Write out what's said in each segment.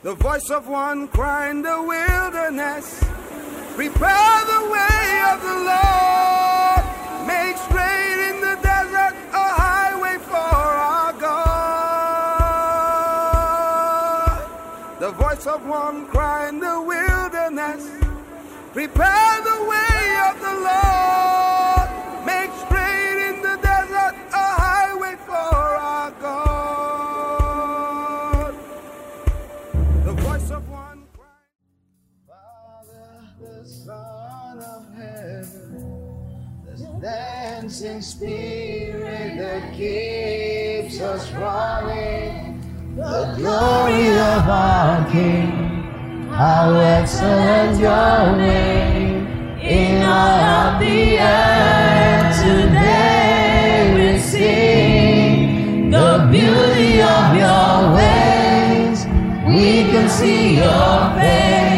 The voice of one crying the wilderness. Prepare the way of the Lord. Make straight in the desert a highway for our God. The voice of one crying the wilderness. Prepare the glory of our King. How excellent your name in all of the earth today we sing the beauty of your ways. We can see your face.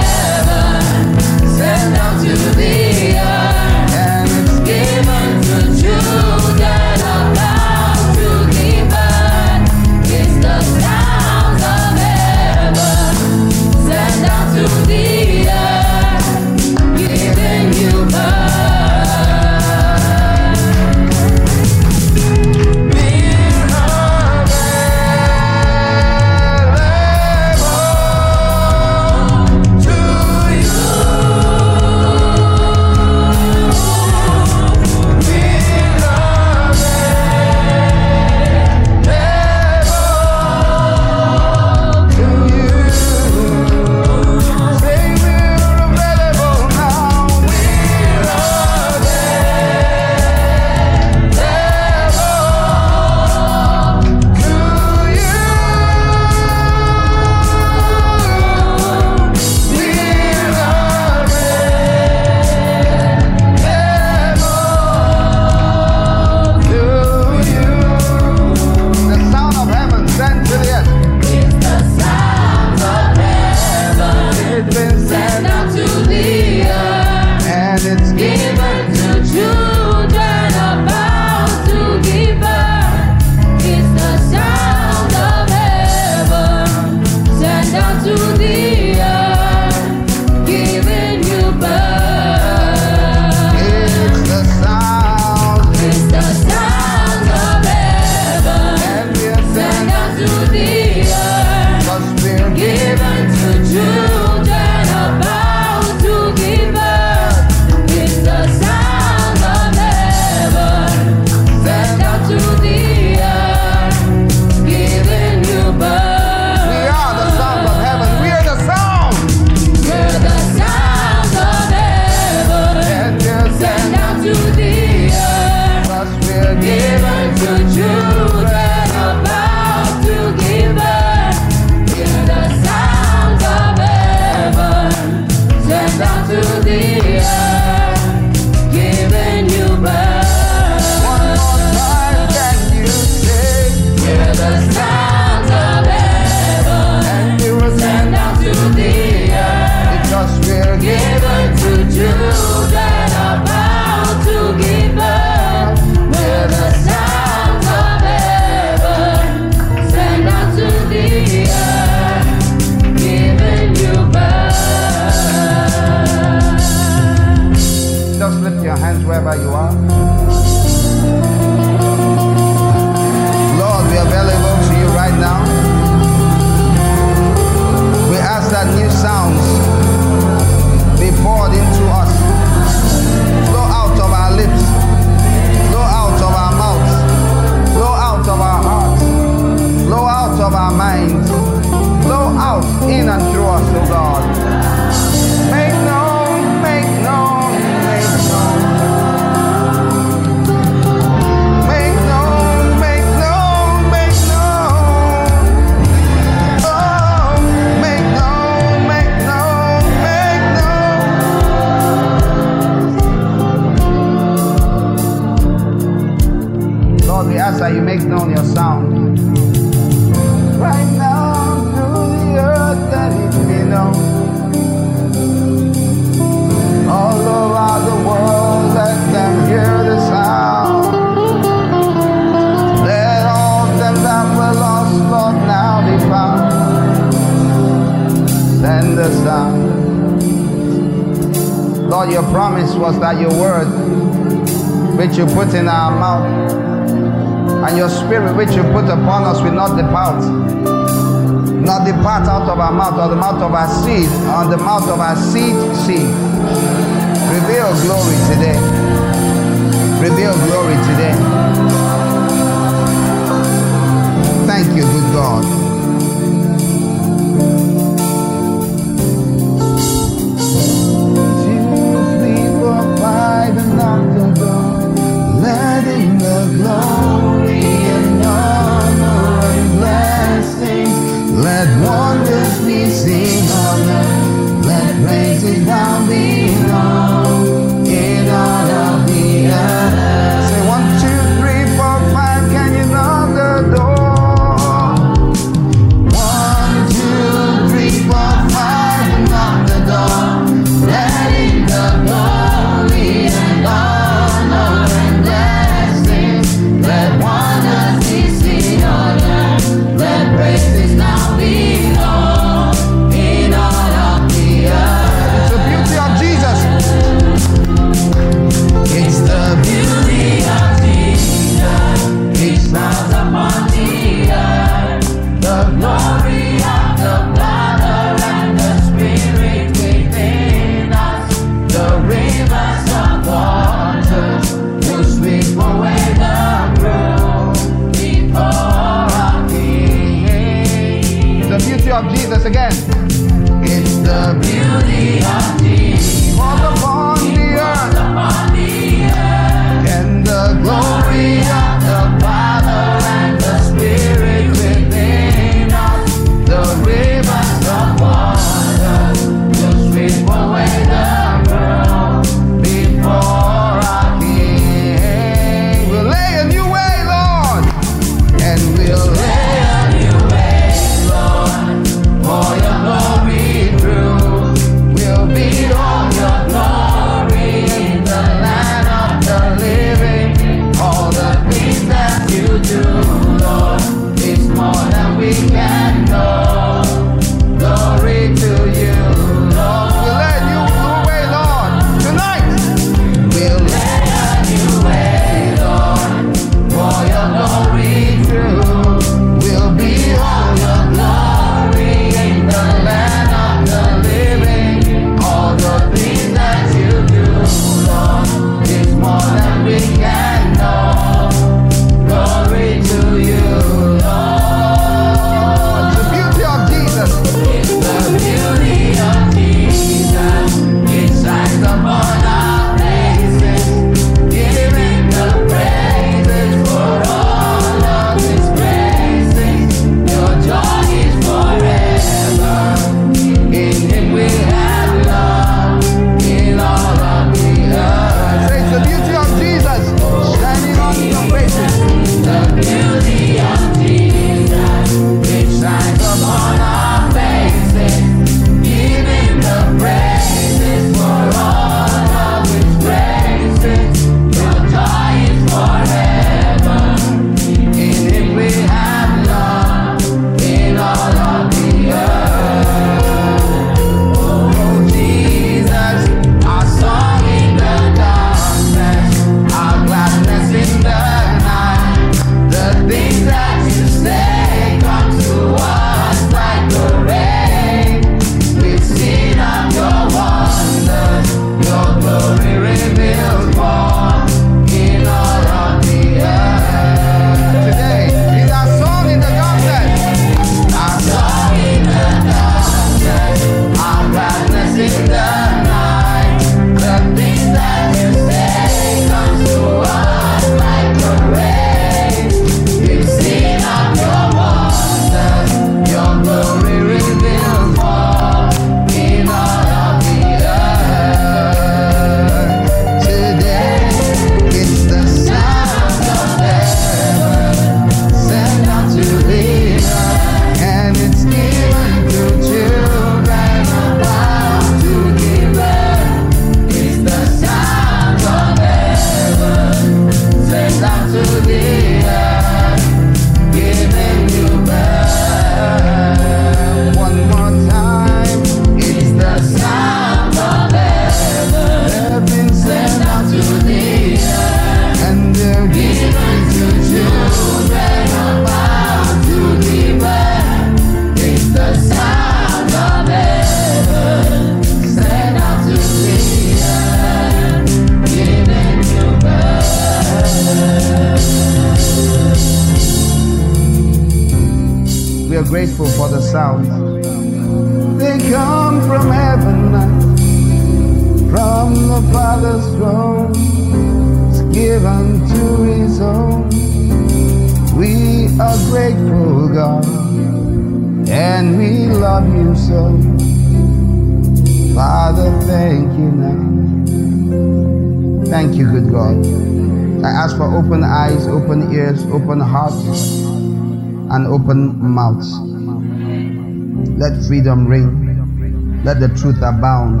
Let freedom ring. Let the truth abound.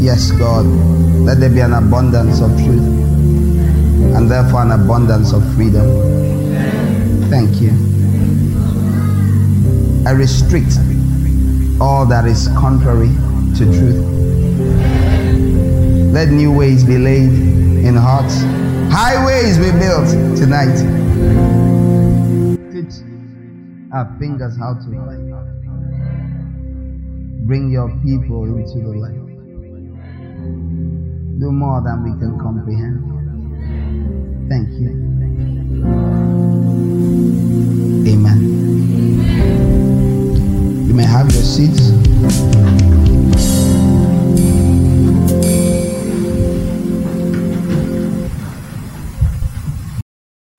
Yes, God. Let there be an abundance of truth and therefore an abundance of freedom. Thank you. I restrict all that is contrary to truth. Let new ways be laid in hearts, highways be built tonight. Our fingers how to fight. Bring your people into the light. Do more than we can comprehend. Thank you. Amen. You may have your seats.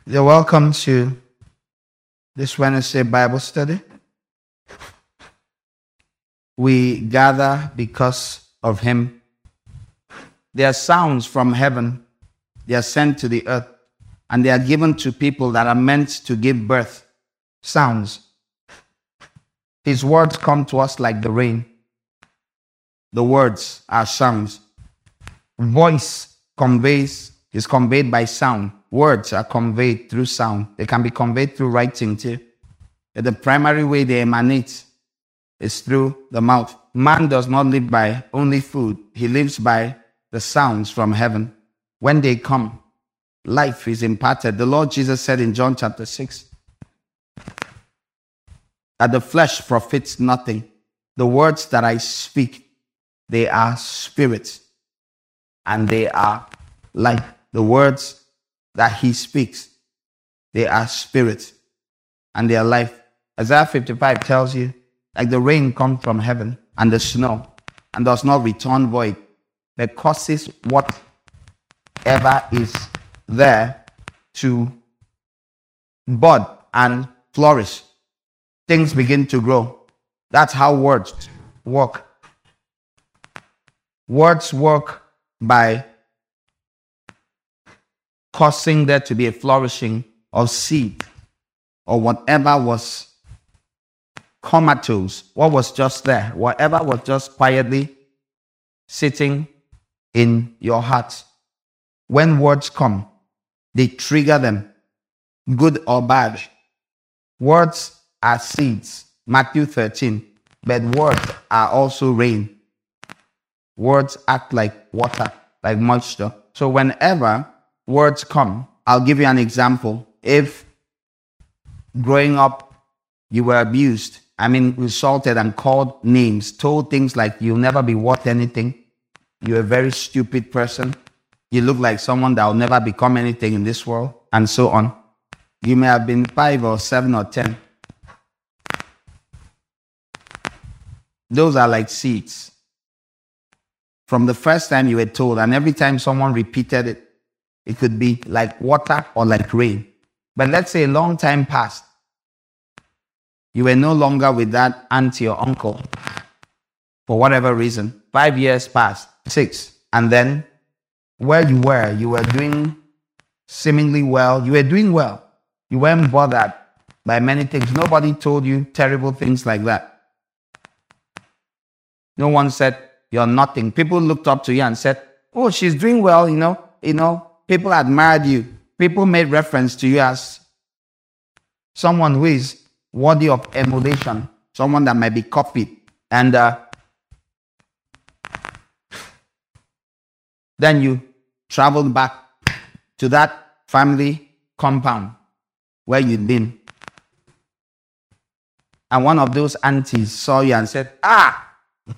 You're welcome to this Wednesday Bible study. We gather because of Him. There are sounds from heaven, they are sent to the earth, and they are given to people that are meant to give birth. Sounds. His words come to us like the rain. The words are sounds. Voice conveys is conveyed by sound. Words are conveyed through sound. They can be conveyed through writing too. But the primary way they emanate is through the mouth. Man does not live by only food, he lives by the sounds from heaven. When they come, life is imparted. The Lord Jesus said in John chapter 6 that the flesh profits nothing. The words that I speak, they are spirit and they are life. The words that he speaks, they are spirit and they are life. Isaiah 55 tells you, like the rain comes from heaven and the snow and does not return void, but causes whatever is there to bud and flourish. Things begin to grow. That's how words work. Words work by causing there to be a flourishing of seed or whatever was comatose, what was just there, whatever was just quietly sitting in your heart. When words come, they trigger them, good or bad. Words are seeds, Matthew 13, but words are also rain. Words act like water, like moisture. So whenever words come. I'll give you an example. If growing up you were abused, I mean, insulted and called names, told things like you'll never be worth anything, you're a very stupid person, you look like someone that will never become anything in this world, and so on. You may have been five or seven or ten. Those are like seeds. From the first time you were told, and every time someone repeated it, it could be like water or like rain. But let's say a long time passed. You were no longer with that auntie or uncle for whatever reason. Five years passed, six. And then where you were, you were doing seemingly well. You were doing well. You weren't bothered by many things. Nobody told you terrible things like that. No one said you're nothing. People looked up to you and said, Oh, she's doing well, you know, you know, people admired you. People made reference to you as someone who is worthy of emulation, someone that might be copied. And uh, then you traveled back to that family compound where you'd been. And one of those aunties saw you and said, Ah,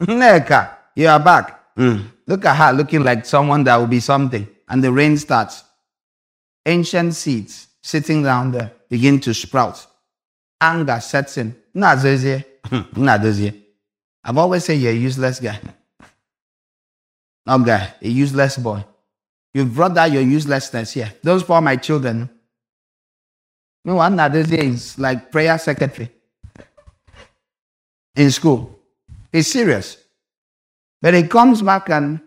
Neka, you are back. Mm. Look at her looking like someone that will be something. And the rain starts. Ancient seeds sitting down there begin to sprout. anger sets in. I've always said you're a useless guy. No guy, a useless boy. You've brought out your uselessness here. Those for my children. No one Nadozie is like prayer secretary in school. He's serious. But he comes back and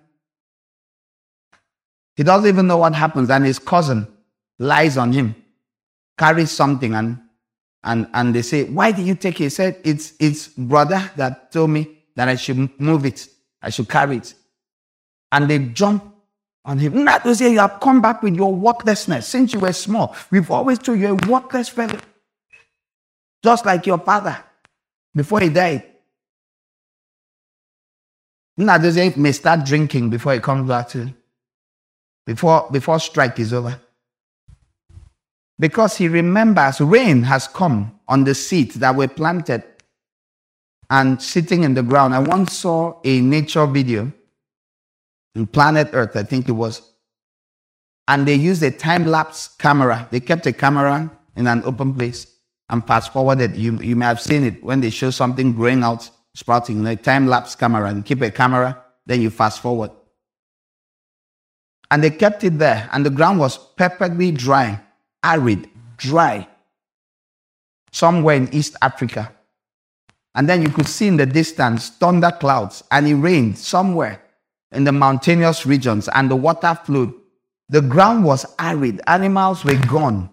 he doesn't even know what happens, and his cousin lies on him, carries something, and and and they say, Why did you take it? He said, It's it's brother that told me that I should move it, I should carry it. And they jump on him. Not to say you have come back with your worthlessness since you were small. We've always told you a worthless fellow. Just like your father before he died. To may start drinking before he comes back to before before strike is over. Because he remembers rain has come on the seeds that were planted and sitting in the ground. I once saw a nature video in Planet Earth, I think it was. And they used a time lapse camera. They kept a camera in an open place and fast forwarded. You, you may have seen it when they show something growing out, sprouting, a time lapse camera, and keep a camera, then you fast forward. And they kept it there, and the ground was perfectly dry, arid, dry, somewhere in East Africa. And then you could see in the distance thunder clouds, and it rained somewhere in the mountainous regions, and the water flowed. The ground was arid, animals were gone,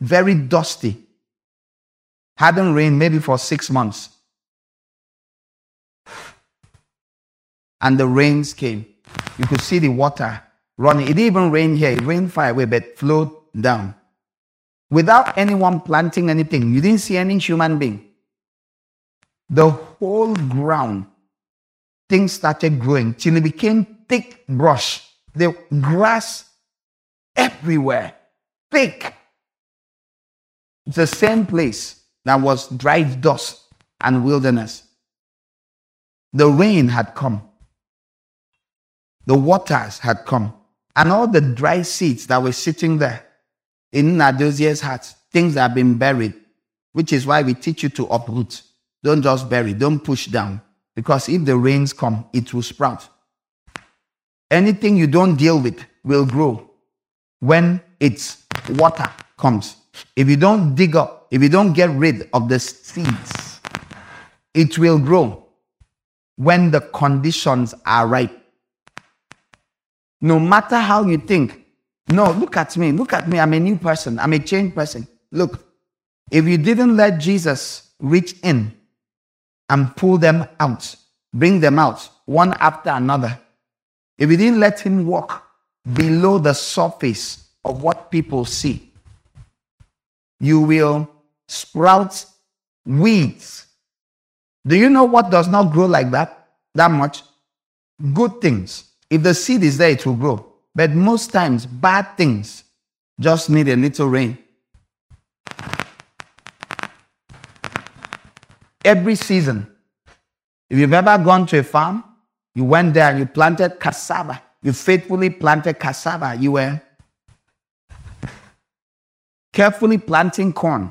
very dusty. Hadn't rained maybe for six months. And the rains came. You could see the water running. It didn't even rain here, it rained far away, but flowed down. Without anyone planting anything, you didn't see any human being. The whole ground, things started growing till it became thick brush. The grass everywhere, thick. It's the same place that was dry dust and wilderness. The rain had come. The waters had come. And all the dry seeds that were sitting there in Nadozie's heart, things that have been buried, which is why we teach you to uproot. Don't just bury, don't push down. Because if the rains come, it will sprout. Anything you don't deal with will grow when its water comes. If you don't dig up, if you don't get rid of the seeds, it will grow when the conditions are right. No matter how you think, no, look at me, look at me, I'm a new person, I'm a changed person. Look, if you didn't let Jesus reach in and pull them out, bring them out one after another, if you didn't let him walk below the surface of what people see, you will sprout weeds. Do you know what does not grow like that? That much? Good things. If the seed is there, it will grow. But most times, bad things just need a little rain. Every season, if you've ever gone to a farm, you went there and you planted cassava. You faithfully planted cassava. You were carefully planting corn.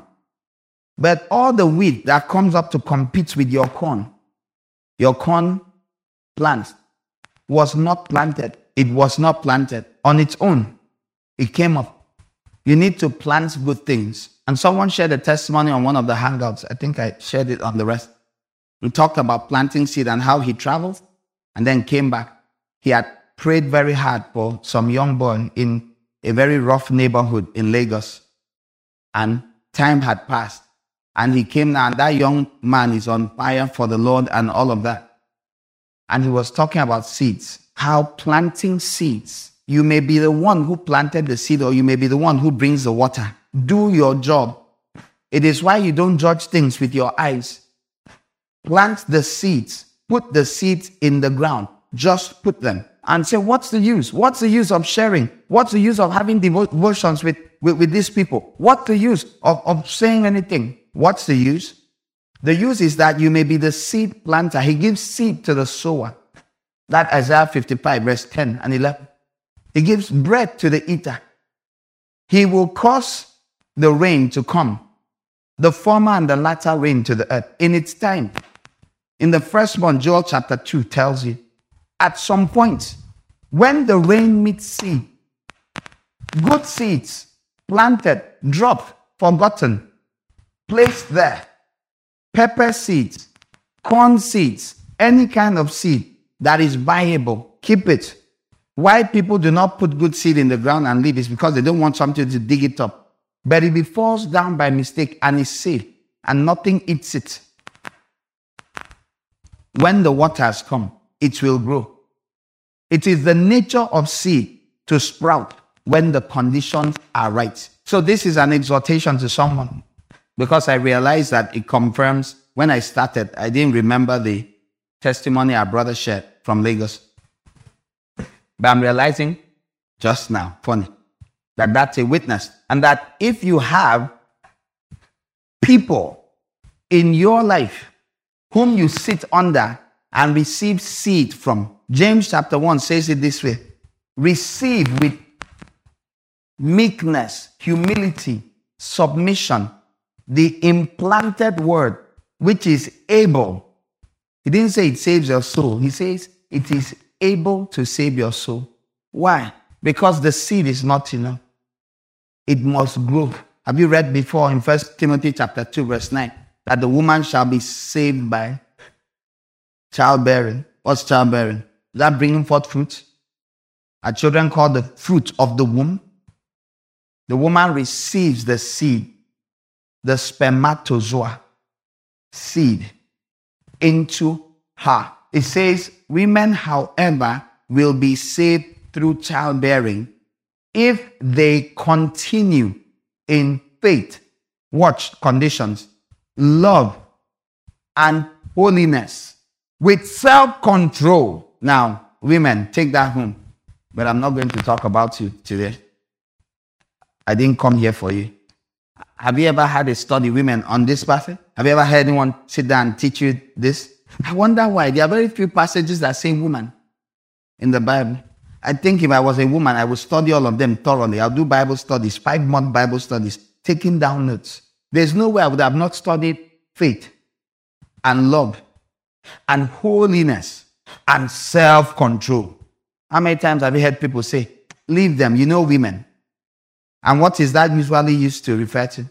But all the wheat that comes up to compete with your corn, your corn plants, was not planted. It was not planted on its own. It came up. You need to plant good things. And someone shared a testimony on one of the hangouts. I think I shared it on the rest. We talked about planting seed and how he traveled and then came back. He had prayed very hard for some young boy in a very rough neighborhood in Lagos. And time had passed. And he came now, and that young man is on fire for the Lord and all of that and he was talking about seeds. How planting seeds, you may be the one who planted the seed or you may be the one who brings the water. Do your job. It is why you don't judge things with your eyes. Plant the seeds, put the seeds in the ground, just put them and say, What's the use? What's the use of sharing? What's the use of having devotions with, with, with these people? What's the use of, of saying anything? What's the use? The use is that you may be the seed planter. He gives seed to the sower. That Isaiah 55, verse 10 and 11. He gives bread to the eater. He will cause the rain to come. the former and the latter rain to the earth in its time. In the first one, Joel chapter 2 tells you at some point, when the rain meets seed, good seeds planted, dropped, forgotten, placed there, pepper seeds, corn seeds, any kind of seed that is viable, keep it. Why people do not put good seed in the ground and leave is because they don't want something to dig it up. But if it falls down by mistake and is safe and nothing eats it, when the waters come, it will grow. It is the nature of seed to sprout when the conditions are right. So this is an exhortation to someone because I realized that it confirms when I started, I didn't remember the testimony our brother shared from Lagos. But I'm realizing just now, funny, that that's a witness. And that if you have people in your life whom you sit under and receive seed from, James chapter 1 says it this way receive with meekness, humility, submission, the implanted word, which is able. He didn't say it saves your soul. He says it is able to save your soul. Why? Because the seed is not enough. It must grow. Have you read before in First Timothy chapter 2, verse 9, that the woman shall be saved by childbearing? What's childbearing? Is that bringing forth fruit? Are children called the fruit of the womb? The woman receives the seed, the spermatozoa seed, into her. It says, Women, however, will be saved through childbearing if they continue in faith, watch conditions, love, and holiness with self control. Now, women, take that home. But I'm not going to talk about you today. I didn't come here for you. Have you ever had a study, women, on this passage? Have you ever heard anyone sit down and teach you this? I wonder why. There are very few passages that say woman in the Bible. I think if I was a woman, I would study all of them thoroughly. I'll do Bible studies, five month Bible studies, taking down notes. There's no way I would have not studied faith and love and holiness and self control. How many times have you heard people say, Leave them, you know, women? And what is that usually used to refer to?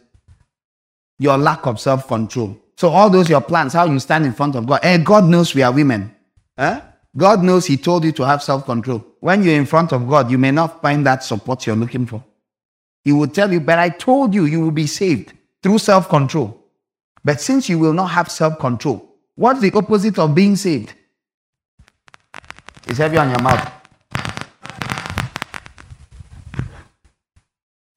Your lack of self control. So, all those your plans, how you stand in front of God. And eh, God knows we are women. Huh? God knows He told you to have self control. When you're in front of God, you may not find that support you're looking for. He will tell you, But I told you, you will be saved through self control. But since you will not have self control, what's the opposite of being saved? It's heavy on your mouth.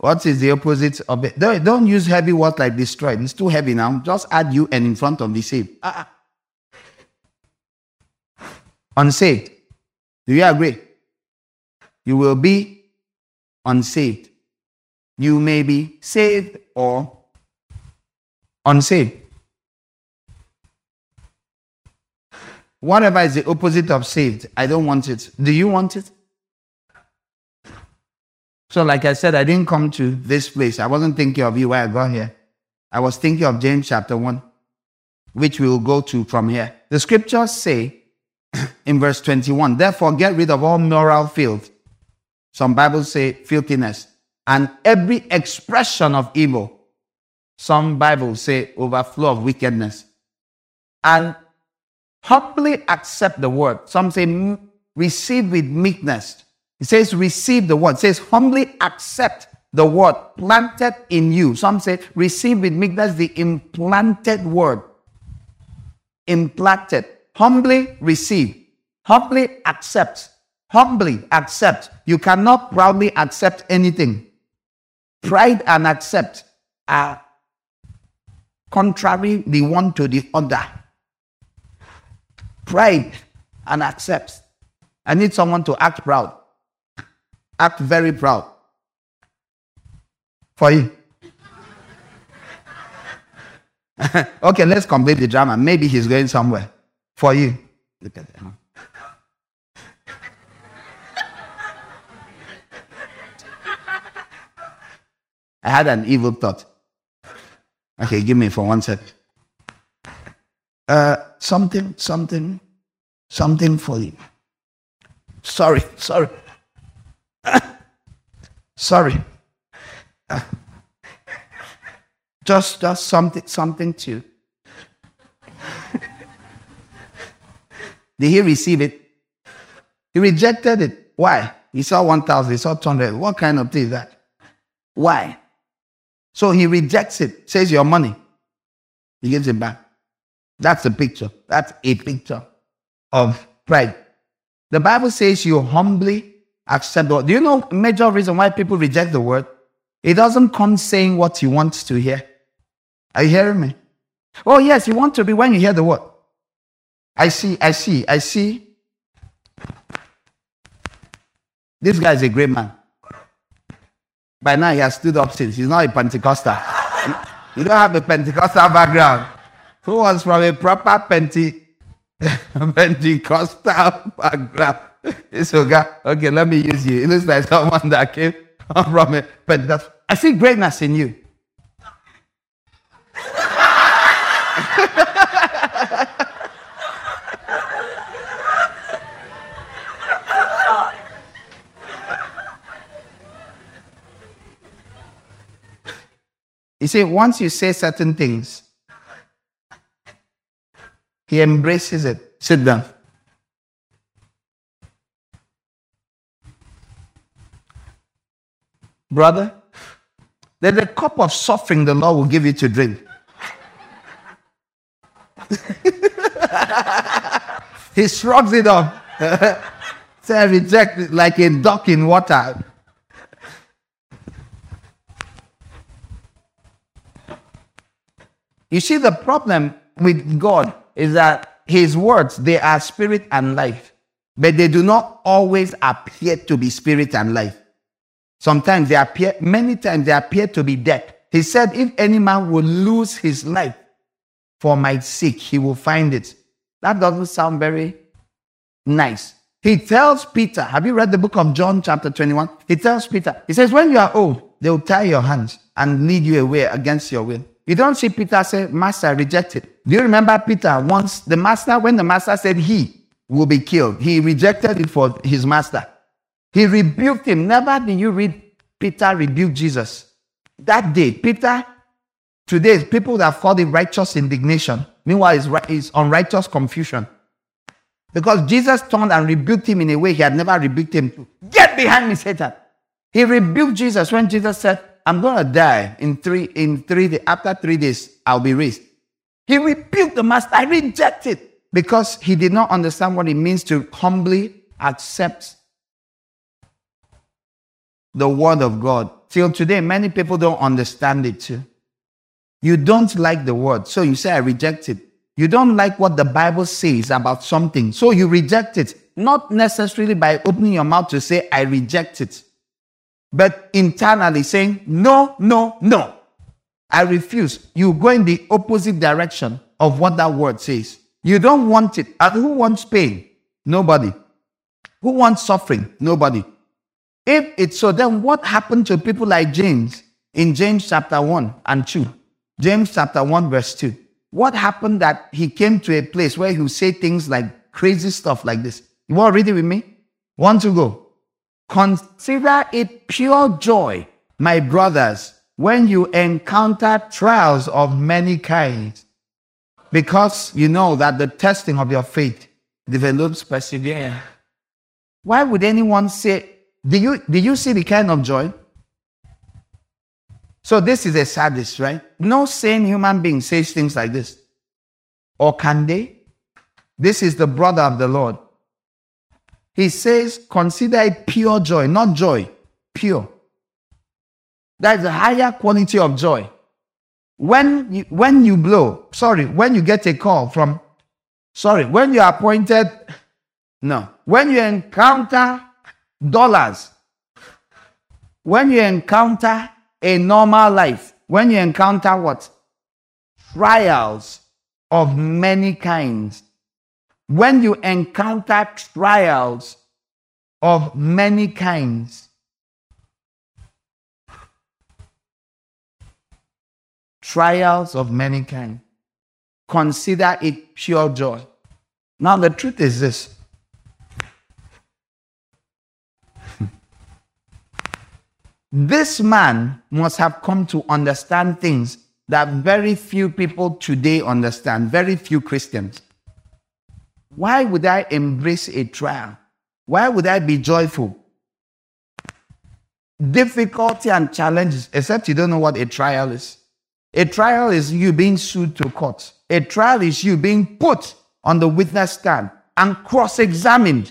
What is the opposite of it? Don't, don't use heavy words like destroyed. It's too heavy now. Just add you and in front of the saved. Uh-uh. Ah, unsaved. Ah. Do you agree? You will be unsaved. You may be saved or unsaved. Whatever is the opposite of saved, I don't want it. Do you want it? So, like I said, I didn't come to this place. I wasn't thinking of you when I got here. I was thinking of James chapter 1, which we will go to from here. The scriptures say in verse 21, therefore get rid of all moral filth. Some Bibles say filthiness and every expression of evil. Some Bibles say overflow of wickedness. And humbly accept the word. Some say receive with meekness it says, receive the word. It says, humbly accept the word planted in you. Some say, receive with me. That's the implanted word. Implanted. Humbly receive. Humbly accept. Humbly accept. You cannot proudly accept anything. Pride and accept are contrary the one to the other. Pride and accept. I need someone to act proud act very proud for you. okay, let's complete the drama. Maybe he's going somewhere for you. Look at that. I had an evil thought. Okay, give me for one second. Uh, something, something, something for you. Sorry, sorry. Sorry. Uh, just, just something, something to. Did he receive it? He rejected it. Why? He saw 1,000, he saw 200. What kind of thing is that? Why? So he rejects it, says your money. He gives it back. That's a picture. That's a picture of pride. The Bible says you humbly accept the word. Do you know major reason why people reject the word? It doesn't come saying what you want to hear. Are you hearing me? Oh, yes, you want to be when you hear the word. I see, I see, I see. This guy is a great man. By now, he has stood up since. He's not a Pentecostal. you don't have a Pentecostal background. Who was from a proper Pente- Pentecostal background? It's okay. Okay, let me use you. It looks like someone that came from a Pentecostal. I see greatness in you. You see, once you say certain things, he embraces it. Sit down. Brother, there's a cup of suffering the Lord will give you to drink. he shrugs it off. Say, reject it like a duck in water. You see, the problem with God is that His words, they are spirit and life, but they do not always appear to be spirit and life. Sometimes they appear, many times they appear to be death. He said, if any man will lose his life for my sake, he will find it. That doesn't sound very nice. He tells Peter, have you read the book of John, chapter 21? He tells Peter, he says, when you are old, they will tie your hands and lead you away against your will. You don't see Peter say, Master, rejected. Do you remember Peter once the master, when the master said he will be killed, he rejected it for his master. He rebuked him. Never did you read Peter rebuke Jesus. That day, Peter, today, people that call it righteous indignation. Meanwhile, it's, it's unrighteous confusion. Because Jesus turned and rebuked him in a way he had never rebuked him. To. Get behind me, Satan. He rebuked Jesus when Jesus said, I'm gonna die in three in three days. After three days, I'll be raised. He rebuked the master. I reject it because he did not understand what it means to humbly accept the word of God. Till today, many people don't understand it. You don't like the word, so you say, I reject it. You don't like what the Bible says about something, so you reject it. Not necessarily by opening your mouth to say, I reject it but internally saying, No, no, no. I refuse. You go in the opposite direction of what that word says. You don't want it. And who wants pain? Nobody. Who wants suffering? Nobody. If it's so, then what happened to people like James in James chapter 1 and 2? James chapter 1, verse 2. What happened that he came to a place where he would say things like crazy stuff like this? You want to read it with me? One to go. Consider it pure joy, my brothers, when you encounter trials of many kinds, because you know that the testing of your faith develops perseverance. Why would anyone say, do you, do you see the kind of joy? So this is a sadist, right? No sane human being says things like this. Or can they? This is the brother of the Lord. He says, consider it pure joy, not joy, pure. That's a higher quality of joy. When you, when you blow, sorry, when you get a call from, sorry, when you are appointed, no, when you encounter dollars, when you encounter a normal life, when you encounter what? Trials of many kinds, when you encounter trials of many kinds, trials of many kinds. Consider it pure joy. Now, the truth is this this man must have come to understand things that very few people today understand, very few Christians. Why would I embrace a trial? Why would I be joyful? Difficulty and challenges, except you don't know what a trial is. A trial is you being sued to court. A trial is you being put on the witness stand and cross examined.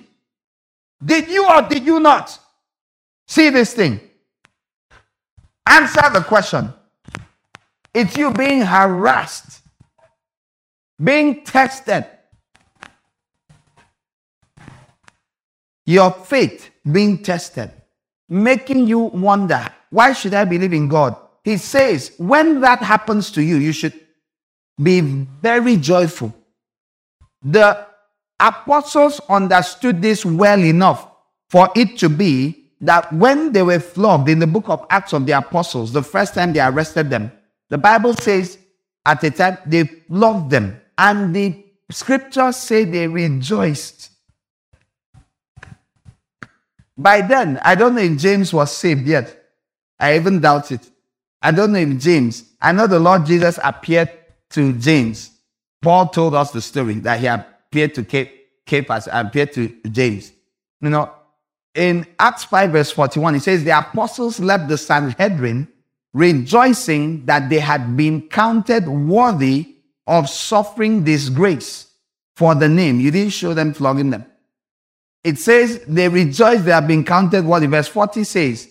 Did you or did you not see this thing? Answer the question. It's you being harassed, being tested, your faith being tested, making you wonder, why should I believe in God? He says, when that happens to you, you should be very joyful. The apostles understood this well enough for it to be that when they were flogged in the book of Acts of the Apostles, the first time they arrested them, the Bible says at the time they flogged them, and the scriptures say they rejoiced. By then, I don't know if James was saved yet. I even doubt it. I don't know if James, I know the Lord Jesus appeared to James. Paul told us the story that he appeared to Cephas, appeared to James. You know, in Acts 5, verse 41, it says, The apostles left the Sanhedrin rejoicing that they had been counted worthy of suffering disgrace for the name. You didn't show them flogging them. It says they rejoiced they have been counted worthy. Verse 40 says,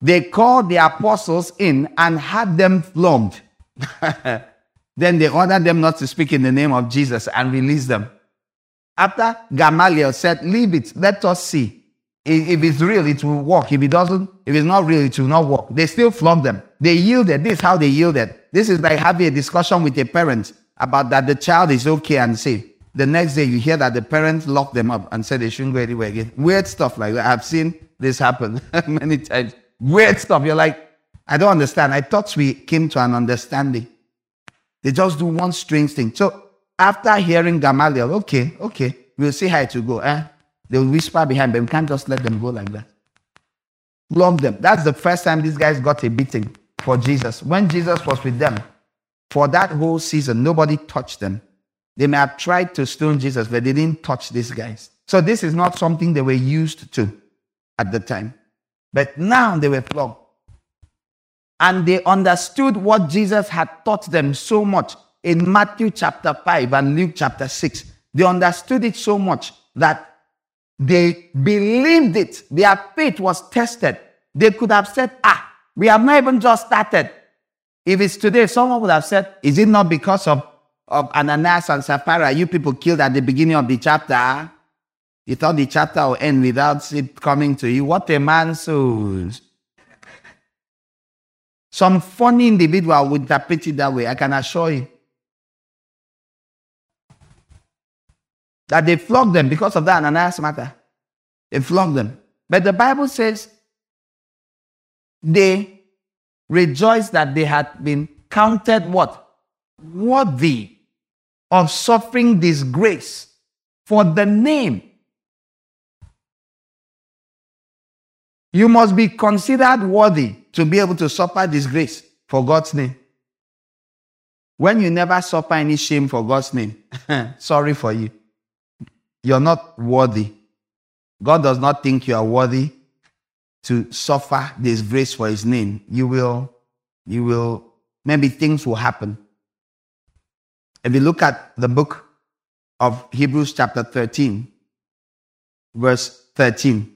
they called the apostles in and had them flogged. then they ordered them not to speak in the name of Jesus and released them. After Gamaliel said, Leave it, let us see. If it's real, it will work. If it doesn't, if it's not real, it will not work. They still flog them. They yielded. This is how they yielded. This is like having a discussion with a parent about that the child is okay and safe. The next day, you hear that the parents locked them up and said they shouldn't go anywhere again. Weird stuff like that. I've seen this happen many times. Weird stuff. You're like, I don't understand. I thought we came to an understanding. They just do one strange thing. So after hearing Gamaliel, okay, okay, we'll see how it will go. Eh? They will whisper behind, but we can't just let them go like that. Flog them. That's the first time these guys got a beating for Jesus. When Jesus was with them, for that whole season, nobody touched them. They may have tried to stone Jesus, but they didn't touch these guys. So this is not something they were used to at the time. But now they were flogged. And they understood what Jesus had taught them so much in Matthew chapter 5 and Luke chapter 6. They understood it so much that they believed it. Their faith was tested. They could have said, Ah, we have not even just started. If it's today, someone would have said, Is it not because of, of Ananias and Sapphira you people killed at the beginning of the chapter? You thought the chapter will end without it coming to you. What a man sows. Some funny individual would interpret it that way, I can assure you. That they flogged them because of that Ananias matter. They flogged them. But the Bible says they rejoiced that they had been counted what? Worthy of suffering disgrace for the name. You must be considered worthy to be able to suffer disgrace for God's name. When you never suffer any shame for God's name, sorry for you. You're not worthy. God does not think you are worthy to suffer disgrace for his name. You will, you will, maybe things will happen. If you look at the book of Hebrews, chapter 13, verse 13,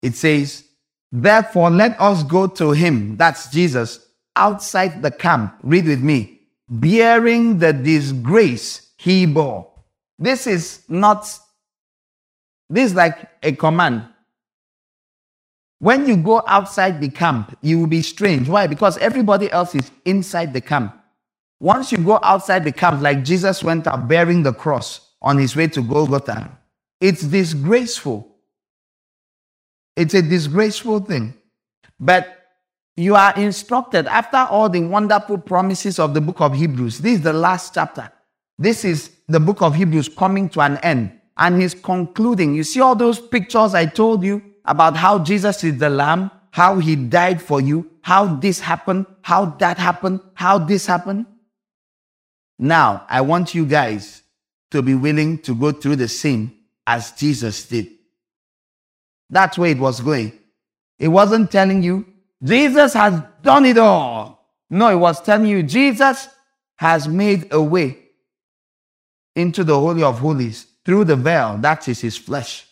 it says, Therefore, let us go to him, that's Jesus, outside the camp. Read with me. Bearing the disgrace he bore. This is not this is like a command. When you go outside the camp, you will be strange. Why? Because everybody else is inside the camp. Once you go outside the camp, like Jesus went out bearing the cross on his way to Golgotha, it's disgraceful. It's a disgraceful thing. But you are instructed after all the wonderful promises of the book of Hebrews. This is the last chapter. This is the book of Hebrews coming to an end. And he's concluding. You see all those pictures I told you about how Jesus is the Lamb, how he died for you, how this happened, how that happened, how this happened. Now, I want you guys to be willing to go through the same as Jesus did. That's where it was going. It wasn't telling you, Jesus has done it all. No, it was telling you, Jesus has made a way into the Holy of Holies through the veil, that is his flesh,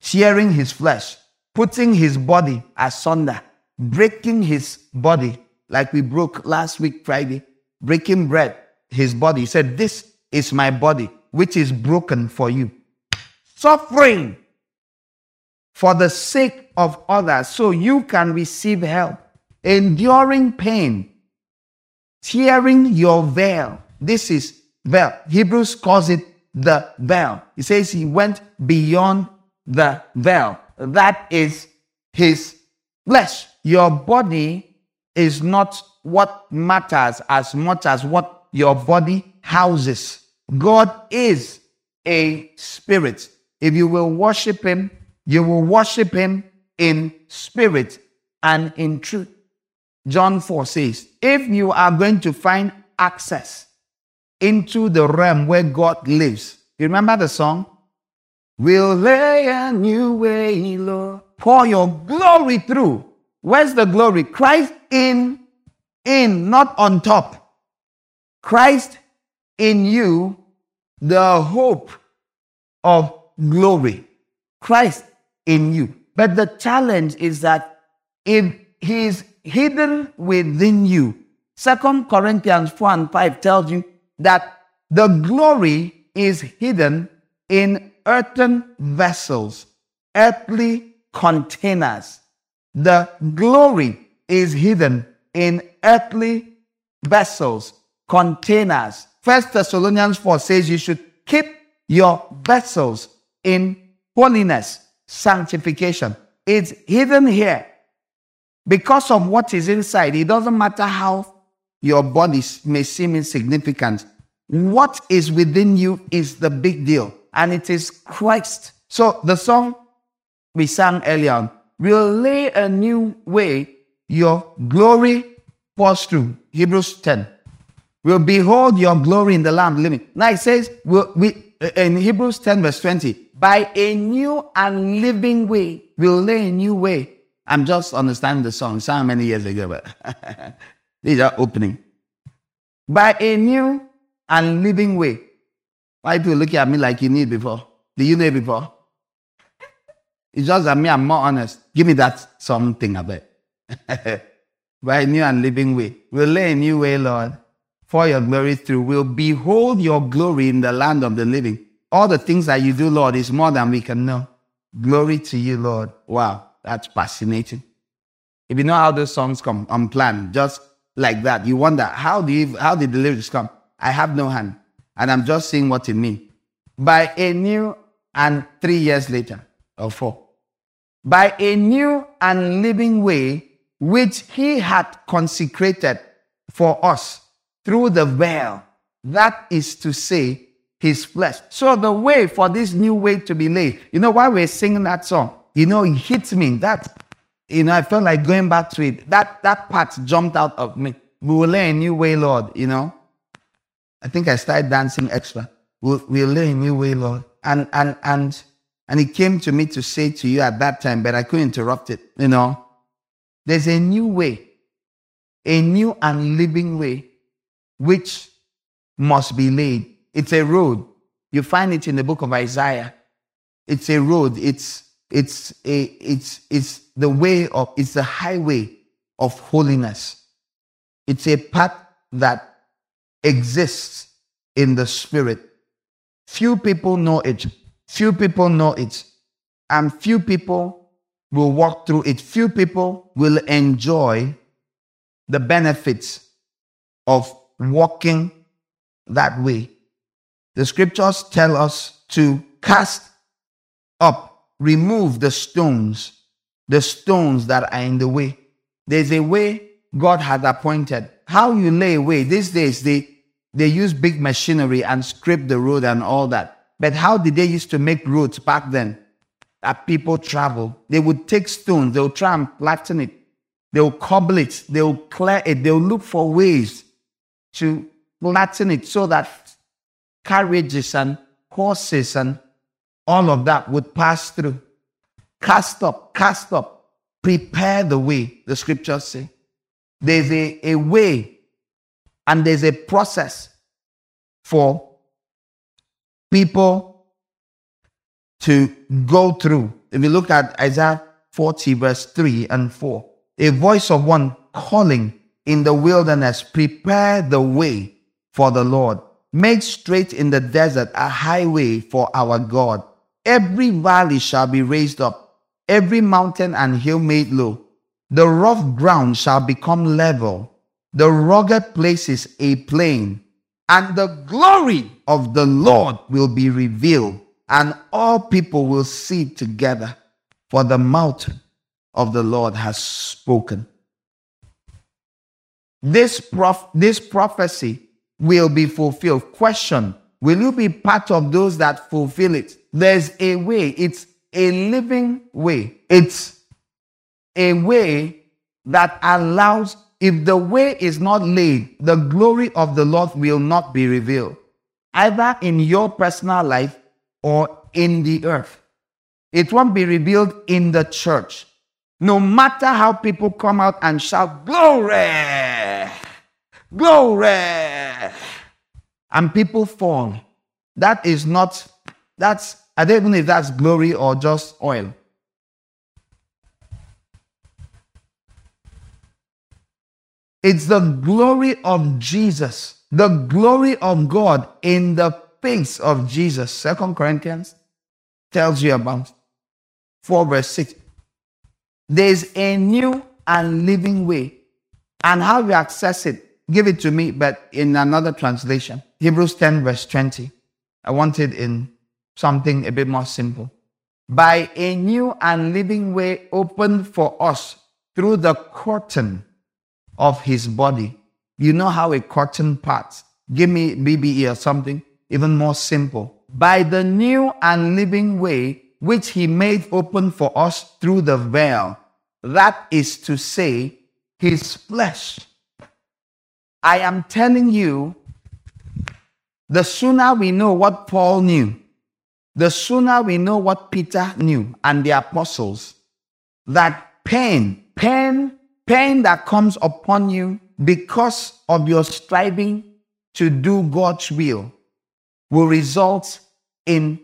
tearing his flesh, putting his body asunder, breaking his body, like we broke last week, Friday, breaking bread, his body. He said, This is my body, which is broken for you. Suffering for the sake of others, so you can receive help, enduring pain, tearing your veil. This is veil. Hebrews calls it the veil. He says he went beyond the veil. That is his flesh. Your body is not what matters as much as what your body houses. God is a spirit. If you will worship him, you will worship him in spirit and in truth. John 4 says, if you are going to find access into the realm where God lives, you remember the song? We'll lay a new way, Lord. Pour your glory through. Where's the glory? Christ in, in, not on top. Christ in you, the hope of glory. Christ in you. But the challenge is that if he is hidden within you, Second Corinthians 4 and 5 tells you that the glory is hidden in earthen vessels, earthly containers. The glory is hidden in earthly vessels, containers. First Thessalonians 4 says you should keep your vessels in holiness, sanctification. It's hidden here because of what is inside. It doesn't matter how your body may seem insignificant. What is within you is the big deal, and it is Christ. So the song we sang earlier on will lay a new way your glory pours through. Hebrews 10 We'll behold your glory in the Lamb living. Now it says we'll, we, uh, in Hebrews 10, verse 20, by a new and living way, we'll lay a new way. I'm just understanding the song. So many years ago, but these are opening. By a new and living way. Why do you look at me like you knew before? Do you know before? It's just that me, I'm more honest. Give me that something a bit. By a new and living way. We'll lay a new way, Lord for your glory through We'll behold your glory in the land of the living. All the things that you do, Lord, is more than we can know. Glory to you, Lord. Wow, that's fascinating. If you know how those songs come unplanned, just like that, you wonder how do you, how did the lyrics come? I have no hand, and I'm just seeing what it means. By a new and three years later, or four, by a new and living way which he had consecrated for us through the veil. That is to say, his flesh. So the way for this new way to be laid, you know, why we're singing that song, you know, it hits me. That, you know, I felt like going back to it. That that part jumped out of me. We will lay a new way, Lord, you know. I think I started dancing extra. We'll, we'll lay a new way, Lord. And and and and it came to me to say to you at that time, but I couldn't interrupt it, you know. There's a new way, a new and living way which must be laid. It's a road. You find it in the book of Isaiah. It's a road. It's it's a it's it's the way of it's the highway of holiness. It's a path that exists in the spirit. Few people know it. Few people know it. And few people will walk through it. Few people will enjoy the benefits of walking that way. The scriptures tell us to cast up, remove the stones, the stones that are in the way. There's a way God had appointed. How you lay away. These days, they, they use big machinery and scrape the road and all that. But how did they used to make roads back then? That people travel. They would take stones, they'll try and flatten it, they'll cobble it, they'll clear it, they'll look for ways to flatten it so that carriages and horses and all of that would pass through. Cast up, cast up, prepare the way, the scriptures say. There's a, a way and there's a process for people to go through. If you look at Isaiah 40, verse 3 and 4, a voice of one calling in the wilderness, prepare the way for the Lord. Make straight in the desert a highway for our God. Every valley shall be raised up, every mountain and hill made low. The rough ground shall become level, the rugged places a plain, and the glory of the Lord will be revealed, and all people will see together, for the mouth of the Lord has spoken. This, prof- this prophecy will be fulfilled. Question Will you be part of those that fulfill it? There's a way, it's a living way. It's a way that allows, if the way is not laid, the glory of the Lord will not be revealed, either in your personal life or in the earth. It won't be revealed in the church. No matter how people come out and shout, Glory! Glory! And people fall. That is not, that's, I don't even know if that's glory or just oil. It's the glory of Jesus, the glory of God in the face of Jesus. Second Corinthians tells you about 4 verse 6. There's a new and living way. And how we access it, give it to me, but in another translation. Hebrews 10 verse 20. I want it in something a bit more simple. By a new and living way opened for us through the curtain of his body. You know how a curtain parts. Give me BBE or something even more simple. By the new and living way which he made open for us through the veil. That is to say, his flesh. I am telling you, the sooner we know what Paul knew, the sooner we know what Peter knew and the apostles, that pain, pain pain that comes upon you because of your striving to do God's will will result in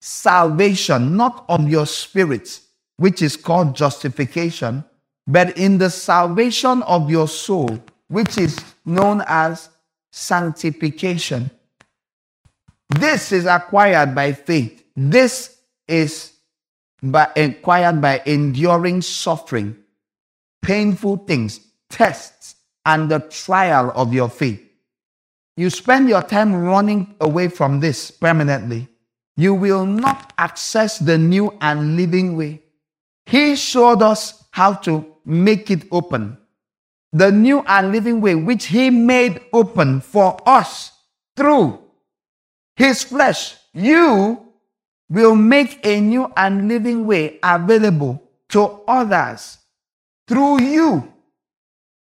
salvation, not of your spirit, which is called justification, but in the salvation of your soul, which is known as sanctification. This is acquired by faith. This is by, acquired by enduring suffering painful things, tests, and the trial of your faith. You spend your time running away from this permanently. You will not access the new and living way. He showed us how to make it open. The new and living way, which He made open for us through His flesh. You will make a new and living way available to others through you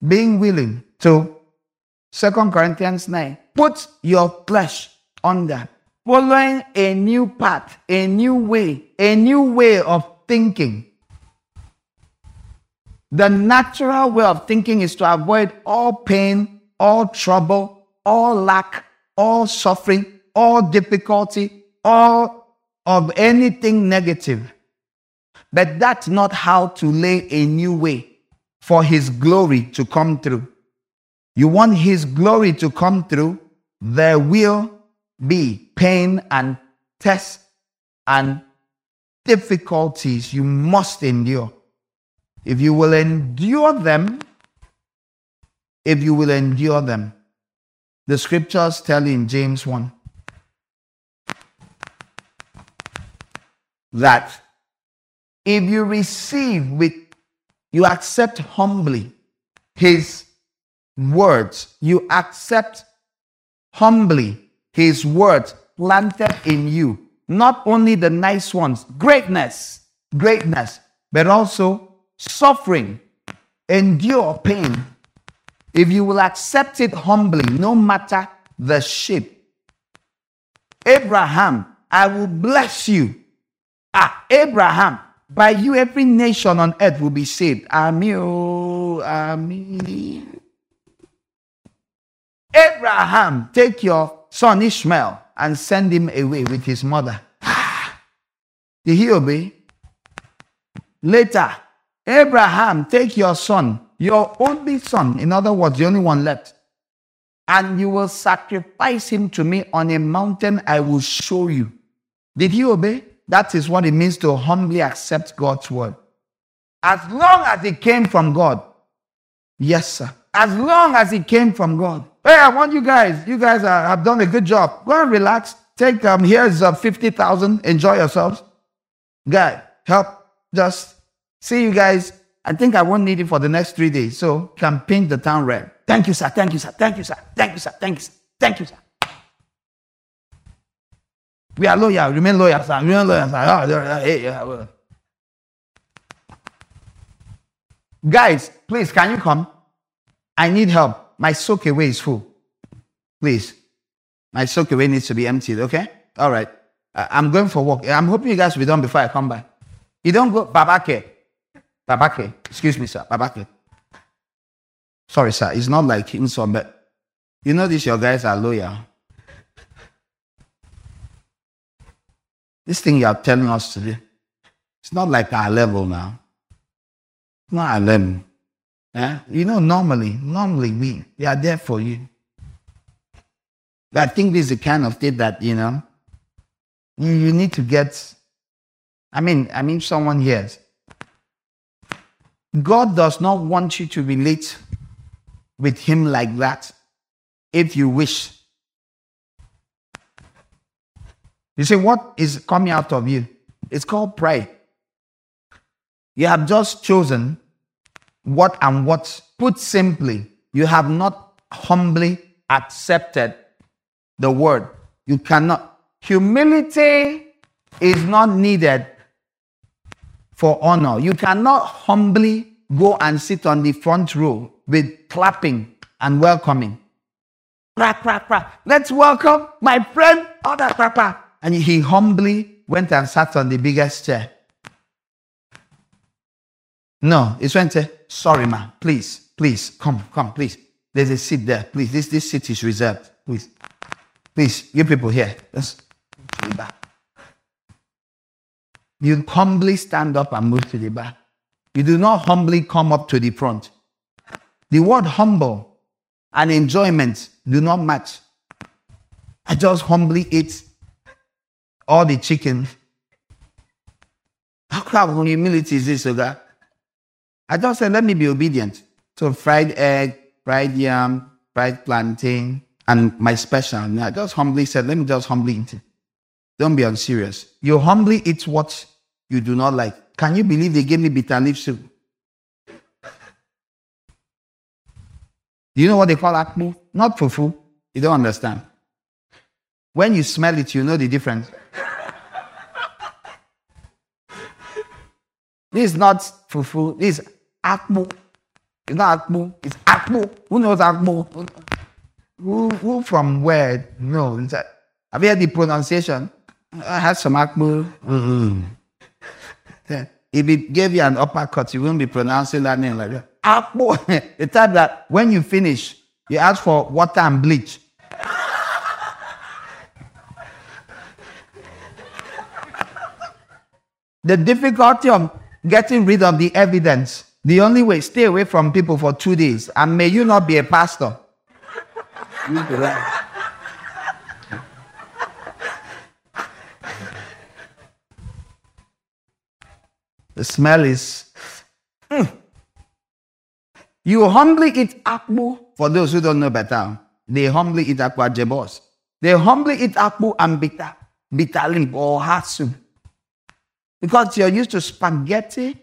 being willing to Second Corinthians 9 put your flesh under following a new path, a new way, a new way of thinking. The natural way of thinking is to avoid all pain, all trouble, all lack, all suffering, all difficulty, all of anything negative. But that's not how to lay a new way for His glory to come through. You want His glory to come through, there will be pain and tests and difficulties you must endure. If you will endure them, if you will endure them, the scriptures tell in James 1 that if you receive with You accept humbly his words. You accept humbly his words planted in you. Not only the nice ones, greatness, greatness, but also suffering, endure pain. If you will accept it humbly, no matter the shape. Abraham, I will bless you. Ah, Abraham, by you every nation on earth will be saved. Amen. Amen. Abraham, take your son Ishmael and send him away with his mother. Did he obey? Later, Abraham, take your son, your only son, in other words, the only one left, and you will sacrifice him to me on a mountain I will show you. Did he obey? That is what it means to humbly accept God's word. As long as it came from God. Yes, sir. As long as it came from God. Hey, I want you guys. You guys are, have done a good job. Go and relax. Take um. Here's uh, fifty thousand. Enjoy yourselves. Guy, help. Just see you guys. I think I won't need it for the next three days. So can paint the town red. Thank you, sir. Thank you, sir. Thank you, sir. Thank you, sir. Thank you, sir. Thank you, sir. We are loyal. Remain loyal, sir. Remain loyal, sir. Ah, ah, yeah, well. Guys, please, can you come? I need help. My soak away is full. Please. My soak away needs to be emptied, okay? All right. I'm going for walk. I'm hoping you guys will be done before I come back. You don't go, Babake. Babake. Excuse me, sir. Babake. Sorry, sir. It's not like insult, but you know this, your guys are loyal. This thing you are telling us today, it's not like our level now. It's not our level. Eh? You know, normally, normally we, we are there for you. I think this is the kind of thing that, you know, you, you need to get. I mean, I mean, someone hears. God does not want you to relate with Him like that if you wish. You see, what is coming out of you? It's called pride. You have just chosen what and what. Put simply, you have not humbly accepted the word. You cannot. Humility is not needed for honor. You cannot humbly go and sit on the front row with clapping and welcoming. Let's welcome my friend. Other crack. And he humbly went and sat on the biggest chair. No, he went to, sorry, man, please, please, come, come, please. There's a seat there, please. This, this seat is reserved, please. Please, you people here, let's to the back. You humbly stand up and move to the back. You do not humbly come up to the front. The word humble and enjoyment do not match. I just humbly eat all the chicken. How of humility is this, Oga? I just said, let me be obedient. So fried egg, fried yam, fried plantain, and my special. And I just humbly said, let me just humbly eat it. Don't be unserious. You humbly eat what you do not like. Can you believe they gave me bitter leaf soup? Do you know what they call akpu? Not fufu. You don't understand. When you smell it, you know the difference. This is not fufu. This is akpu. It's not akpu. It's akpu. Who knows akpu? Who, who from where? A- Have you heard the pronunciation? I had some akpu. Mm-mm. Then, If it gave you an uppercut, you wouldn't be pronouncing that name like that. Akpu. the type that when you finish, you ask for water and bleach. the difficulty of getting rid of the evidence. The only way, stay away from people for two days, and may you not be a pastor. The smell is. Mm. You humbly eat akpu. For those who don't know better, they humbly eat akpu at Jebos. They humbly eat akpu and bitter, bitter leaf or soup. Because you're used to spaghetti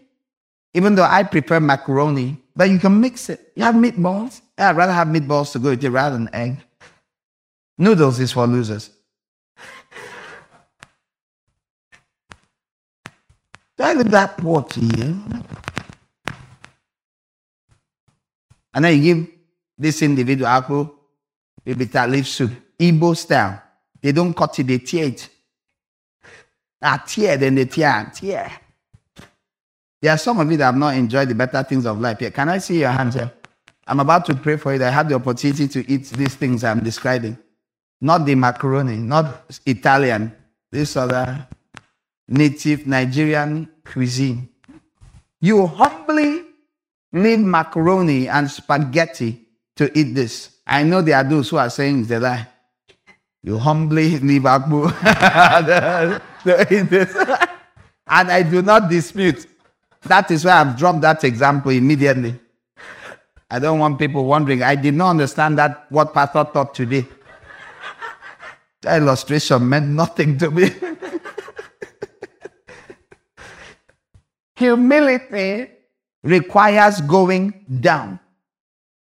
Even though I prefer macaroni, but you can mix it. You have meatballs. Yeah, I'd rather have meatballs to go with it rather than egg. Noodles is for losers. I leave that to you? And then you give this individual apple with bitter leaf soup, Igbo style. They don't cut it, they tear it. Ah, tear, then they tear, tear. There are some of you that have not enjoyed the better things of life yet. Can I see your hands here? I'm about to pray for you. I had the opportunity to eat these things I'm describing. Not the macaroni, not Italian, this other native Nigerian cuisine. You humbly leave macaroni and spaghetti to eat this. I know there are those who are saying it's a lie. You humbly leave Akpu and I do not dispute. That is why I've dropped that example immediately. I don't want people wondering. I did not understand that what Pastor taught today. That illustration meant nothing to me. Humility requires going down.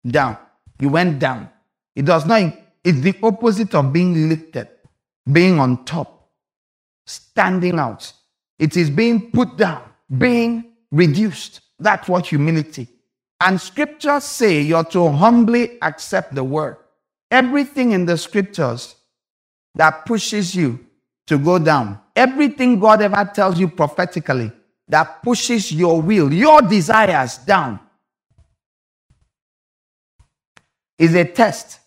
Down. You went down. It does not, it's the opposite of being lifted, being on top, standing out. It is being put down, being reduced. That's what humility. And scriptures say you're to humbly accept the word. Everything in the scriptures that pushes you to go down, everything God ever tells you prophetically that pushes your will, your desires down, is a test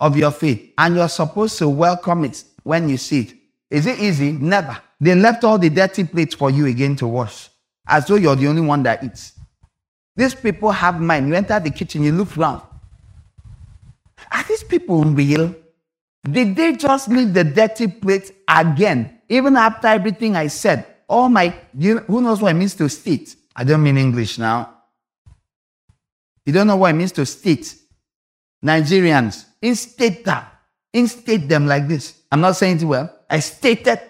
of your faith. And you're supposed to welcome it when you see it. Is it easy? Never. They left all the dirty plates for you again to wash, as though you're the only one that eats. These people have mind. You enter the kitchen, you look around. Are these people real? Did they just leave the dirty plates again? Even after everything I said, all my, you, who knows what it means to state? I don't mean English now. You don't know what it means to state. Nigerians, instate that. Instate them like this. I'm not saying it well. I stated.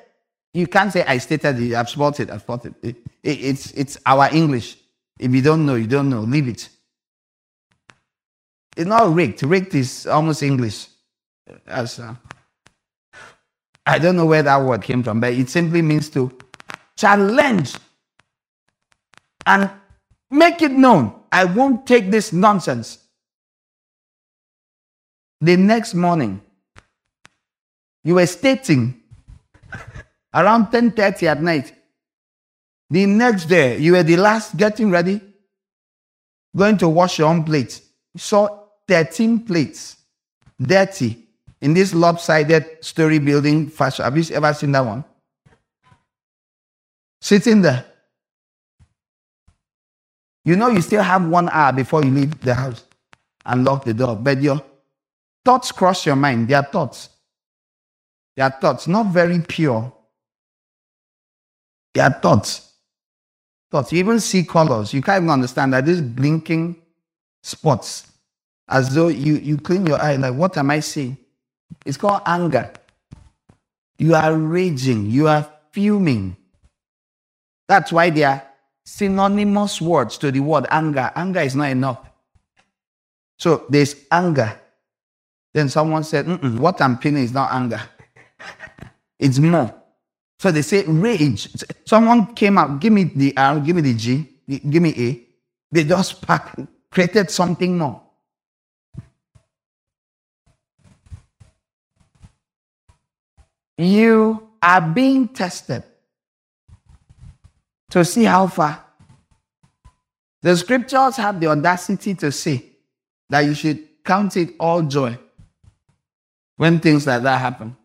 You can't say I stated. I've spotted. I've spotted it. it. It's, it's our English. If you don't know, you don't know. Leave it. It's not rigged. Rigged is almost English. As, uh, I don't know where that word came from, but it simply means to challenge and make it known. I won't take this nonsense. The next morning, you were stating around 10:30 at night. The next day, you were the last getting ready, going to wash your own plates. You saw 13 plates dirty in this lopsided story building fashion. Have you ever seen that one? Sitting there. You know you still have one hour before you leave the house and lock the door. But your thoughts cross your mind. They are thoughts. They are thoughts, not very pure. They are thoughts. Thoughts. You even see colors. You can't even understand that these blinking spots, as though you, you clean your eye, like, what am I seeing? It's called anger. You are raging. You are fuming. That's why they are synonymous words to the word anger. Anger is not enough. So there's anger. Then someone said, What I'm feeling is not anger, it's more. So they say rage. Someone came out, give me the R, give me the G, give me A. They just created something more. You are being tested to see how far. The scriptures have the audacity to say that you should count it all joy when things like that happen.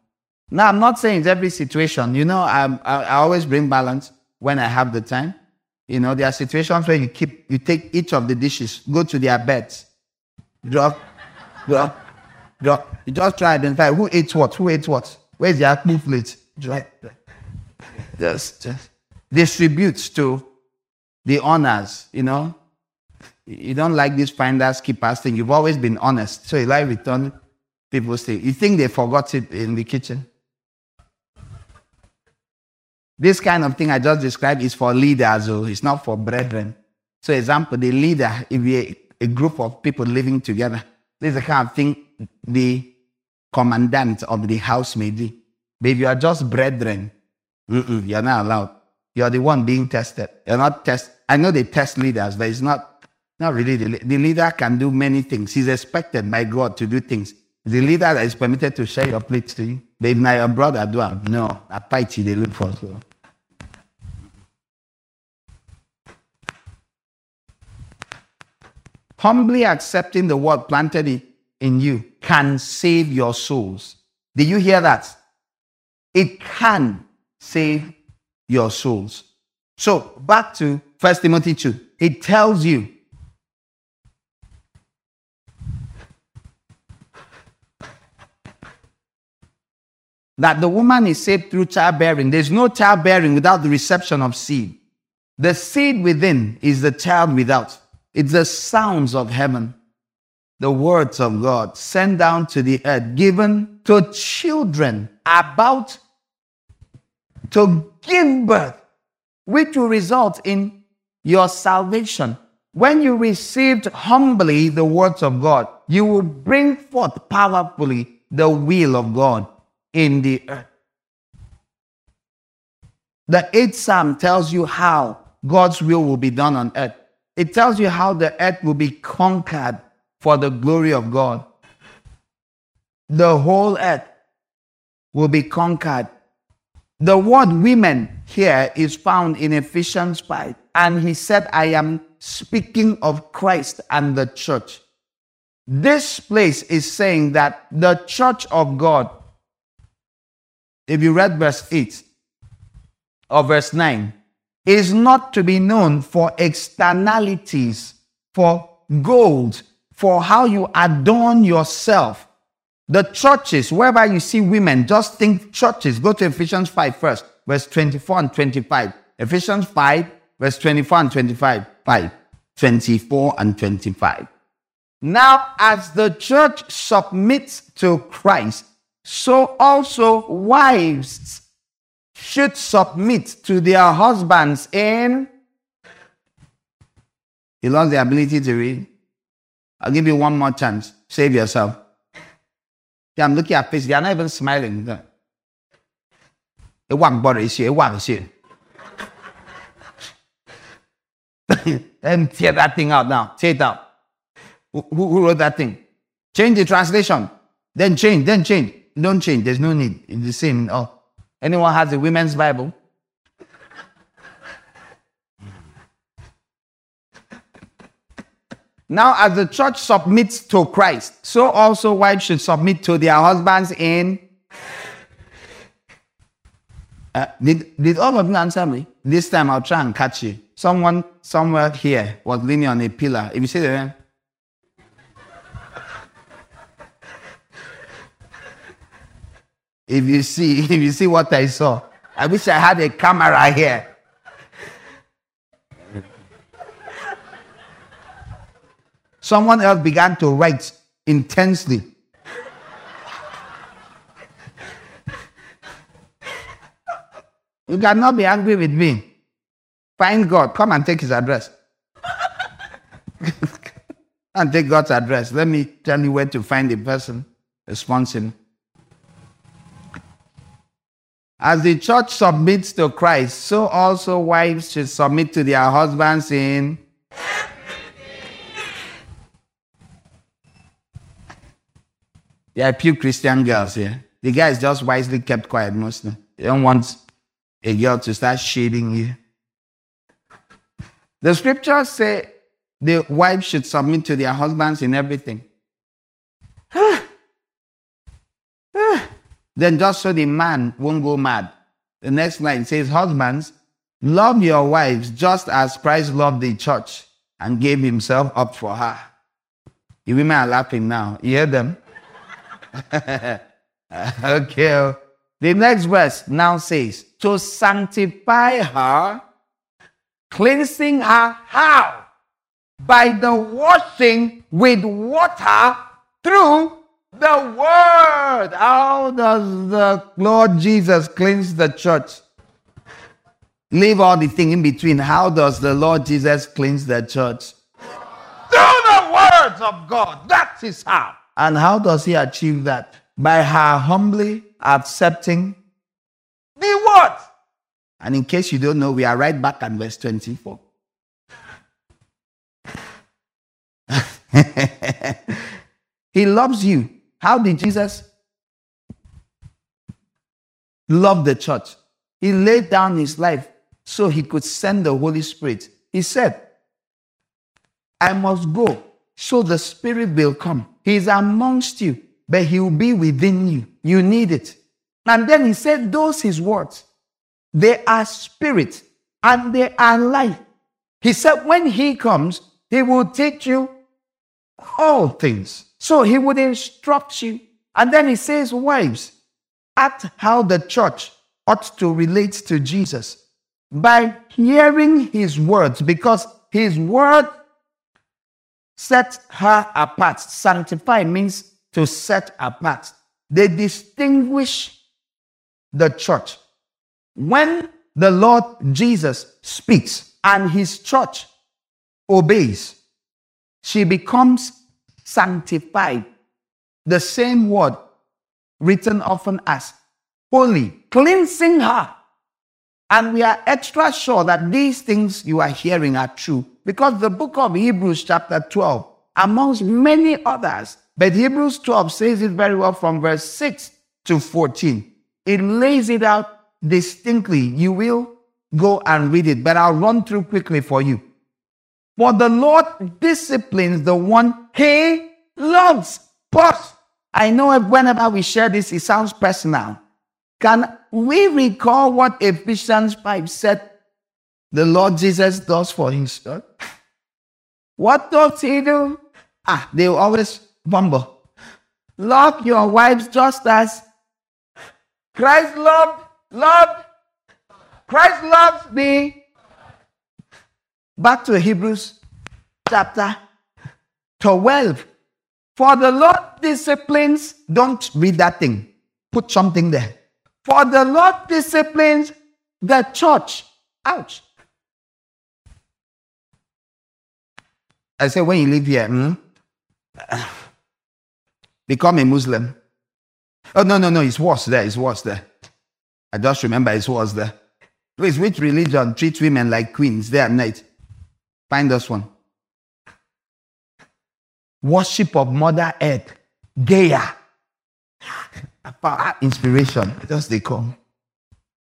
Now, I'm not saying it's every situation. You know, I, I, I always bring balance when I have the time. You know, there are situations where you keep, you take each of the dishes, go to their beds, drop, drop, drop. You just try to identify who ate what, who ate what. Where's the akpu plate? Just, just distributes to the honors, you know. You don't like this finders keepers thing. You've always been honest. So you like return people's thing. You think they forgot it in the kitchen? This kind of thing I just described is for leaders, oh, it's not for brethren. So, example, the leader, if we a, a group of people living together, this is the kind of thing the commandant of the house may do. But if you are just brethren, you're not allowed. You're the one being tested. You're not test. I know they test leaders, but it's not not really the, the leader can do many things. He's expected by God to do things. The leader that is permitted to share your plate to you. But if now your brother do it, no, a fight they look for. So. Humbly accepting the word planted in, you can save your souls. Did you hear that? It can save your souls. So back to First Timothy 2. It tells you that the woman is saved through childbearing. There's no childbearing without the reception of seed. The seed within is the child without. It's the sounds of heaven, the words of God sent down to the earth, given to children about to give birth, which will result in your salvation. When you received humbly the words of God, you will bring forth powerfully the will of God in the earth. The eighth psalm tells you how God's will will be done on earth. It tells you how the earth will be conquered for the glory of God. The whole earth will be conquered. The word women here is found in Ephesians 5. And he said, I am speaking of Christ and the church. This place is saying that the church of God if you read verse 8 or verse 9, is not to be known for externalities, for gold, for how you adorn yourself. The churches, wherever you see women, just think churches. Go to Ephesians 5 first, verse 24 and 25. Ephesians 5, verse 24 and 25. 5, 24 and 25. Now, as the church submits to Christ, so also wives should submit to their husbands in. You lost the ability to read. I'll give you one more chance. Save yourself. Yeah, I'm looking at face. They are not even smiling. It won't bother you. It won't here. Then tear that thing out now. Tear it out. Who, who wrote that thing? Change the translation. Then change, then change. Don't change. There's no need. It's the same. Oh, anyone has a women's Bible? Now, as the church submits to Christ, so also wives should submit to their husbands in. Uh, did, did all of you answer me? This time I'll try and catch you. Someone somewhere here was leaning on a pillar. If you see the If you see, if you see what I saw, I wish I had a camera here. Someone else began to write intensely. You cannot be angry with me. Find God. Come and take his address. and take God's address. Let me tell you where to find the person responsible. As the church submits to Christ, so also wives should submit to their husbands in. There are few Christian girls here. The guys just wisely kept quiet mostly. They don't want a girl to start shading you. The scriptures say the wives should submit to their husbands in everything. Then just so the man won't go mad. The next line says, Husbands, love your wives just as Christ loved the church and gave himself up for her. The women are laughing now. You hear them? okay. The next verse now says, To sanctify her, cleansing her how? By the washing with water through the word. How does the Lord Jesus cleanse the church? Leave all the thing in between. How does the Lord Jesus cleanse the church? Through the words of God. That is how. And how does he achieve that? By her humbly accepting the word. And in case you don't know, we are right back at verse 24. he loves you. How did Jesus love the church? He laid down his life so he could send the Holy Spirit. He said, I must go so the Spirit will come. He is amongst you, but he will be within you. You need it. And then he said, Those his words, they are spirit and they are life. He said, When he comes, he will teach you all things. So he would instruct you. And then he says, Wives, act how the church ought to relate to Jesus by hearing his words, because his word set her apart. Sanctify means to set apart. They distinguish the church. When the Lord Jesus speaks and his church obeys, she becomes sanctified. The same word written often as holy, cleansing her. And we are extra sure that these things you are hearing are true because the book of Hebrews, chapter 12, amongst many others, but Hebrews 12 says it very well from verse 6 to 14. It lays it out distinctly. You will go and read it, but I'll run through quickly for you. For the Lord disciplines the one he loves. Pause. I know whenever we share this, it sounds personal. Can we recall what Ephesians 5 said the Lord Jesus does for his church? What does he do? Ah, they always bumble. Love your wives just as Christ loved, loved, Christ loves me. Back to Hebrews chapter 12. For the Lord disciplines, don't read that thing. Put something there. For the Lord disciplines the church. Ouch. I say, when you live here, hmm, become a Muslim. Oh, no, no, no, it's worse there. It's worse there. I just remember it's worse there. Please, which religion treats women like queens day and night? Find us one. Worship of Mother Earth. Gaia. Inspiration. Just they come.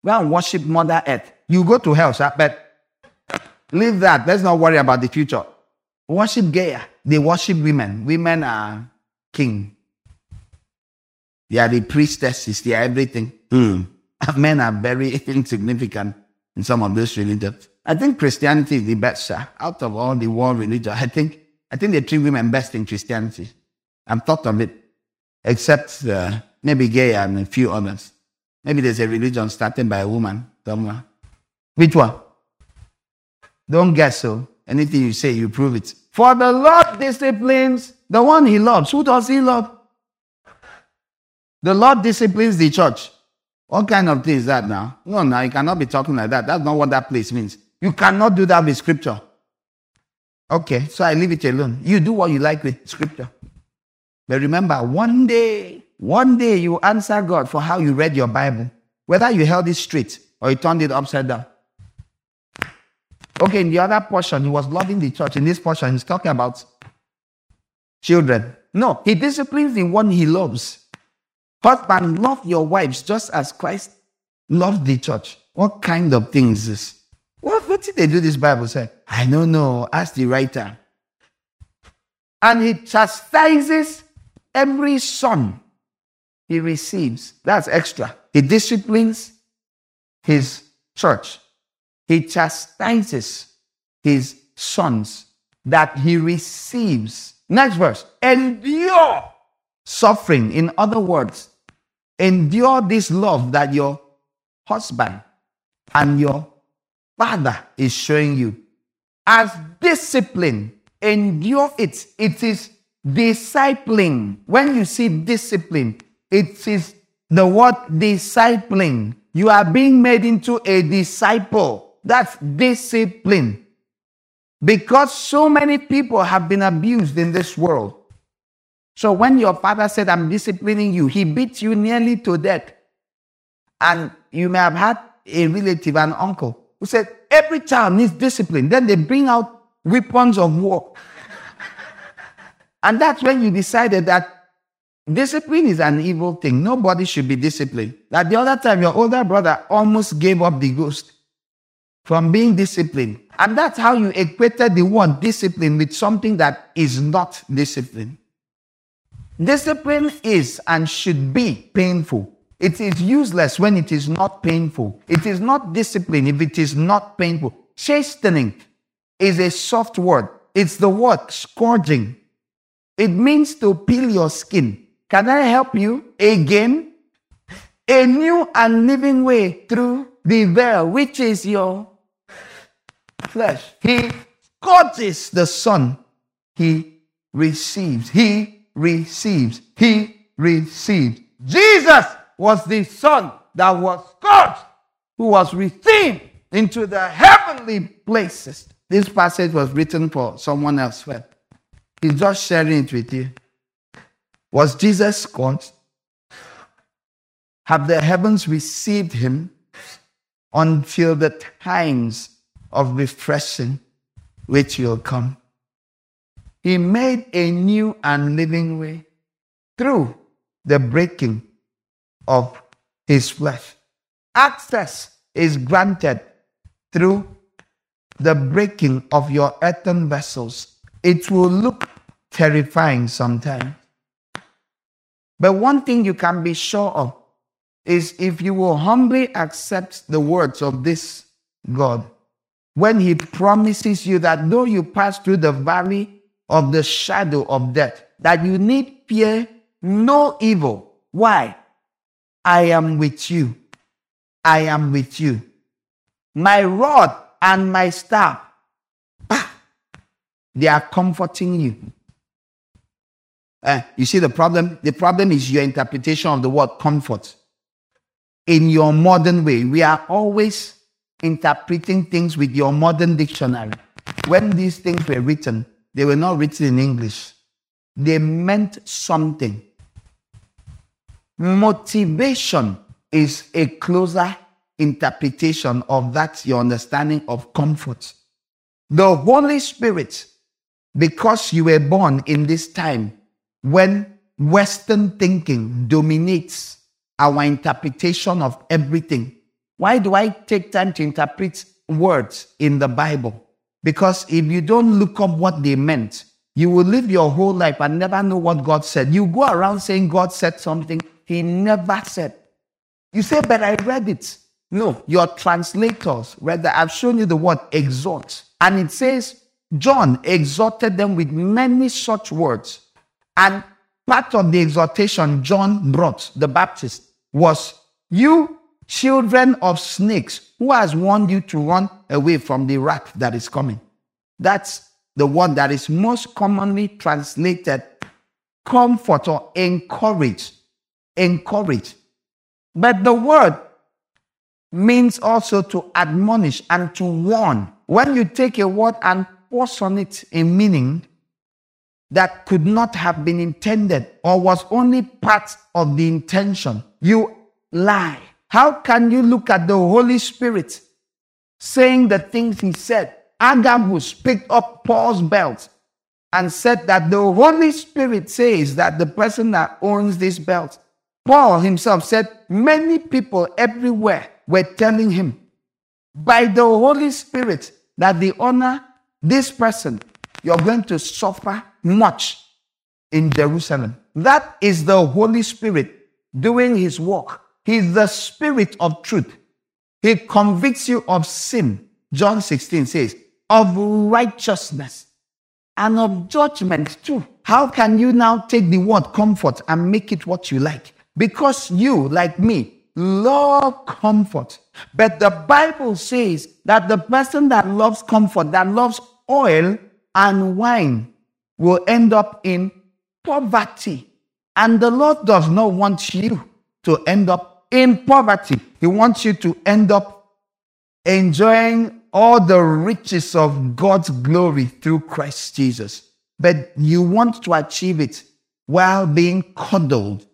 Well, worship Mother Earth. You go to hell, sir, but leave that. Let's not worry about the future. Worship Gaia. They worship women. Women are king. They are the priestesses. They are everything. Mm. Men are very insignificant in some of those religions. I think Christianity is the best, sir. Out of all the world religions, I think I think they treat women best in Christianity. I'm thought of it, except uh, maybe Gaia and a few others. Maybe there's a religion started by a woman somewhere. Which one? Don't guess so. Anything you say, you prove it. For the Lord disciplines the one he loves. Who does he love? The Lord disciplines the church. What kind of thing is that now? No, no, you cannot be talking like that. That's not what that place means. You cannot do that with scripture. Okay, so I leave it alone. You do what you like with scripture. But remember, one day, one day you answer God for how you read your Bible, whether you held it straight or you turned it upside down. Okay, in the other portion, he was loving the church. In this portion, he's talking about children. No, he disciplines the one he loves. Husband, love your wives just as Christ loved the church. What kind of thing is this? What, what did they do this Bible say? I don't know. Ask the writer. And he chastises every son he receives. That's extra. He disciplines his church. He chastises his sons that he receives. Next verse. Endure suffering. In other words, endure this love that your husband and your father is showing you. As discipline, endure it. It is discipling. When you see discipline, it is the word discipling. You are being made into a disciple. That's discipline. Because so many people have been abused in this world. So when your father said, I'm disciplining you, he beat you nearly to death. And you may have had a relative, an uncle, who said, Every child needs discipline. Then they bring out weapons of war. and that's when you decided that discipline is an evil thing. Nobody should be disciplined. That the other time, your older brother almost gave up the ghost from being disciplined. And that's how you equated the word discipline with something that is not discipline. Discipline is and should be painful. It is useless when it is not painful. It is not discipline if it is not painful. Chastening is a soft word. It's the word scourging. It means to peel your skin. Can I help you again? A new and living way through the veil, which is your flesh. He scourges the son. He receives. He receives. He receives. Jesus was the son that was scourged, who was received into the heavenly places. This passage was written for someone else. He's just sharing it with you. Was Jesus scourged? Have the heavens received him until the times of refreshing which will come? He made a new and living way through the breaking of his flesh. Access is granted through the breaking of your earthen vessels. It will look terrifying sometimes. But one thing you can be sure of is if you will humbly accept the words of this God, when He promises you that though you pass through the valley of the shadow of death, that you need fear no evil. Why? I am with you. I am with you. My rod and my staff, ah, they are comforting you. Uh, you see the problem? The problem is your interpretation of the word comfort. In your modern way, we are always interpreting things with your modern dictionary. When these things were written, they were not written in English. They meant something. Motivation is a closer interpretation of that, your understanding of comfort. The Holy Spirit, because you were born in this time when Western thinking dominates our interpretation of everything. Why do I take time to interpret words in the Bible? Because if you don't look up what they meant, you will live your whole life and never know what God said. You go around saying God said something He never said. You say, but I read it. No, your translators read that. I've shown you the word exhort. And it says, John exhorted them with many such words. And part of the exhortation John brought, the Baptist, was you children of snakes, who has warned you to run away from the wrath that is coming? That's the one that is most commonly translated comfort or encourage. Encourage. But the word means also to admonish and to warn. When you take a word and force on it a meaning that could not have been intended or was only part of the intention, you lie. How can you look at the Holy Spirit saying the things he said? Agabus picked up Paul's belt and said that the Holy Spirit says that the person that owns this belt, Paul himself said, many people everywhere were telling him by the Holy Spirit that the honor this person, you're going to suffer much in Jerusalem. That is the Holy Spirit doing his work. He's the spirit of truth. He convicts you of sin. John 16 says, of righteousness and of judgment too. How can you now take the word comfort and make it what you like? Because you, like me, love comfort. But the Bible says that the person that loves comfort, that loves oil and wine, will end up in poverty. And the Lord does not want you to end up in poverty. He wants you to end up enjoying all the riches of God's glory through Christ Jesus. But you want to achieve it while being coddled.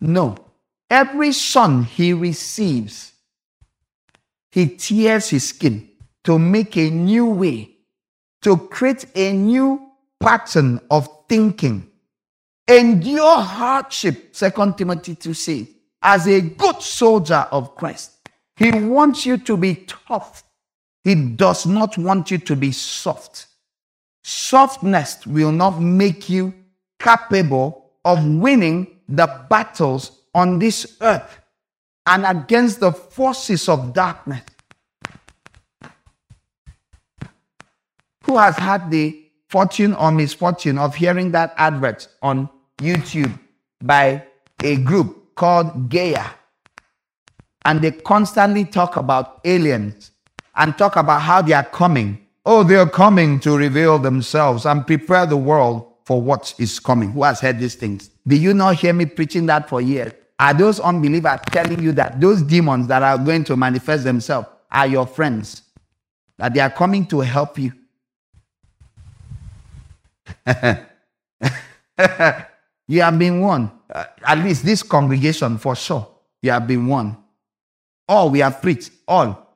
No. Every son he receives, he tears his skin to make a new way, to create a new pattern of thinking. Endure hardship, 2 Timothy 2 says, as a good soldier of Christ. He wants you to be tough. He does not want you to be soft. Softness will not make you capable of winning the battles on this earth and against the forces of darkness. Who has had the fortune or misfortune of hearing that advert on YouTube by a group called Gaia? And they constantly talk about aliens and talk about how they are coming. Oh, they are coming to reveal themselves and prepare the world for what is coming. Who has heard these things? Did you not hear me preaching that for years? Are those unbelievers telling you that those demons that are going to manifest themselves are your friends? That they are coming to help you? you have been. Uh, at least this congregation, for sure, you have been warned. All we have preached, all.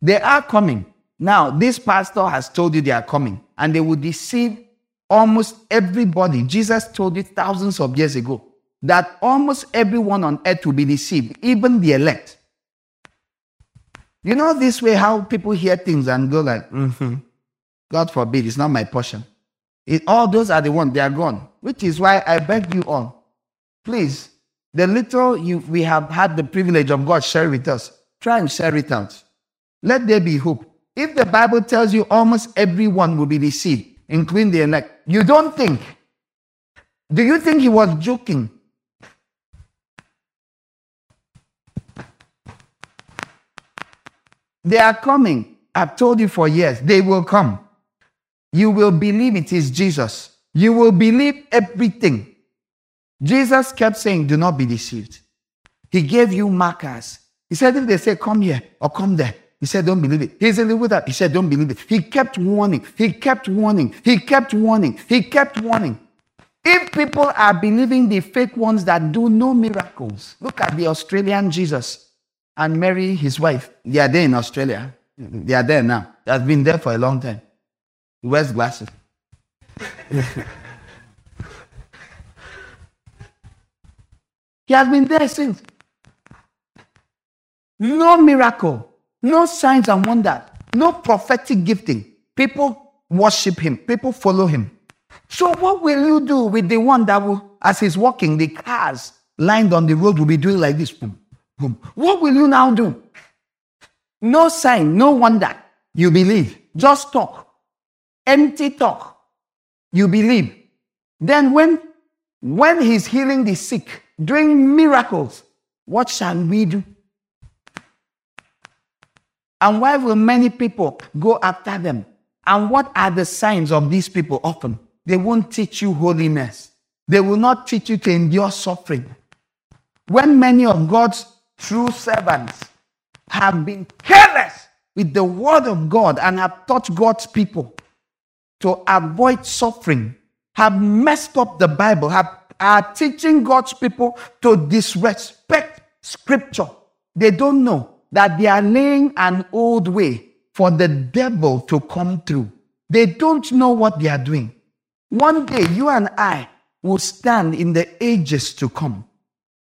They are coming. Now, this pastor has told you they are coming, and they will deceive almost everybody. Jesus told it thousands of years ago that almost everyone on earth will be deceived, even the elect. You know this way how people hear things and go like, mm-hmm. God forbid, it's not my portion. It, all those are the ones, they are gone. Which is why I beg you all, please, the little you, we have had the privilege of God share with us, try and share it out. Let there be hope. If the Bible tells you almost everyone will be deceived, including the elect, you don't think. Do you think he was joking? They are coming. I've told you for years, they will come. You will believe it is Jesus. You will believe everything. Jesus kept saying, Do not be deceived. He gave you markers. He said, If they say, Come here or come there, he said, Don't believe it. He's in the that. He said, Don't believe it. He kept warning. He kept warning. He kept warning. He kept warning. If people are believing the fake ones that do no miracles, look at the Australian Jesus and Mary, his wife. They are there in Australia. They are there now. They have been there for a long time. He wears glasses. he has been there since. No miracle, no signs and wonders, no prophetic gifting. People worship him, people follow him. So, what will you do with the one that will, as he's walking, the cars lined on the road will be doing like this? Boom, boom. What will you now do? No sign, no wonder. You believe. Just talk. Empty talk. You believe. Then when when he's healing the sick, doing miracles, what shall we do? And why will many people go after them? And what are the signs of these people often? They won't teach you holiness. They will not teach you to endure suffering. When many of God's true servants have been careless with the word of God and have taught God's people to avoid suffering, have messed up the Bible, have, are teaching God's people to disrespect scripture. They don't know that they are laying an old way for the devil to come through. They don't know what they are doing. One day, you and I will stand in the ages to come.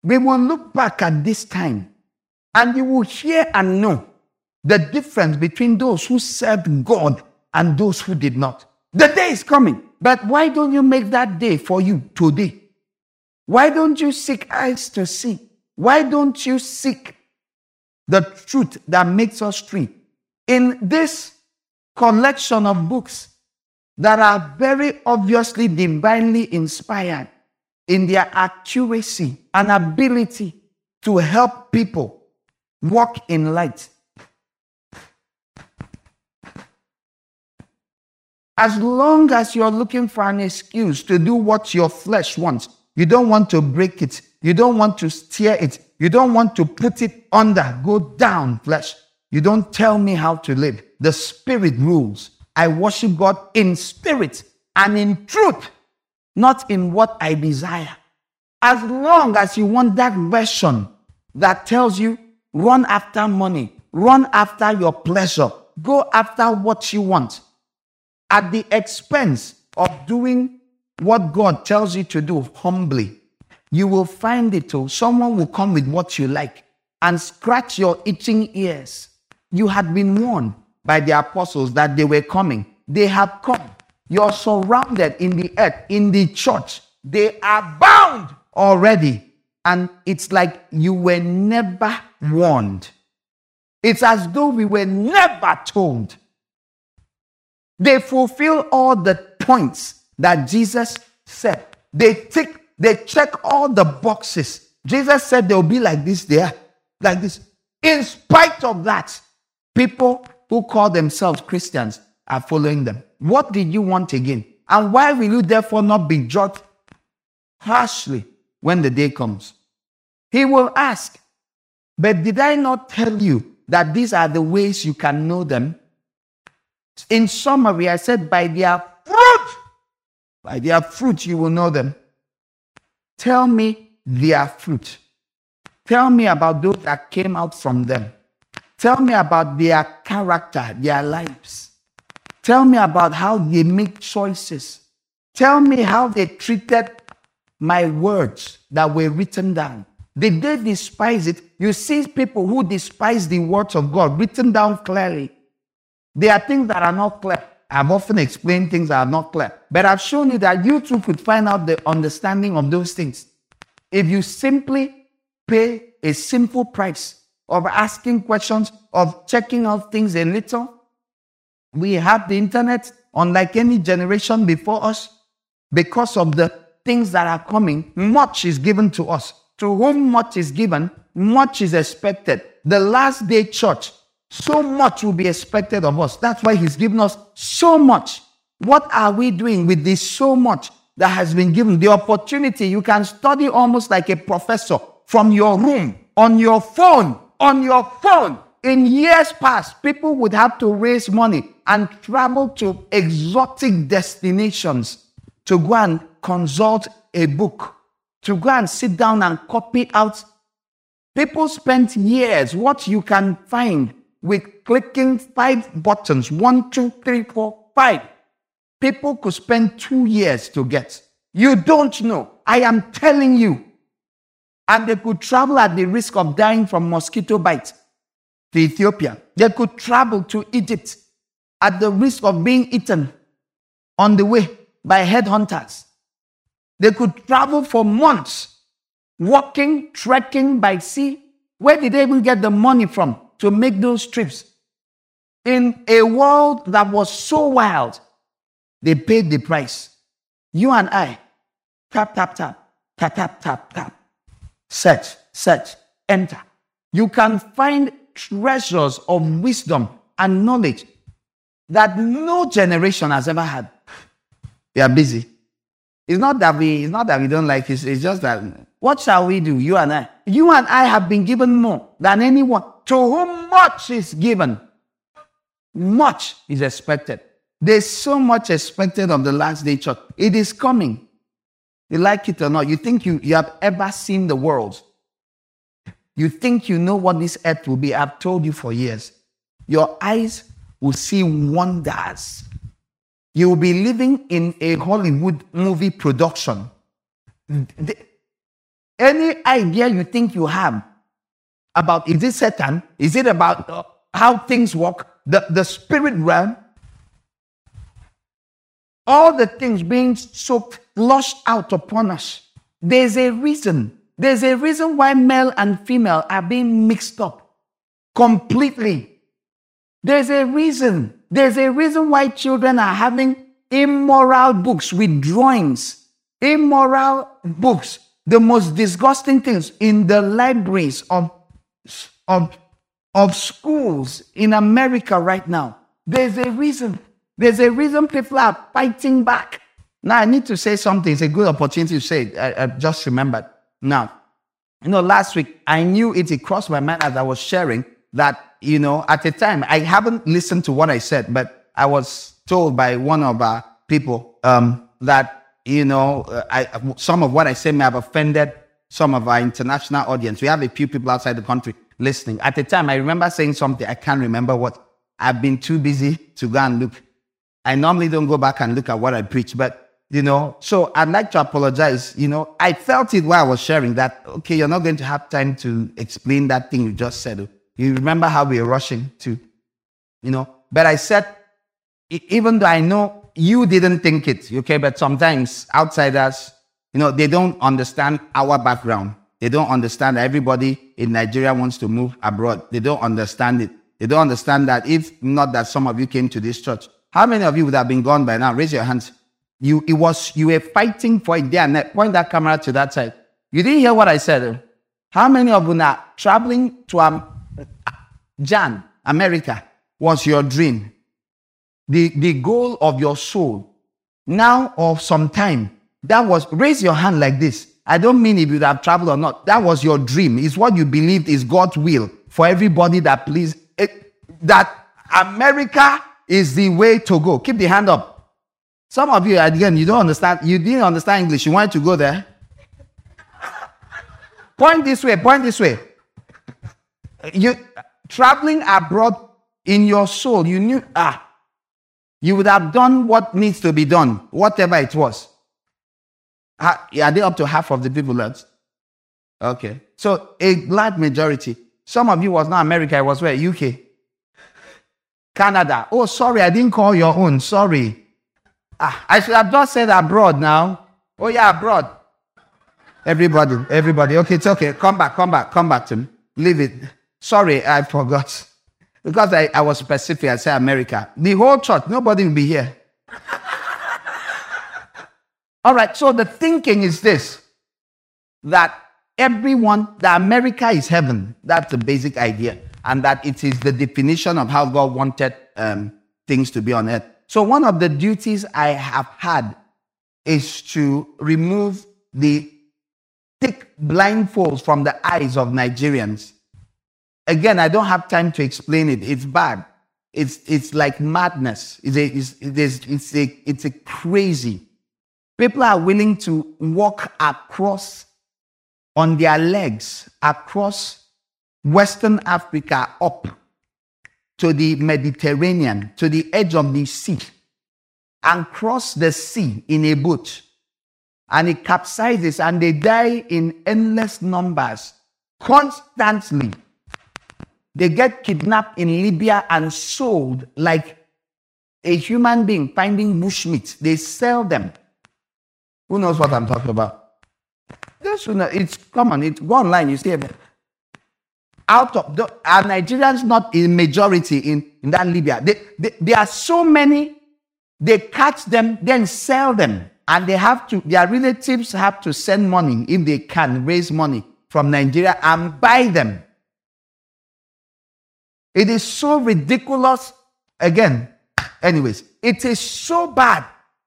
We will look back at this time and you will hear and know the difference between those who served God and those who did not. The day is coming. But why don't you make that day for you today? Why don't you seek eyes to see? Why don't you seek the truth that makes us free? In this collection of books that are very obviously divinely inspired in their accuracy and ability to help people walk in light As long as you're looking for an excuse to do what your flesh wants, you don't want to break it, you don't want to steer it, you don't want to put it under, go down, flesh. You don't tell me how to live. The Spirit rules. I worship God in spirit and in truth, not in what I desire. As long as you want that version that tells you run after money, run after your pleasure, go after what you want at the expense of doing what God tells you to do humbly, you will find it too. Someone will come with what you like and scratch your itching ears. You had been warned by the apostles that they were coming. They have come. You're surrounded in the earth, in the church. They are bound already. And it's like you were never warned. It's as though we were never told. They fulfill all the points that Jesus said. They tick, they check all the boxes. Jesus said they'll be like this, there, like this. In spite of that, people who call themselves Christians are following them. What did you want again? And why will you therefore not be judged harshly when the day comes? He will ask, But did I not tell you that these are the ways you can know them? In summary, I said, By their fruit, by their fruit you will know them. Tell me their fruit. Tell me about those that came out from them. Tell me about their character, their lives. Tell me about how they make choices. Tell me how they treated my words that were written down. Did they despise it? You see people who despise the words of God written down clearly. There are things that are not clear. I've often explained things that are not clear, but I've shown you that you too could find out the understanding of those things. If you simply pay a simple price of asking questions, of checking out things a little, we have the internet, unlike any generation before us, because of the things that are coming, much is given to us. To whom much is given, much is expected. The last day church, so much will be expected of us. That's why he's given us so much. What are we doing with this so much that has been given? The opportunity, you can study almost like a professor from your room, on your phone, on your phone. In years past, people would have to raise money and travel to exotic destinations to go and consult a book, to go and sit down and copy out. People spent years, what you can find with clicking five buttons one, two, three, four, five. People could spend two years to get. You don't know. I am telling you. And they could travel at the risk of dying from mosquito bite to Ethiopia. They could travel to Egypt at the risk of being eaten on the way by headhunters. They could travel for months, walking, trekking by sea. Where did they even get the money from to make those trips? In a world that was so wild, they paid the price. You and I, tap, tap, tap, tap, tap, tap, tap, search, search, enter. You can find treasures of wisdom and knowledge that no generation has ever had. We are busy. It's not that we, it's not that we don't like it. It's just that what shall we do? You and I. You and I have been given more than anyone. To whom much is given, much is expected. There's so much expected of the last day church. It is coming. You like it or not. You think you, you have ever seen the world. You think you know what this earth will be. I've told you for years. Your eyes will see wonders. You will be living in a Hollywood movie production. Any idea you think you have about is it Satan? Is it about uh, how things work? The, the spirit realm? All the things being so flushed out upon us. There's a reason. There's a reason why male and female are being mixed up completely. There's a reason. There's a reason why children are having immoral books with drawings, immoral books, the most disgusting things in the libraries of, of, of schools in America right now. There's a reason. There's a reason people are fighting back. Now, I need to say something. It's a good opportunity to say it. I, I just remembered. Now, you know, last week I knew it, it crossed my mind as I was sharing that you know, at the time, I haven't listened to what I said, but I was told by one of our people um, that, you know, uh, I, some of what I say may have offended some of our international audience. We have a few people outside the country listening. At the time, I remember saying something. I can't remember what. I've been too busy to go and look. I normally don't go back and look at what I preach, but you know, so I'd like to apologize. You know, I felt it while I was sharing that, okay, you're not going to have time to explain that thing you just said. You remember how we were rushing to, you know, but I said, even though I know you didn't think it, okay, but sometimes outsiders, you know, they don't understand our background. They don't understand that everybody in Nigeria wants to move abroad. They don't understand it. They don't understand that if not that some of you came to this church, how many of you would have been gone by now? Raise your hands. You, it was, you were fighting for it there there. Point that camera to that side. You didn't hear what I said. How many of you are traveling to um, Jan, America, was your dream? The, the goal of your soul, now or some time, that was, raise your hand like this. I don't mean if you have traveled or not. That was your dream. It's what you believed is God's will for everybody that please, it, that America is the way to go. Keep the hand up. Some of you, again, you don't understand. You didn't understand English. You wanted to go there. point this way. Point this way. You traveling abroad in your soul. You knew ah, you would have done what needs to be done, whatever it was. Are they up to half of the people that? Okay. So a large majority. Some of you was not America. It was where UK, Canada. Oh, sorry, I didn't call your own. Sorry. Ah, I should have just said abroad now. Oh, yeah, abroad. Everybody, everybody. Okay, it's okay. Come back, come back, come back to me. Leave it. Sorry, I forgot. Because I, I was specific, I said America. The whole church, nobody will be here. All right, so the thinking is this that everyone, that America is heaven. That's the basic idea. And that it is the definition of how God wanted um, things to be on earth. So, one of the duties I have had is to remove the thick blindfolds from the eyes of Nigerians. Again, I don't have time to explain it. It's bad. It's, it's like madness. It's a, it's, it is, it's, a, it's a crazy. People are willing to walk across on their legs across Western Africa up to the Mediterranean, to the edge of the sea, and cross the sea in a boat. And it capsizes and they die in endless numbers constantly. They get kidnapped in Libya and sold like a human being finding bushmeat. They sell them. Who knows what I'm talking about? Those who know, it's common. It's go online, you see it. Out of the, are Nigerians not in majority in, in that Libya? They, they, there are so many, they catch them, then sell them. And they have to, their relatives have to send money if they can raise money from Nigeria and buy them. It is so ridiculous. Again, anyways, it is so bad.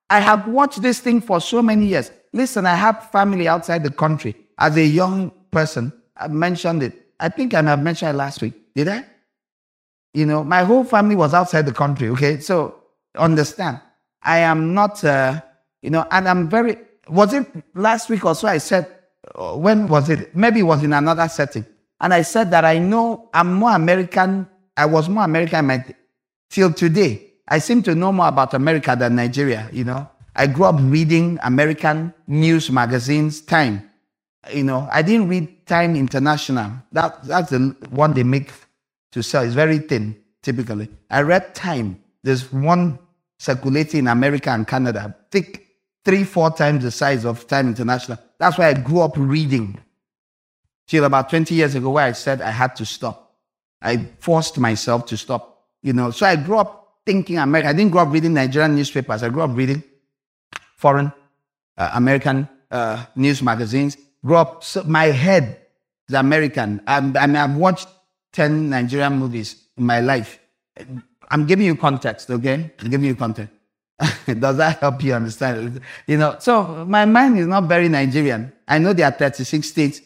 I have watched this thing for so many years. Listen, I have family outside the country. As a young person, I mentioned it. I think I have mentioned it last week. Did I? You know, my whole family was outside the country. Okay, so understand, I am not, uh, you know, and I'm very. Was it last week or so? I said, uh, when was it? Maybe it was in another setting, and I said that I know I'm more American. I was more American my, till today. I seem to know more about America than Nigeria. You know, I grew up reading American news magazines, Time. You know, I didn't read Time International. That, that's the one they make to sell. It's very thin, typically. I read Time. There's one circulating in America and Canada, thick, three, four times the size of Time International. That's why I grew up reading. Till about 20 years ago, where I said I had to stop. I forced myself to stop. You know, so I grew up thinking America. I didn't grow up reading Nigerian newspapers. I grew up reading foreign uh, American uh, news magazines. Grew up, so my head is American. I'm, I mean, I've watched 10 Nigerian movies in my life. I'm giving you context, okay? I'm giving you context. Does that help you understand? You know, so my mind is not very Nigerian. I know there are 36 states.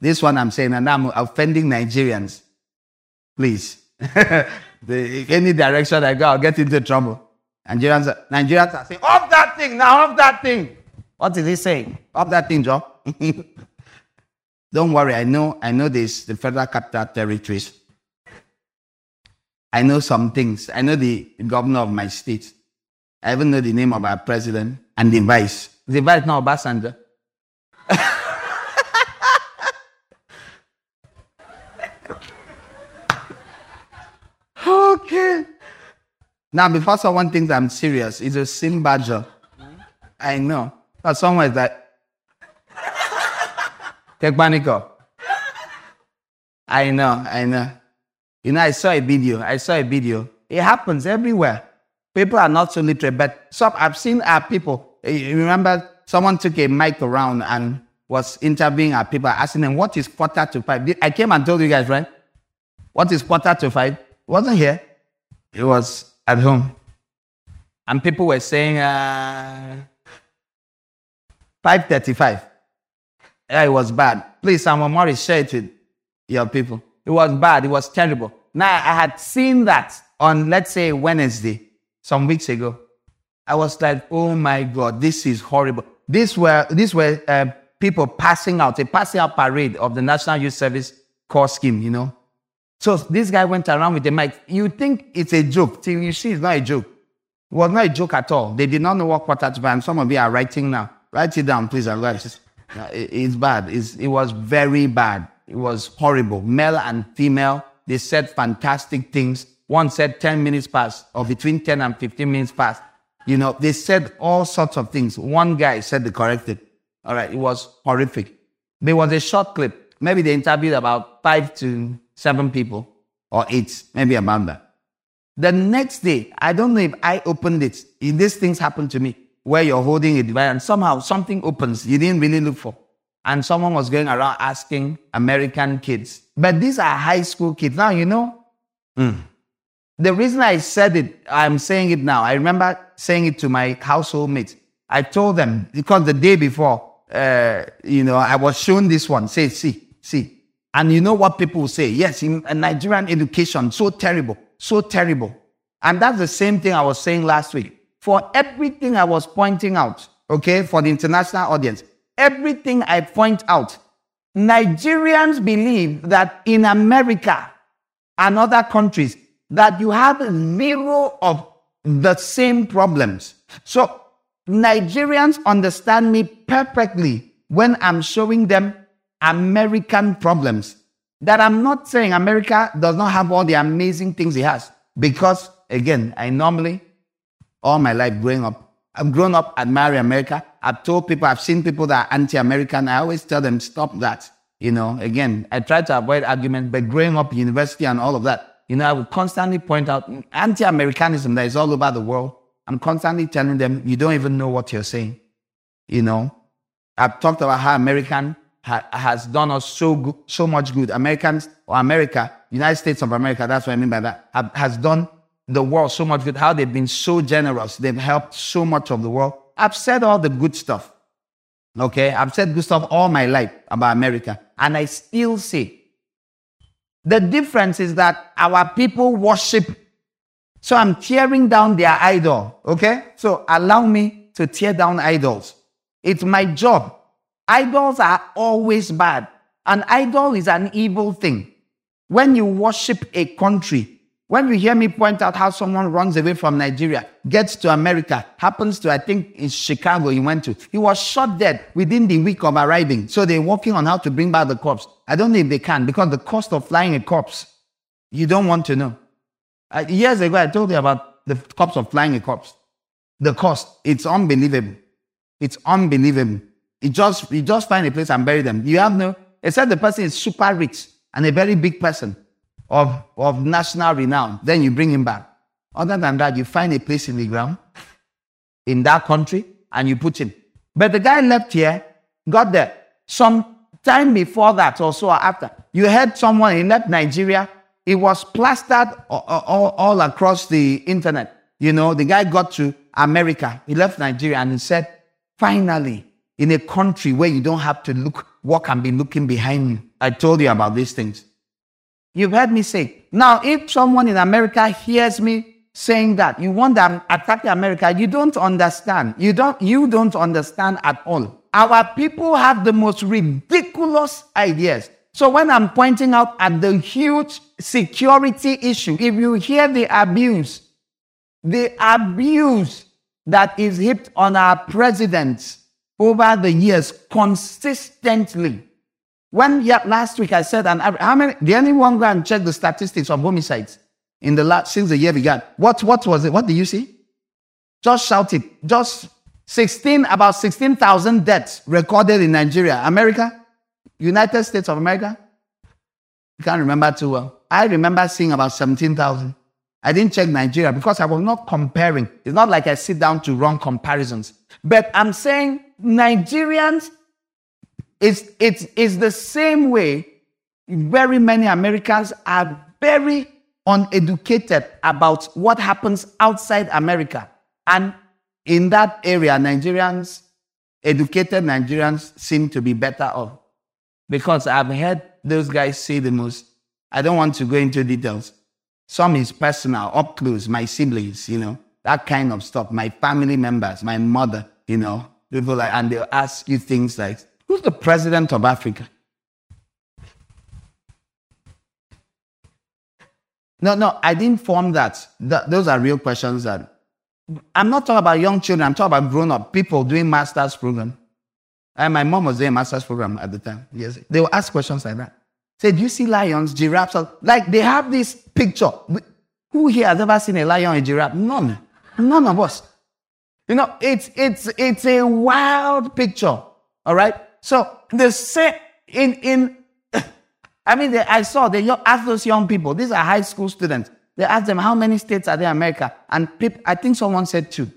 This one I'm saying, and I'm offending Nigerians. Please. the, any direction I go, I'll get into trouble. Nigerians, Nigerians are saying, off that thing now, off that thing. What is he saying? Off that thing, Joe. Don't worry, I know, I know this, the federal capital territories. I know some things. I know the governor of my state. I even know the name of our president and the vice. The vice now, Obasanjo. Okay. Now, before someone thinks I'm serious, it's Osinbajo. I know. But someone is like, take panico. I know, I know. You know, I saw a video. I saw a video. It happens everywhere. People are not so literate, but some I've seen our people. eh, You remember someone took a mic around and was interviewing our people, asking them, What is quarter to five? I came and told you guys, right? What is quarter to five? Wasn't here. It was at home. And people were saying, uh, 535. Yeah, it was bad. Please, Samuel Morris, share it with your people. It was bad. It was terrible. Now, I had seen that on, let's say, Wednesday, some weeks ago. I was like, oh my God, this is horrible. These were, these were uh, people passing out, a passing out parade of the National Youth Service Corps scheme, you know. So this guy went around with the mic. You think it's a joke till you see it's not a joke. It was not a joke at all. They did not know what quarter to five. And some of you are writing now. Write it down, please. and write it. No, it- It's bad. It's, it was very bad. It was horrible. Male and female, they said fantastic things. One said 10 minutes past, or between 10 and 15 minutes past. You know, they said all sorts of things. One guy said the correct corrected. All right, it was horrific. There was a short clip. Maybe they interviewed about five to seven people, or eight, maybe about that. The next day, I don't know if I opened it. If these things happen to me, where you're holding a device and somehow something opens you didn't really look for. And someone was going around asking American kids. But these are high school kids. Now, you know, the reason I said it, I'm saying it now. I remember saying it to my household mates. I told them because the day before, uh, you know, I was shown this one. Say, see, see. And you know what people say? Yes, in Nigerian education, so terrible, so terrible. And that's the same thing I was saying last week. For everything I was pointing out, okay, for the international audience, everything I point out, Nigerians believe that in America, and other countries that you have zero of the same problems. So Nigerians understand me perfectly when I'm showing them American problems. That I'm not saying America does not have all the amazing things it has. Because again, I normally, all my life growing up, I've grown up admiring America. I've told people, I've seen people that are anti-American. I always tell them, stop that. You know, again, I try to avoid argument, but growing up in university and all of that, you know, I would constantly point out anti-Americanism that is all over the world. I'm constantly telling them, you don't even know what you're saying. You know, I've talked about how American ha- has done us so good, so much good. Americans or America, United States of America, that's what I mean by that, have, has done the world so much good. How they've been so generous. They've helped so much of the world. I've said all the good stuff. Okay, I've said good stuff all my life about America, and I still say the difference is that our people worship. So I'm tearing down their idol. Okay, so allow me to tear down idols. It's my job. Idols are always bad. An idol is an evil thing. When you worship a country, when you hear me point out how someone runs away from Nigeria, gets to America, happens to, I think, in Chicago he went to, he was shot dead within the week of arriving. So they're working on how to bring back the corpse. I don't know if they can because the cost of flying a corpse, you don't want to know. Uh, years ago, I told you about the cost of flying a corpse. The cost, it's unbelievable. It's unbelievable. You just, you just find a place and bury them. You have no, except the person is super rich and a very big person of, of national renown, then you bring him back. Other than that, you find a place in the ground in that country and you put him. But the guy left here, got there. Some time before that or so after, you heard someone, he left Nigeria, it was plastered all, all, all across the internet. You know, the guy got to America, he left Nigeria and he said, finally, in a country where you don't have to look, walk and be looking behind you, I told you about these things. You've heard me say. Now, if someone in America hears me saying that, you want them attack America, you don't understand. You don't, you don't understand at all. Our people have the most ridiculous ideas. So when I'm pointing out at the huge security issue, if you hear the abuse, the abuse that is heaped on our presidents over the years consistently. When yeah, last week I said, and how many? Did anyone go and check the statistics of homicides in the last since the year began? What what was it? What did you see? Just shout it. Just 16 about 16,000 deaths recorded in Nigeria, America, United States of America. You can't remember too well. I remember seeing about 17,000. I didn't check Nigeria because I was not comparing. It's not like I sit down to run comparisons. But I'm saying Nigerians, it's, it's, it's the same way very many Americans are very uneducated about what happens outside America. And in that area, Nigerians, educated Nigerians seem to be better off. Because I've heard those guys say the most. I don't want to go into details. Some is personal, up close, my siblings, you know, that kind of stuff. My family members, my mother, you know, people like, and they'll ask you things like, who's the president of Africa? No, no, I didn't form that. Th- those are real questions that I'm not talking about young children. I'm talking about grown up people doing master's program. And my mom was doing master's program at the time. Yes, they will ask questions like that. Say, do you see lions, giraffes? Like they have this picture. Who here has ever seen a lion or a giraffe? None. None of us. You know, it's it's it's a wild picture. All right. So the same in in. I mean, they, I saw they asked those young people. These are high school students. They asked them how many states are there in America, and I think someone said two.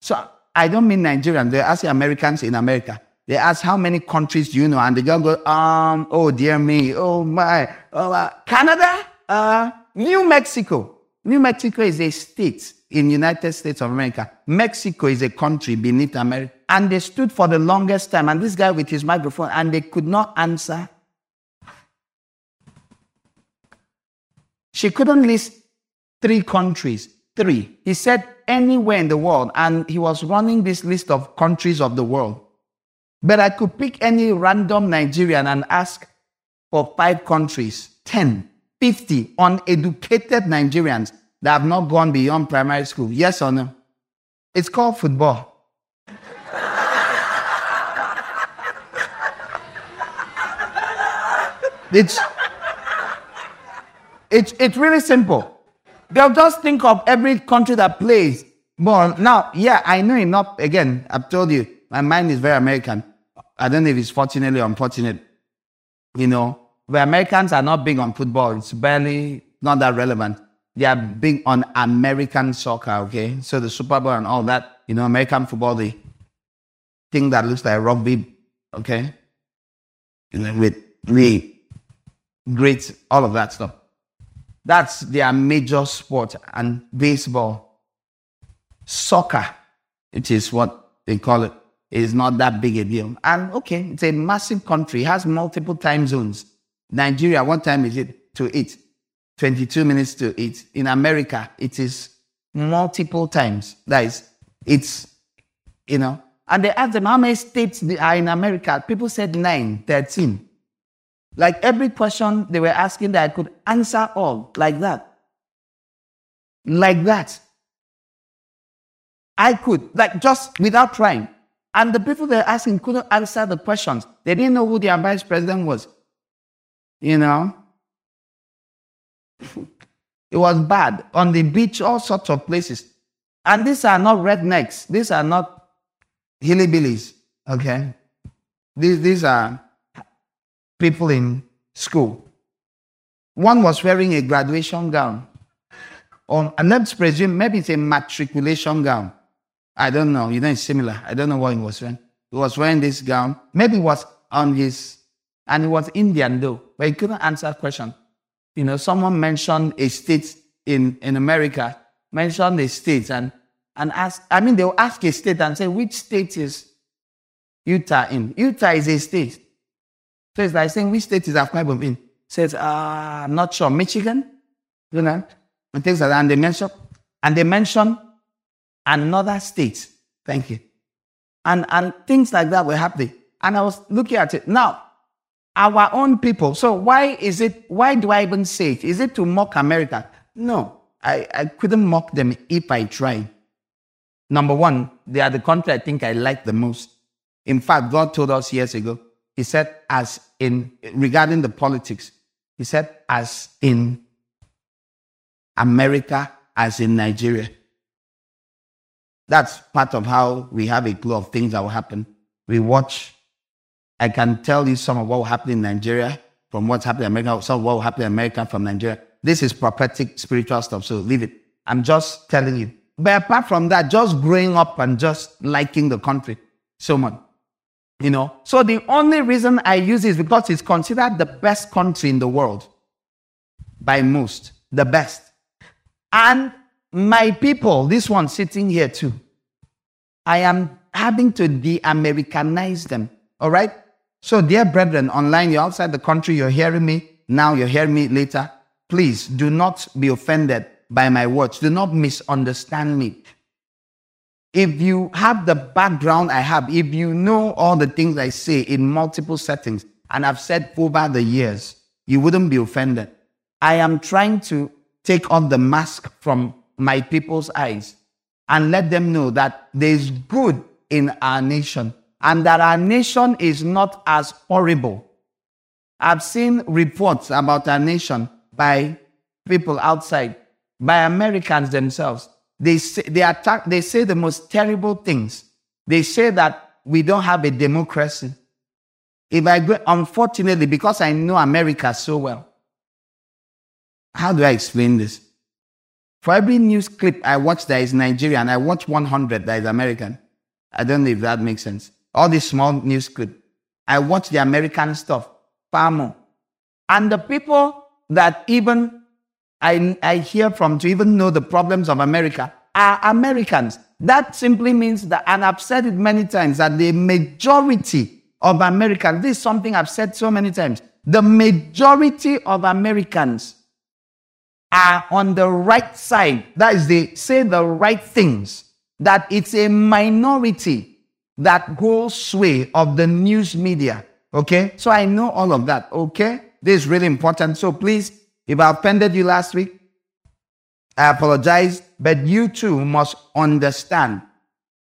So I don't mean Nigerians. They ask the Americans in America. They ask how many countries do you know, and the girl goes, um, oh dear me, oh my, oh uh, Canada, uh, New Mexico. New Mexico is a state in United States of America. Mexico is a country beneath America, and they stood for the longest time. And this guy with his microphone, and they could not answer. She couldn't list three countries. Three. He said anywhere in the world, and he was running this list of countries of the world. But I could pick any random Nigerian and ask for five countries, 10, 50 uneducated Nigerians that have not gone beyond primary school. Yes or no? It's called football. it's, it's, it's really simple. They'll just think of every country that plays. But now, yeah, I know enough. Again, I've told you, my mind is very American. I don't know if it's fortunately or unfortunate. You know, the Americans are not big on football. It's barely not that relevant. They are big on American soccer, okay? So the Super Bowl and all that, you know, American football, the thing that looks like rugby, okay? You know, with the great, all of that stuff. That's their major sport. And baseball, soccer, it is what they call it is not that big a deal. And okay, it's a massive country, has multiple time zones. Nigeria, what time is it to eat? 22 minutes to eat. In America, it is multiple times. That is, it's, you know. And they asked them how many states are in America. People said nine, 13. Like every question they were asking that I could answer all like that. Like that. I could, like just without trying. And the people they're asking couldn't answer the questions. They didn't know who their vice president was. You know? it was bad. On the beach, all sorts of places. And these are not rednecks. These are not hillbillies. Okay? These, these are people in school. One was wearing a graduation gown. Or, and let's presume maybe it's a matriculation gown. I don't know. You know, it's similar. I don't know what he was wearing. He was wearing this gown. Maybe it was on his, and he was Indian though, but he couldn't answer a question. You know, someone mentioned a state in, in America, mentioned a state and, and ask, I mean, they'll ask a state and say, which state is Utah in? Utah is a state. So it's like saying, which state is Akwa in? Says, uh, I'm not sure. Michigan? You know? And things like that. And they mention, and they mention another state. Thank you. And, and things like that were happening. And I was looking at it. Now, our own people. So why is it, why do I even say it? Is it to mock America? No, I, I couldn't mock them if I tried. Number one, they are the country I think I like the most. In fact, God told us years ago, He said, as in regarding the politics, He said, as in America, as in Nigeria. That's part of how we have a clue of things that will happen. We watch. I can tell you some of what will happen in Nigeria from what's happening in America, some of what will happen in America from Nigeria. This is prophetic spiritual stuff, so leave it. I'm just telling you. But apart from that, just growing up and just liking the country so much. You know, so the only reason I use it is because it's considered the best country in the world by most, the best. And my people, this one sitting here too, I am having to de Americanize them. All right? So, dear brethren, online, you're outside the country, you're hearing me now, you're hearing me later. Please do not be offended by my words. Do not misunderstand me. If you have the background I have, if you know all the things I say in multiple settings, and I've said over the years, you wouldn't be offended. I am trying to take off the mask from my people's eyes and let them know that there's good in our nation and that our nation is not as horrible. I've seen reports about our nation by people outside, by Americans themselves. They say, they attack, they say the most terrible things. They say that we don't have a democracy. If I go, unfortunately, because I know America so well, how do I explain this? For every news clip I watch that is Nigerian, I watch 100 that is American. I don't know if that makes sense. All these small news clip. I watch the American stuff far more. And the people that even I, I hear from to even know the problems of America are Americans. That simply means that, and I've said it many times, that the majority of Americans, this is something I've said so many times, the majority of Americans are on the right side. That is, they say the right things. That it's a minority that holds sway of the news media. Okay? So I know all of that. Okay? This is really important. So please, if I offended you last week, I apologize. But you too must understand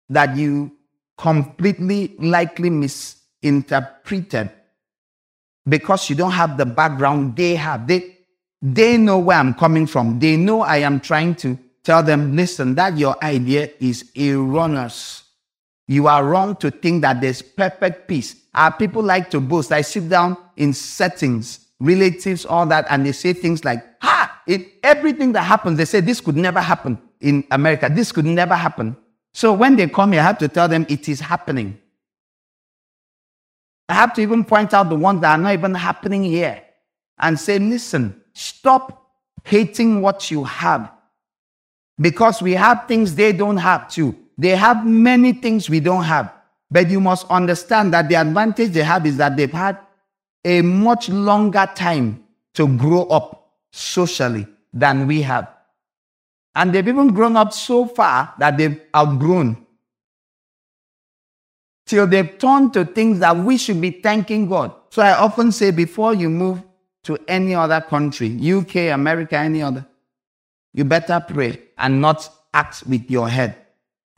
that you completely likely misinterpreted because you don't have the background they have. They, they know where I'm coming from. They know I am trying to tell them, listen, that your idea is erroneous. You are wrong to think that there's perfect peace. Our people like to boast. I sit down in settings, relatives, all that, and they say things like, ha, it, everything that happens, they say this could never happen in America. This could never happen. So when they come here, I have to tell them it is happening. I have to even point out the ones that are not even happening here and say, listen, stop hating what you have because we have things they don't have too. They have many things we don't have. But you must understand that the advantage they have is that they've had a much longer time to grow up socially than we have. And they've even grown up so far that they've outgrown. Till they've turned to things that we should be thanking God. So I often say before you move to any other country, UK, America, any other, you better pray and not act with your head.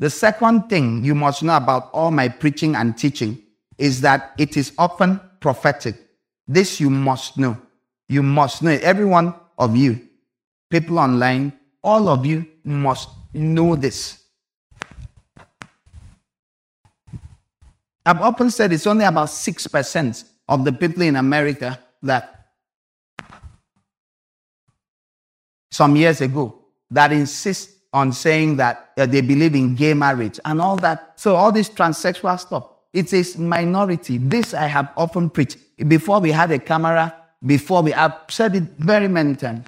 The second thing you must know about all my preaching and teaching is that it is often prophetic. This you must know. You must know. It. Every one of you, people online, all of you must know this. I've often said it's only about 6% of the people in America that some years ago that insist on saying that uh, they believe in gay marriage and all that. So all this transsexual stuff, it's minority. This I have often preached before we had a camera, before we have said it very many times.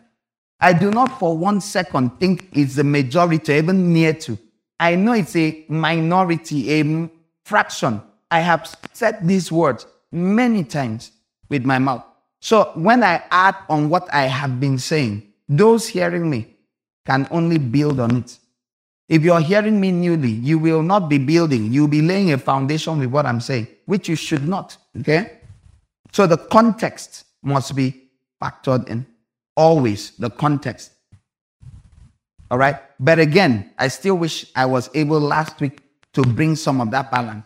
I do not for one second think it's the majority, even near to. I know it's a minority, a fraction. I have said these words many times with my mouth. So when I add on what I have been saying, those hearing me can only build on it. If you're hearing me newly, you will not be building. You'll be laying a foundation with what I'm saying, which you should not. Okay? So the context must be factored in. Always the context. All right? But again, I still wish I was able last week to bring some of that balance.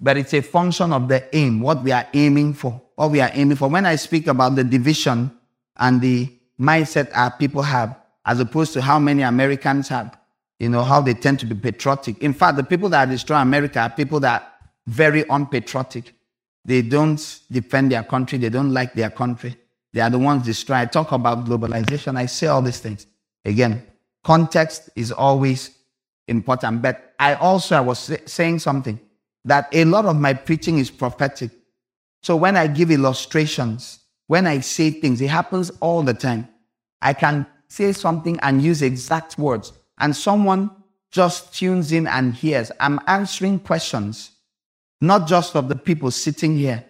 But it's a function of the aim, what we are aiming for. What we are aiming for. When I speak about the division and the mindset our people have, as opposed to how many Americans have, you know, how they tend to be patriotic. In fact, the people that destroy America are people that are very unpatriotic. They don't defend their country, they don't like their country. They are the ones destroy. I talk about globalization, I say all these things. Again, context is always important. But I also I was saying something that a lot of my preaching is prophetic. So when I give illustrations, when I say things, it happens all the time. I can say something and use exact words, and someone just tunes in and hears. I'm answering questions, not just of the people sitting here.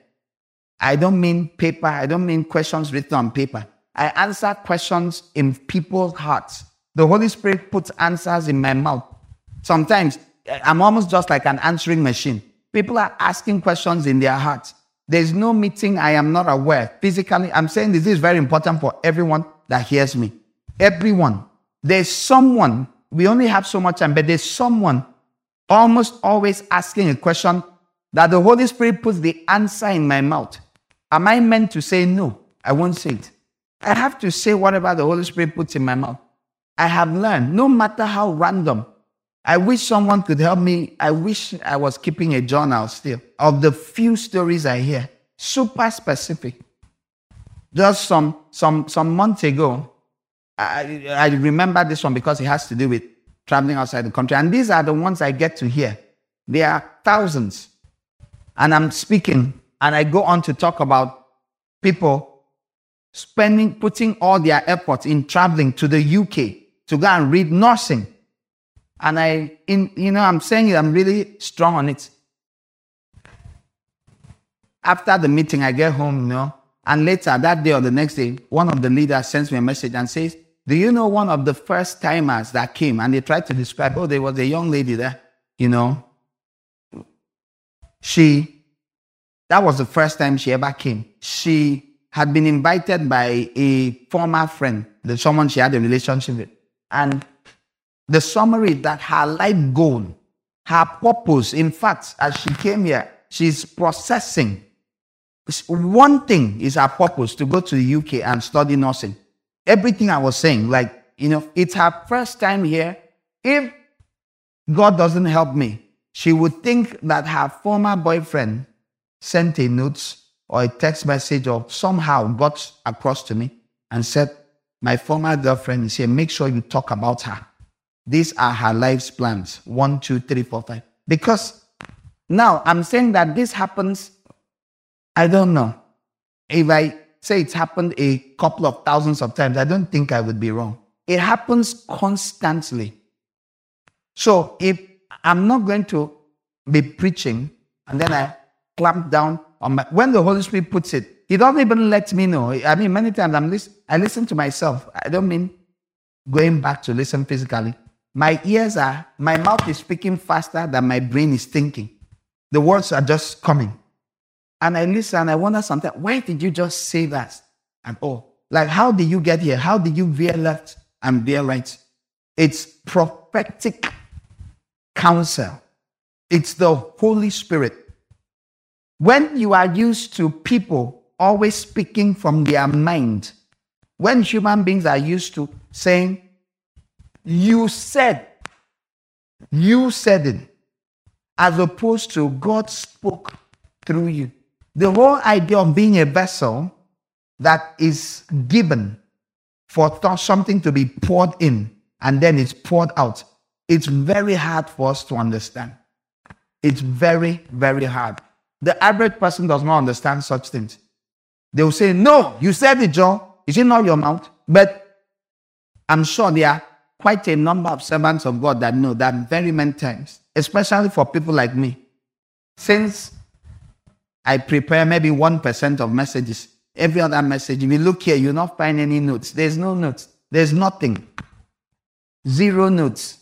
I don't mean paper, I don't mean questions written on paper. I answer questions in people's hearts. The Holy Spirit puts answers in my mouth. Sometimes eh, I'm almost just like an answering machine. People are asking questions in their hearts. There's no meeting I am not aware. Physically, I'm saying this is very important for everyone that hears me. Everyone. There's someone, we only have so much time, but there's someone almost always asking a question that the Holy Spirit puts the answer in my mouth. Am I meant to say no? I won't say it. I have to say whatever the Holy Spirit puts in my mouth. I have learned, no matter how random, I wish someone could help me. I wish I was keeping a journal still of the few stories I hear. Super specific. Just some some some months ago, I, I remember this one because it has to do with traveling outside the country. And these are the ones I get to hear. There are thousands. And I'm speaking, and I go on to talk about people spending, putting all their efforts in traveling to the UK to go and read nursing and I, in, you know, I'm saying it, I'm really strong on it. After the meeting, I get home, you know, and later that day or the next day, one of the leaders sends me a message and says, Do you know one of the first timers that came? And they tried to describe, oh, there was a young lady there, you know. She, that was the first time she ever came. She had been invited by a former friend, the someone she had a relationship with. And the summary that her life goal, her purpose, in fact, as she came here, she's processing. One thing is her purpose to go to the UK and study nursing. Everything I was saying, like, you know, it's her first time here. If God doesn't help me, she would think that her former boyfriend sent a note or a text message or somehow got across to me and said, My former girlfriend is here. Make sure you talk about her. These are her life's plans. One, two, three, four, five. Because now I'm saying that this happens, I don't know. If I say it's happened a couple of thousands of times, I don't think I would be wrong. It happens constantly. So if I'm not going to be preaching and then I clamp down on my, when the Holy Spirit puts it, He doesn't even let me know. I mean, many times I'm listen, I listen to myself. I don't mean going back to listen physically. My ears are, my mouth is speaking faster than my brain is thinking. The words are just coming. And I listen, and I wonder sometimes, why did you just say that? And oh, like, how did you get here? How did you veer left and veer right? It's prophetic counsel, it's the Holy Spirit. When you are used to people always speaking from their mind, when human beings are used to saying, you said, you said it, as opposed to God spoke through you. The whole idea of being a vessel that is given for something to be poured in and then it's poured out, it's very hard for us to understand. It's very, very hard. The average person does not understand such things. They will say, No, you said it, John. Is it not your mouth? But I'm sure there are quite a number of servants of God that know that very many times, especially for people like me, since I prepare maybe 1% of messages. Every other message, if you look here, you'll not find any notes. There's no notes. There's nothing. Zero notes.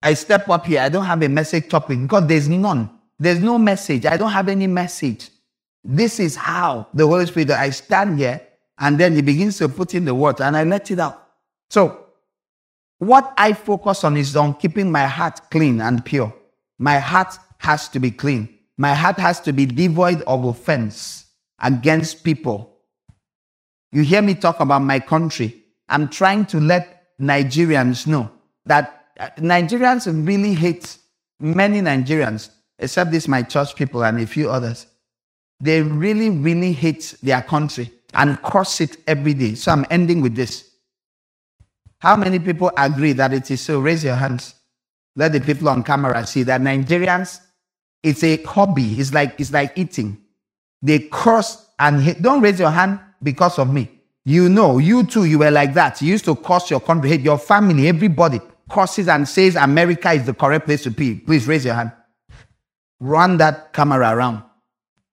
I step up here, I don't have a message topic because there's none. There's no message. I don't have any message. This is how the Holy Spirit, I stand here and then He begins to put in the word and I let it out. So, what I focus on is on keeping my heart clean and pure. My heart has to be clean. My heart has to be devoid of offense against people. You hear me talk about my country. I'm trying to let Nigerians know that uh, Nigerians really hate many Nigerians, except these my church people and a few others. They really, really hate their country and curse it every day. So I'm ending with this. How many people agree that it is so? Raise your hands. Let the people on camera see that Nigerians, it's a hobby. It's like it's like eating. They curse and hate. Don't raise your hand because of me. You know, you too, you were like that. You used to curse your country, hate your family, everybody curses and says America is the correct place to be. Please raise your hand. Run that camera around.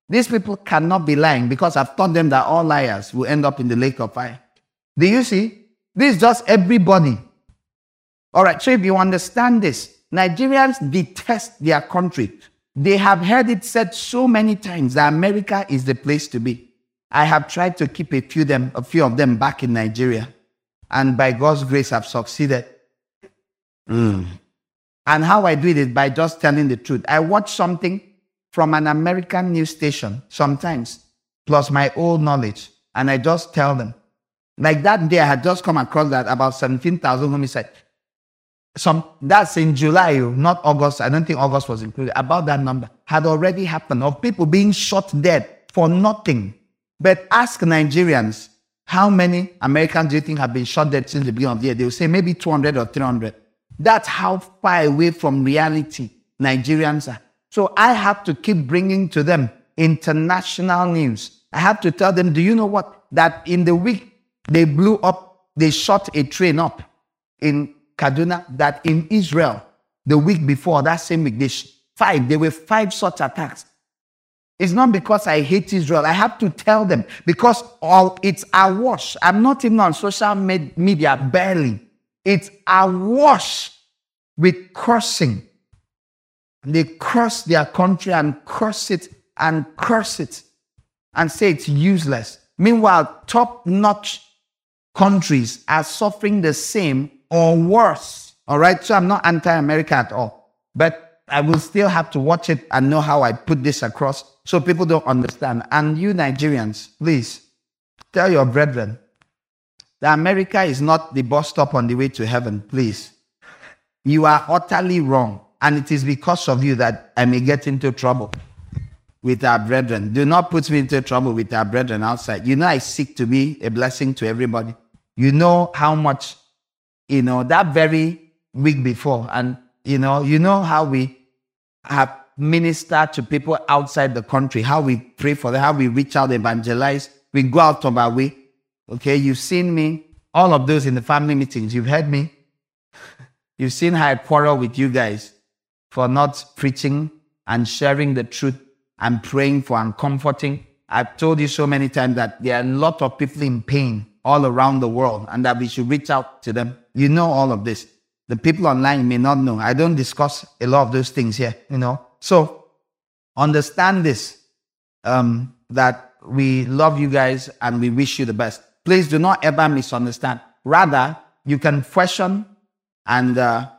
These people cannot be lying because I've taught them that all liars will end up in the lake of fire. Do you see? This is just everybody. All right, so if you understand this, Nigerians detest their country. They have heard it said so many times that America is the place to be. I have tried to keep a few them, a few of them back in Nigeria, and by God's grace, I've succeeded. Mm. And how I do it is by just telling the truth. I watch something from an American news station sometimes, plus my old knowledge, and I just tell them. Like that day, I had just come across that about 17,000 homicides. Some that's in July, not August. I don't think August was included. About that number had already happened of people being shot dead for nothing. But ask Nigerians how many Americans do you think have been shot dead since the beginning of the year? They will say maybe 200 or 300. That's how far away from reality Nigerians are. So I have to keep bringing to them international news. I have to tell them, do you know what? That in the week they blew up, they shot a train up in Kaduna, that in Israel, the week before, that same week, they five, there were five such attacks. It's not because I hate Israel. I have to tell them because all it's awash. I'm not even on social med- media, barely. It's awash with cursing. They curse their country and curse it and curse it and say it's useless. Meanwhile, top notch countries are suffering the same or worse. All right. So I'm not anti America at all. But I will still have to watch it and know how I put this across so people don't understand. And you Nigerians, please tell your brethren that America is not the bus stop on the way to heaven, please. You are utterly wrong. And it is because of you that I may get into trouble with our brethren. Do not put me into trouble with our brethren outside. You know, I seek to be a blessing to everybody. You know how much, you know, that very week before, and you know, you know how we have ministered to people outside the country, how we pray for them, how we reach out, evangelize, we go out of our way. Okay, you've seen me, all of those in the family meetings, you've heard me. You've seen how I quarrel with you guys for not preaching and sharing the truth and praying for and comforting. I've told you so many times that there are a lot of people in pain all around the world and that we should reach out to them. You know all of this. The people online may not know. I don't discuss a lot of those things here, you know. So understand this um, that we love you guys and we wish you the best. Please do not ever misunderstand. Rather, you can question and uh,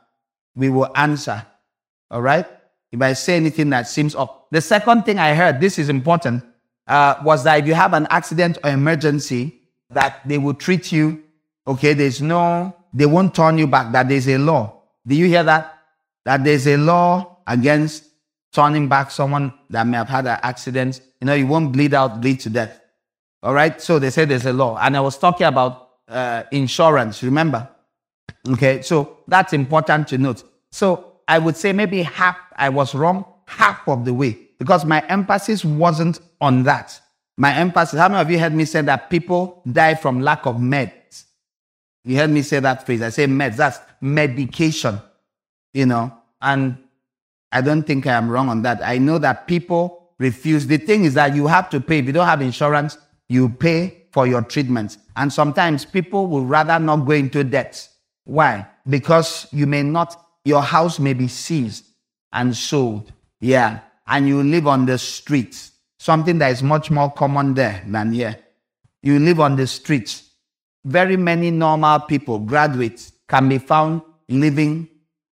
we will answer. All right? If I say anything that seems off. The second thing I heard, this is important, uh, was that if you have an accident or emergency, that they will treat you, okay, there's no, they won't turn you back, that there's a law. Do you hear that? That there's a law against turning back someone that may have had an accident. You know, you won't bleed out, bleed to death. All right? So they say there's a law. And I was talking about uh, insurance, remember? Okay, so that's important to note. So I would say maybe half, I was wrong half of the way because my emphasis wasn't on that. My emphasis, how many of you heard me say that people die from lack of meds? You heard me say that phrase. I say meds, that's medication, you know, and I don't think I am wrong on that. I know that people refuse. The thing is that you have to pay. If you don't have insurance, you pay for your treatment. And sometimes people will rather not go into debt. Why? Because you may not, your house may be seized and sold. Yeah. And you live on the streets. Something that is much more common there than here. You live on the streets. Very many normal people, graduates, can be found living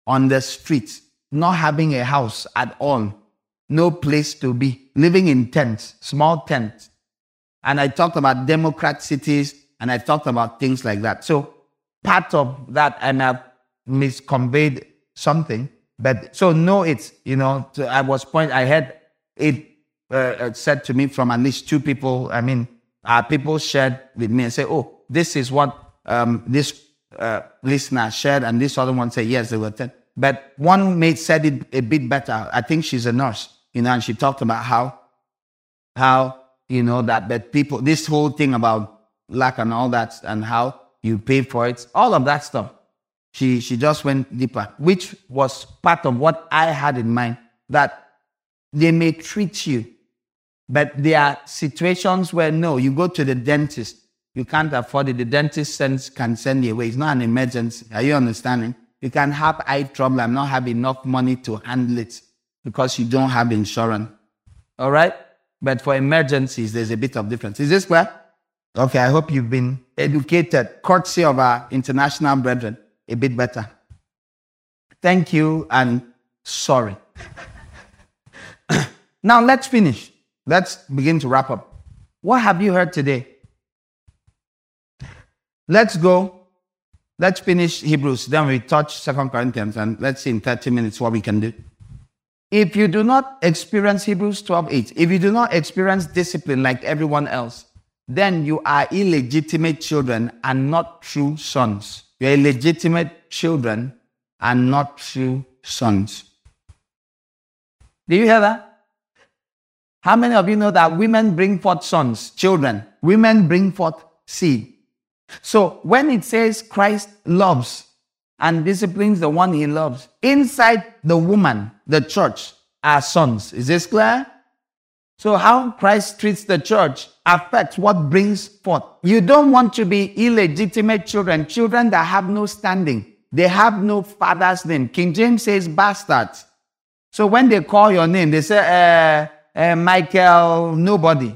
on the streets, not having a house at all, no place to be, living in tents, small tents. And I talked about democrat cities and I talked about things like that. So part of that, and I've misconveyed something, but so know it, you know, to, I was point, I had it uh, said to me from at least two people. I mean, uh, people shared with me and say, oh, this is what um, this uh, listener shared, and this other one said, yes, they were 10. But one mate said it a bit better. I think she's a nurse, you know, and she talked about how, how, you know, that, that people, this whole thing about lack and all that, and how you pay for it, all of that stuff. She, she just went deeper, which was part of what I had in mind that they may treat you, but there are situations where no, you go to the dentist, you can't afford it. The dentist sends, can send you away. It's not an emergency. Are you understanding? You can have eye trouble and not have enough money to handle it because you don't have insurance. All right? But for emergencies, there's a bit of difference. Is this clear? Okay, I hope you've been educated, courtesy of our international brethren, a bit better. Thank you and sorry. now let's finish. Let's begin to wrap up. What have you heard today? Let's go Let's finish Hebrews, then we touch Second Corinthians, and let's see in 30 minutes what we can do. If you do not experience Hebrews 12 8, if you do not experience discipline like everyone else, then you are illegitimate children and not true sons. You're illegitimate children and not true sons. Do you hear that? How many of you know that women bring forth sons, children? Women bring forth seed. So when it says Christ loves and disciplines the one he loves, inside the woman, the church, are sons. Is this clear? So how Christ treats the church affects what brings forth. You don't want to be illegitimate children, children that have no standing. They have no father's name. King James says bastards. So when they call your name, they say, uh, uh, Michael, nobody.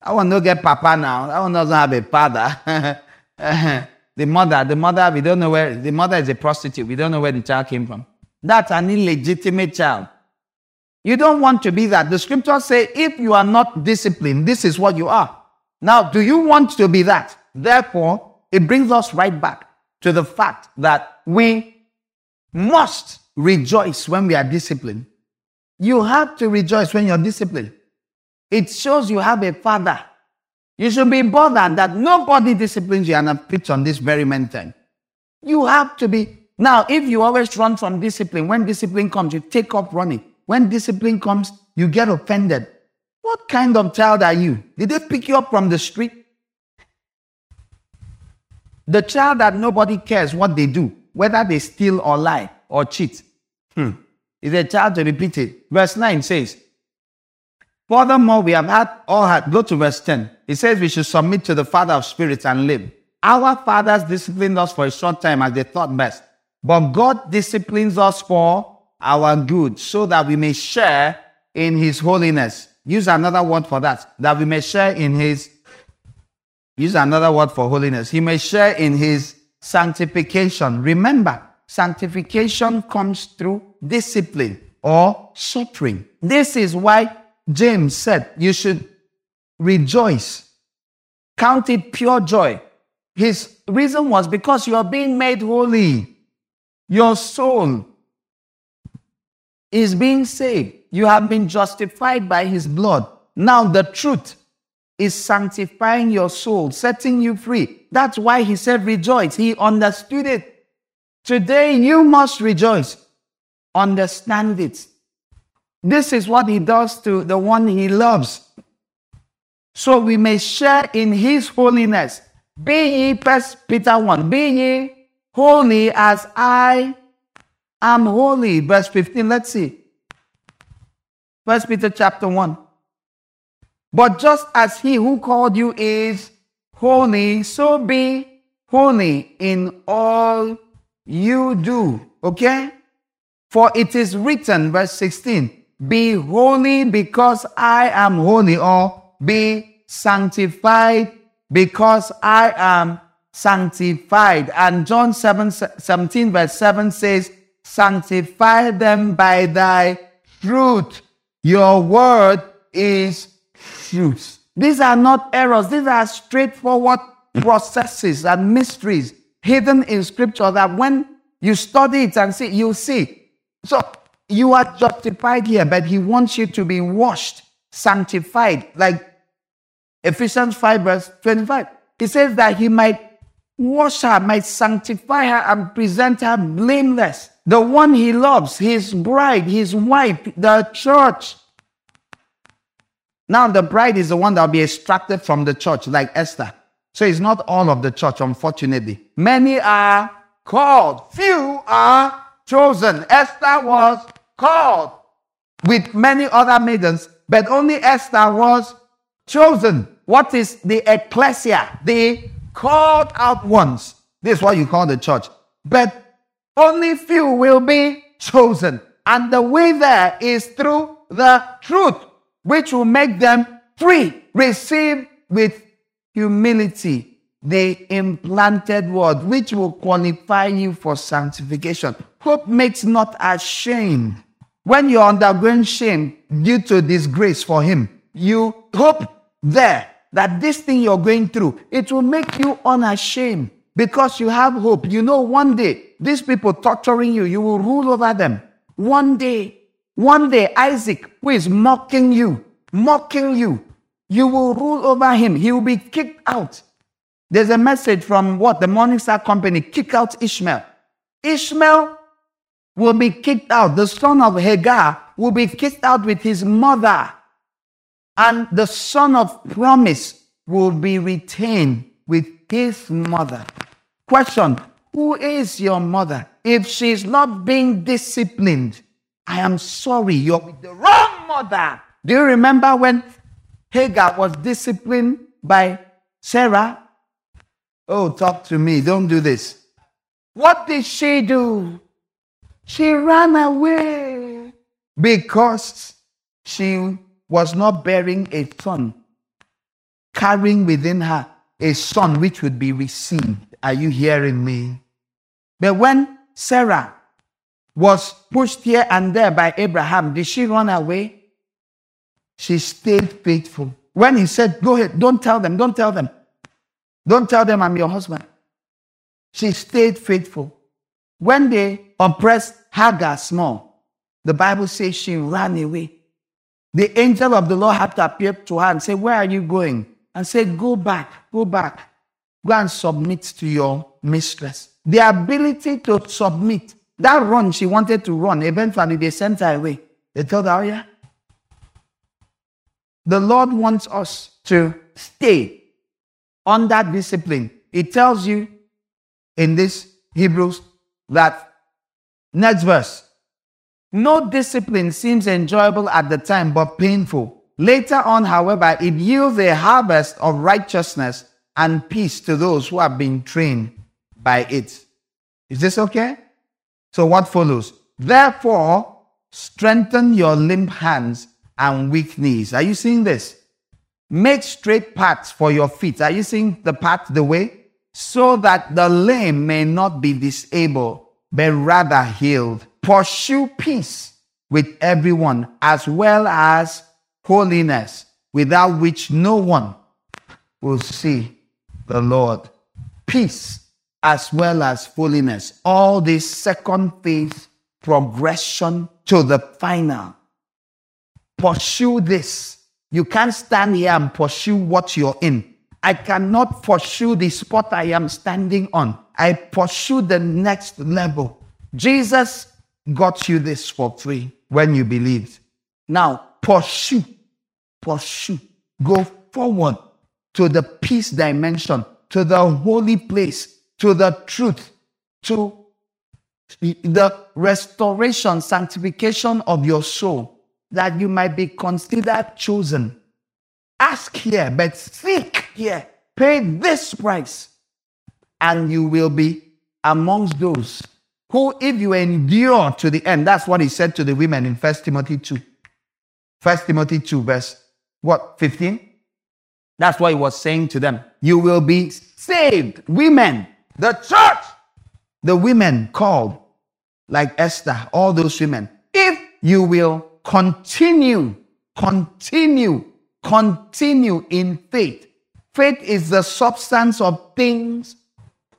I want to get papa now. I want doesn't have a father. Uh-huh. the mother, the mother, we don't know where, the mother is a prostitute. We don't know where the child came from. That's an illegitimate child. You don't want to be that. The scriptures say, if you are not disciplined, this is what you are. Now, do you want to be that? Therefore, it brings us right back to the fact that we must rejoice when we are disciplined. You have to rejoice when you're disciplined. It shows you have a father you should be bothered that nobody disciplines you, and I've preached on this very many times. You have to be. Now, if you always run from discipline, when discipline comes, you take up running. When discipline comes, you get offended. What kind of child are you? Did they pick you up from the street? The child that nobody cares what they do, whether they steal or lie or cheat, hmm, is a child to repeat it. Verse 9 says, Furthermore, we have had all had, go to verse 10. It says we should submit to the Father of spirits and live. Our fathers disciplined us for a short time as they thought best. But God disciplines us for our good so that we may share in his holiness. Use another word for that. That we may share in his, use another word for holiness. He may share in his sanctification. Remember, sanctification comes through discipline or suffering. This is why James said, You should rejoice, count it pure joy. His reason was because you are being made holy. Your soul is being saved. You have been justified by his blood. Now, the truth is sanctifying your soul, setting you free. That's why he said, Rejoice. He understood it. Today, you must rejoice. Understand it. This is what he does to the one he loves. So we may share in his holiness. Be ye, First Peter 1, be ye holy as I am holy. Verse 15, let's see. First Peter chapter 1. But just as he who called you is holy, so be holy in all you do. Okay? For it is written, verse 16, be holy because I am holy, or be sanctified because I am sanctified. And John 7, 17, verse 7 says, Sanctify them by thy truth. Your word is truth. These are not errors, these are straightforward processes and mysteries hidden in scripture that when you study it and see, you see. So you are justified here, but he wants you to be washed, sanctified, like Ephesians 5, verse 25. He says that he might wash her, might sanctify her, and present her blameless. The one he loves, his bride, his wife, the church. Now, the bride is the one that will be extracted from the church, like Esther. So it's not all of the church, unfortunately. Many are called, few are chosen. Esther was called with many other maidens, but only Esther was chosen. What is the ecclesia? The called out ones. This is what you call the church. But only few will be chosen. And the way there is through the truth, which will make them free. Receive with humility the implanted word, which will qualify you for sanctification. Hope makes not ashamed. When you're undergoing shame due to disgrace for him, you hope there that this thing you're going through, it will make you unashamed because you have hope. You know, one day, these people torturing you, you will rule over them. One day, one day, Isaac, who is mocking you, mocking you, you will rule over him. He will be kicked out. There's a message from what? The Morning Star Company kick out Ishmael. Ishmael will be kicked out. The son of Hagar will be kicked out with his mother. And the son of promise will be retained with his mother. Question Who is your mother? If she's not being disciplined, I am sorry, you're with the wrong mother. Do you remember when Hagar was disciplined by Sarah? Oh, talk to me. Don't do this. What did she do? She ran away because she was not bearing a son, carrying within her a son which would be received. Are you hearing me? But when Sarah was pushed here and there by Abraham, did she run away? She stayed faithful. When he said, Go ahead, don't tell them, don't tell them. Don't tell them I'm your husband. She stayed faithful. When they oppressed Hagar small, the Bible says she ran away. The angel of the Lord had to appear to her and say, Where are you going? And say, Go back, go back. Go and submit to your mistress. The ability to submit. That run she wanted to run, eventually they sent her away. They told her, Oh, yeah. The Lord wants us to stay under discipline. It tells you in this Hebrews that next verse, no discipline seems enjoyable at the time, but painful. Later on, however, it yields a harvest of righteousness and peace to those who have been trained by it. Is this okay? So, what follows? Therefore, strengthen your limp hands and weak knees. Are you seeing this? Make straight paths for your feet. Are you seeing the path, the way? So that the lame may not be disabled, but rather healed pursue peace with everyone as well as holiness, without which no one will see the Lord. Peace as well as holiness. All this second phase progression to the final. Pursue this. You can't stand here and pursue what you're in. I cannot pursue the spot I am standing on. I pursue the next level. Jesus got you this for free when you believed. Now, pursue, pursue, go forward to the peace dimension, to the holy place, to the truth, to the restoration, sanctification of your soul, that you might be considered chosen. ask here, but seek here. Pay this price, and you will be amongst those who, if you endure to the end, that's what he said to the women in First Timothy 2. First Timothy 2, verse what, 15? That's what he was saying to them. You will be saved. Women, the church, the women called, like Esther, all those women. If you will continue, continue, continue in faith. Faith is the substance of things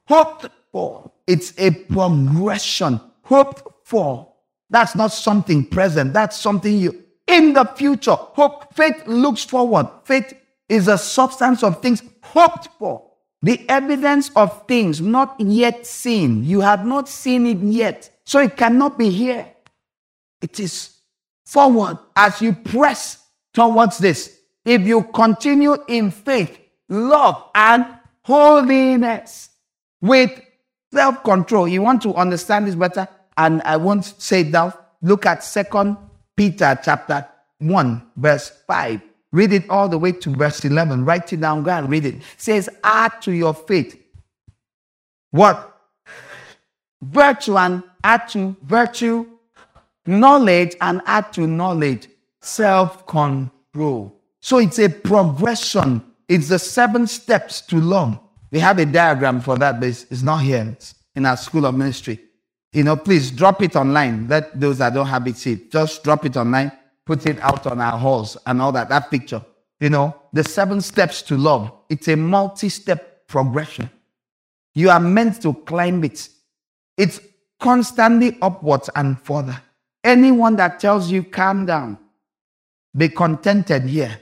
hoped for. It's a progression. Hoped for. That's not something present. That's something you in the future. Hope, faith looks forward. Faith is a substance of things hoped for. The evidence of things not yet seen. You have not seen it yet. So it cannot be here. It is forward as you press towards this. If you continue in faith, love, and holiness with self control, you want to understand this better, and I won't say that. Look at Second Peter chapter 1, verse 5. Read it all the way to verse 11. Write it down, go and read it. it says, add to your faith. What? Virtue and add to virtue, knowledge and add to knowledge, self control. So it's a progression. It's the seven steps to love. We have a diagram for that, but it's, not here. It's in our school of ministry. You know, please drop it online. Let those that don't have it see it. Just drop it online, put it out on our halls and all that. That picture. You know, the seven steps to love. It's a multi-step progression. You are meant to climb it. It's constantly upwards and further. Anyone that tells you calm down, be contented here,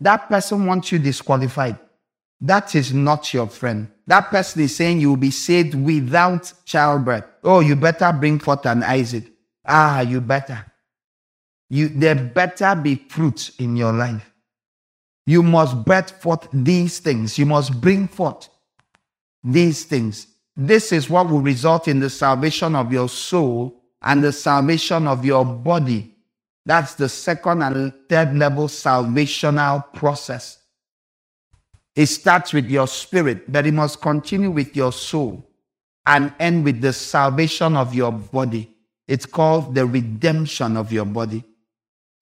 that person wants you disqualified. That is not your friend. That person is saying you will be saved without childbirth. Oh, you better bring forth an Isaac. Ah, you better. You, there better be fruit in your life. You must birth forth these things. You must bring forth these things. This is what will result in the salvation of your soul and the salvation of your body. That's the second and third level salvational process. It starts with your spirit, but it must continue with your soul and end with the salvation of your body. It's called the redemption of your body.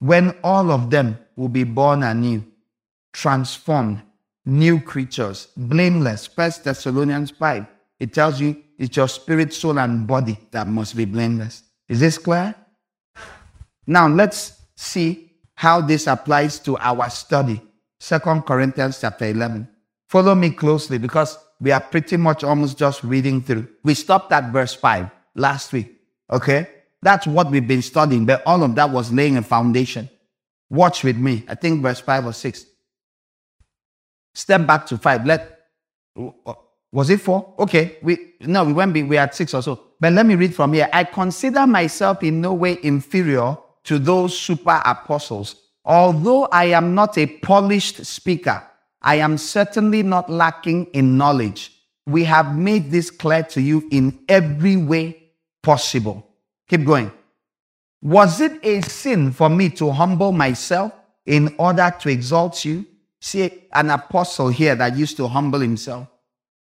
When all of them will be born anew, transformed, new creatures, blameless. First Thessalonians 5. It tells you it's your spirit, soul, and body that must be blameless. Is this clear? Now let's see how this applies to our study. Second Corinthians chapter 11. Follow me closely because we are pretty much almost just reading through. We stopped at verse 5 last week. Okay? That's what we've been studying, but all of that was laying a foundation. Watch with me. I think verse 5 or 6. Step back to 5. Let was it 4? Okay. We no, we went we had 6 or so. But let me read from here. I consider myself in no way inferior to those super apostles Although I am not a polished speaker, I am certainly not lacking in knowledge. We have made this clear to you in every way possible. Keep going. Was it a sin for me to humble myself in order to exalt you? See, an apostle here that used to humble himself.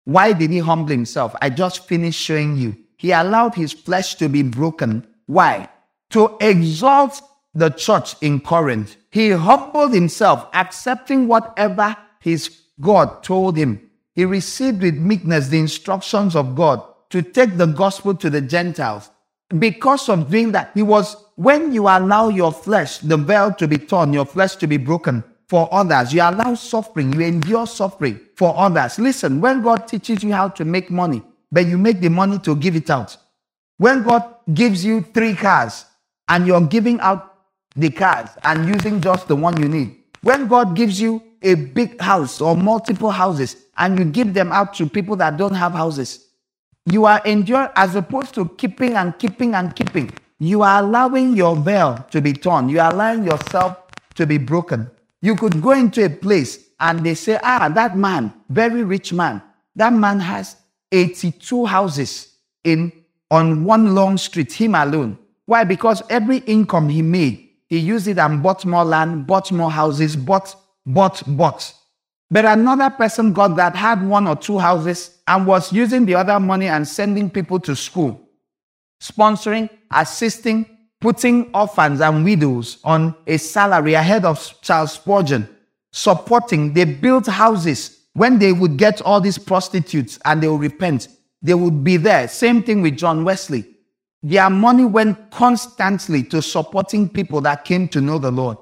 Why did he humble himself? I just finished showing you. He allowed his flesh to be broken. Why? To exalt the church in Corinth. He humbled himself, accepting whatever his God told him. He received with meekness the instructions of God to take the gospel to the Gentiles. Because of doing that, he was, when you allow your flesh, the veil to be torn, your flesh to be broken for others, you allow suffering, you endure suffering for others. Listen, when God teaches you how to make money, but you make the money to give it out. When God gives you three cars and you're giving out the cars and using just the one you need. When God gives you a big house or multiple houses and you give them out to people that don't have houses, you are enduring as opposed to keeping and keeping and keeping. You are allowing your veil to be torn. You are allowing yourself to be broken. You could go into a place and they say, ah, that man, very rich man, that man has 82 houses in on one long street, him alone. Why? Because every income he made he used it and bought more land, bought more houses, bought bought, bought. But another person got that had one or two houses and was using the other money and sending people to school, sponsoring, assisting, putting orphans and widows on a salary ahead of Charles Spurgeon, supporting. They built houses. When they would get all these prostitutes and they would repent, they would be there. Same thing with John Wesley. Their money went constantly to supporting people that came to know the Lord.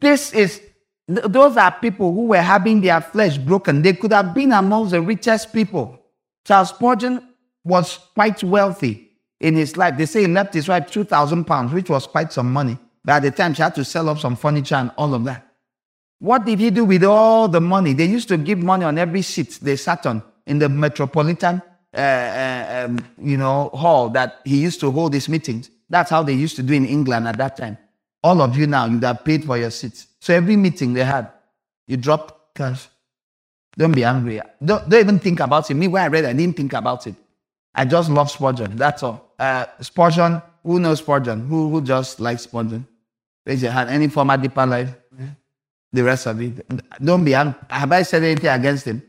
This is, those are people who were having their flesh broken. They could have been amongst the richest people. Charles Spurgeon was quite wealthy in his life. They say he left his wife 2,000 pounds, which was quite some money. By the time, she had to sell off some furniture and all of that. What did he do with all the money? They used to give money on every seat they sat on in the metropolitan, uh, uh, um, you know, hall that he used to hold his meetings. That's how they used to do in England at that time. All of you now, you'd have paid for your seats. So every meeting they had, you drop cash. Don't be angry. Don't, don't even think about it. Me, when I read, I didn't think about it. I just love Spurgeon. That's all. Uh, Spurgeon, who knows Spurgeon? Who, who just likes Spurgeon? Raise your hand. Any former deeper life? The rest of it. Don't be angry. Have I said anything against him?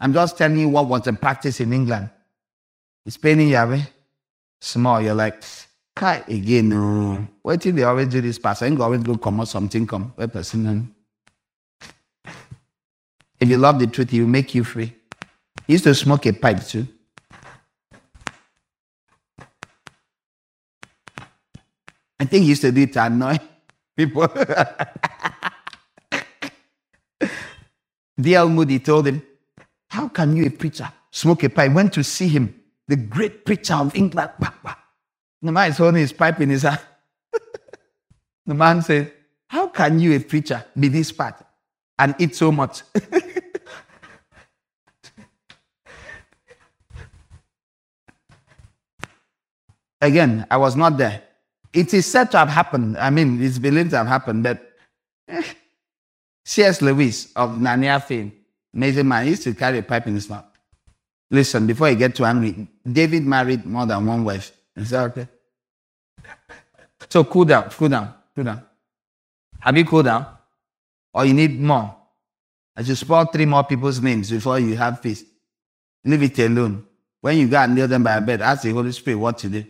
I'm just telling you what was in practice in England. It's paining you, Yahweh. Small. You're like, Kai again. No. Wait till they always do this. I ain't always go come out something come. Where person. If you love the truth, he will make you free. He used to smoke a pipe too. I think he used to do it to annoy people. D.L. Moody told him, How can you, a preacher, smoke a pipe? Went to see him, the great preacher of England. The man is holding his pipe in his hand. the man said, How can you, a preacher, be this fat and eat so much? Again, I was not there. It is said to have happened. I mean, it's believed to have happened, but eh, C.S. Lewis of Narnia fame, amazing man, used to carry a pipe in his mouth. Listen, before you get too angry, David married more than one wife. Is that okay? So cool down, cool down, cool down. Have you cooled down? Or you need more? I should spell three more people's names before you have peace. Leave it alone. When you go and kneel them by a bed, ask the Holy Spirit what to do.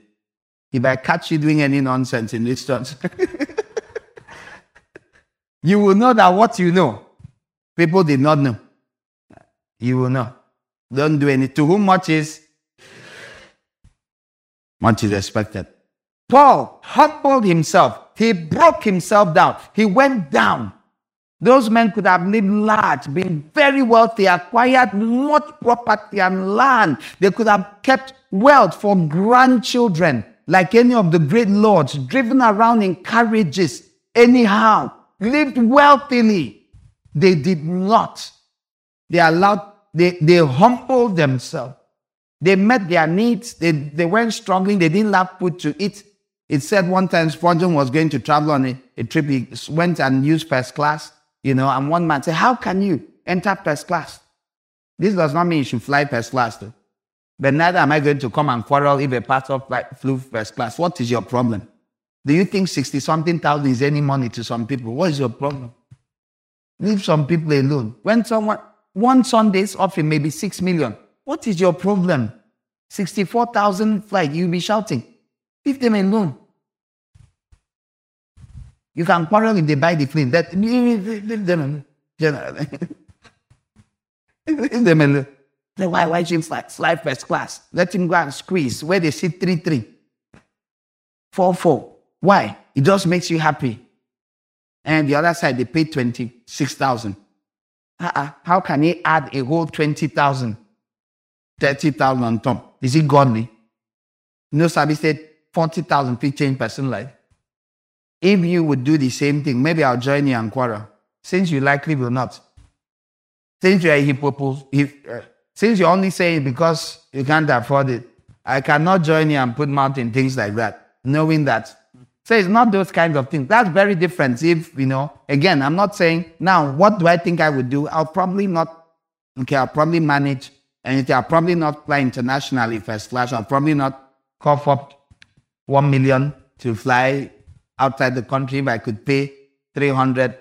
If I catch you doing any nonsense in this church, you will know that what you know, people did not know. You will know. Don't do any. To whom much is, much is expected. Paul humbled himself. He broke himself down. He went down. Those men could have lived large, been very wealthy, acquired much property and land. They could have kept wealth for grandchildren, like any of the great lords, driven around in carriages, anyhow, lived wealthily. They did not. They allowed, they, they humbled themselves. They met their needs. They, they weren't struggling. They didn't have food to eat. It said one time Spurgeon was going to travel on a, a trip. He went and used first class, you know, and one man said, How can you enter first class? This does not mean you should fly first class, though. But neither am I going to come and quarrel if a pastor flew first class. What is your problem? Do you think 60 something thousand is any money to some people? What is your problem? Leave some people alone. When someone, one Sunday's offering maybe 6 million, what is your problem? 64,000 flight, you'll be shouting. Leave them alone. You can quarrel if they buy the plane. That leave them alone. leave them alone. Then why why should fly, fly first class? Let him go and squeeze where they sit three three. Four four. Why? It just makes you happy. And the other side they pay twenty six thousand. Uh-uh. How can he add a whole twenty thousand? 30,000 on top. Is it godly? No Sabi said 40,000 fit change person life. If you would do the same thing, maybe I'll join you and quarrel. Since you likely will not. Since you're a hypocrite, uh, since you're only saying because you can't afford it, I cannot join you and put mouth in things like that, knowing that. So it's not those kinds of things. That's very different. If, you know, again, I'm not saying, now, what do I think I would do? I'll probably not, okay, I'll probably manage and I'll probably not fly internationally first class. I'll probably not cough up one million to fly outside the country if I could pay 300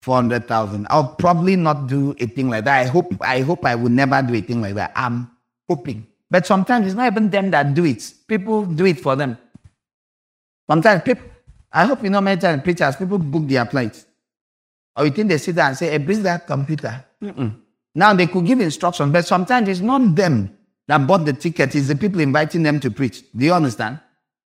400,000. I'll probably not do a thing like that. I hope, I hope I will never do a thing like that. I'm hoping. But sometimes it's not even them that do it. People do it for them. Sometimes people, I hope you know many times preachers, people book their flights. Or you think they sit there and say, eh, hey, bring that computer. Mm-mm. Now they could give instructions, but sometimes it's not them that bought the ticket, it's the people inviting them to preach. Do you understand?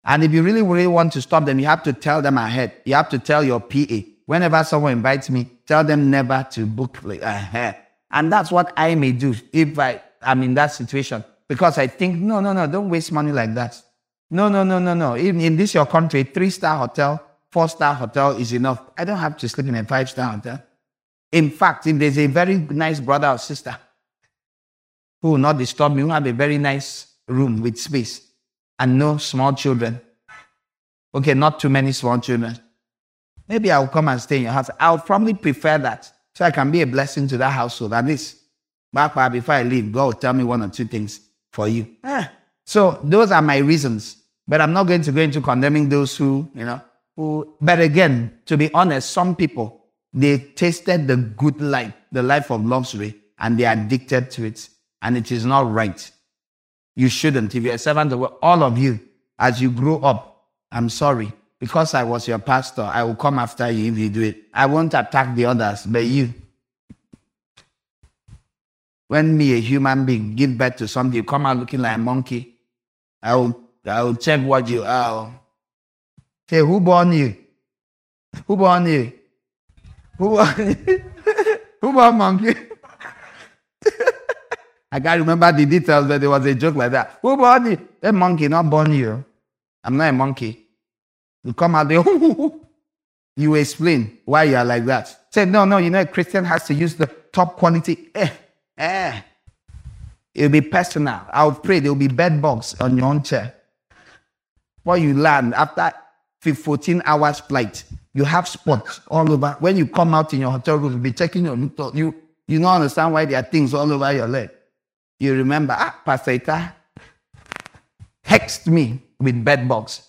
And if you really, really want to stop them, you have to tell them ahead. You have to tell your PA. Whenever someone invites me, tell them never to book ahead. Uh-huh. And that's what I may do if I am in that situation. Because I think, no, no, no, don't waste money like that. No, no, no, no, no. Even in this your country, three star hotel, four star hotel is enough. I don't have to sleep in a five star hotel. In fact, if there's a very nice brother or sister who will not disturb me, who have a very nice room with space and no small children. Okay, not too many small children. Maybe I'll come and stay in your house. I'll probably prefer that so I can be a blessing to that household. At least, back before I leave, God will tell me one or two things for you. Ah. So those are my reasons. But I'm not going to go into condemning those who, you know, who, but again, to be honest, some people, they tasted the good life, the life of luxury, and they're addicted to it. And it is not right. You shouldn't. If you're a servant of all of you, as you grow up, I'm sorry. Because I was your pastor, I will come after you if you do it. I won't attack the others, but you. When me, a human being, give birth to something, you come out looking like a monkey. I will, I will check what you are. Say, who born you? Who born you? Who born you? who born monkey? I can't remember the details, but there was a joke like that. Who born you? A monkey, not born you. I'm not a monkey. You come out there, you explain why you are like that. Say, no, no, you know, a Christian has to use the top quality. Eh, eh. It'll be personal. I'll pray there will be bed bugs on your own chair. What you land after 14 hours flight, you have spots all over. When you come out in your hotel room, you'll be checking your you you don't understand why there are things all over your leg. You remember, ah, Pastor Ita hexed me with bed bugs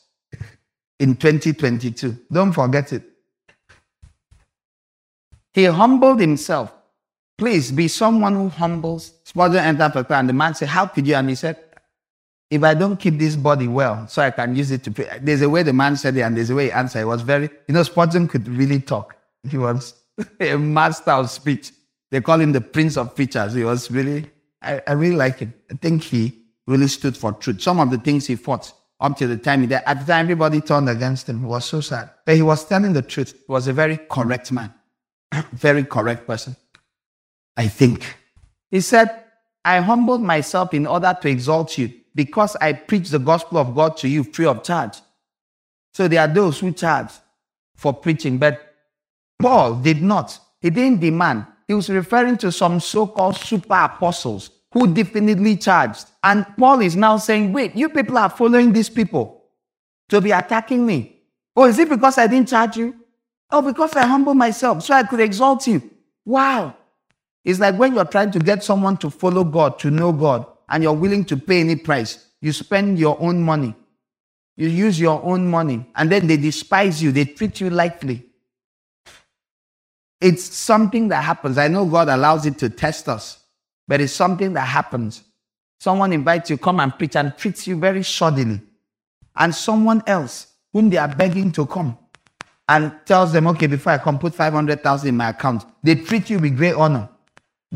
in 2022. Don't forget it. He humbled himself. Please be someone who humbles. Spurgeon entered and the man said, How could you? And he said, If I don't keep this body well, so I can use it to pray. There's a way the man said it, and there's a way he answered. It was very, you know, Spurgeon could really talk. He was a master of speech. They call him the prince of preachers. He was really, I, I really like him. I think he really stood for truth. Some of the things he fought up to the time he died, at the time everybody turned against him. It was so sad. But he was telling the truth. He was a very correct man, very correct person. I think. He said, I humbled myself in order to exalt you because I preach the gospel of God to you free of charge. So there are those who charge for preaching, but Paul did not. He didn't demand. He was referring to some so called super apostles who definitely charged. And Paul is now saying, wait, you people are following these people to be attacking me. Oh, is it because I didn't charge you? Oh, because I humbled myself so I could exalt you. Wow. It's like when you're trying to get someone to follow God, to know God, and you're willing to pay any price. You spend your own money. You use your own money, and then they despise you. They treat you lightly. It's something that happens. I know God allows it to test us, but it's something that happens. Someone invites you, come and preach, and treats you very shoddily. And someone else, whom they are begging to come, and tells them, okay, before I come, put 500,000 in my account. They treat you with great honor.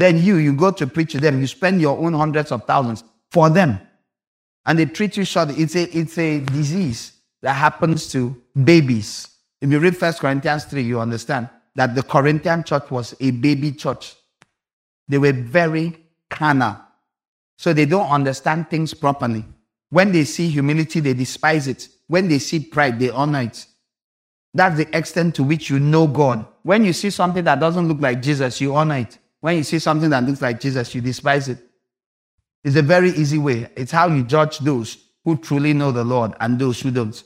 Then you, you go to preach to them, you spend your own hundreds of thousands for them. And they treat you short. It's a, it's a disease that happens to babies. If you read First Corinthians 3, you understand that the Corinthian church was a baby church. They were very carnal. So they don't understand things properly. When they see humility, they despise it. When they see pride, they honor it. That's the extent to which you know God. When you see something that doesn't look like Jesus, you honor it. When you see something that looks like Jesus, you despise it. It's a very easy way. It's how you judge those who truly know the Lord and those who don't.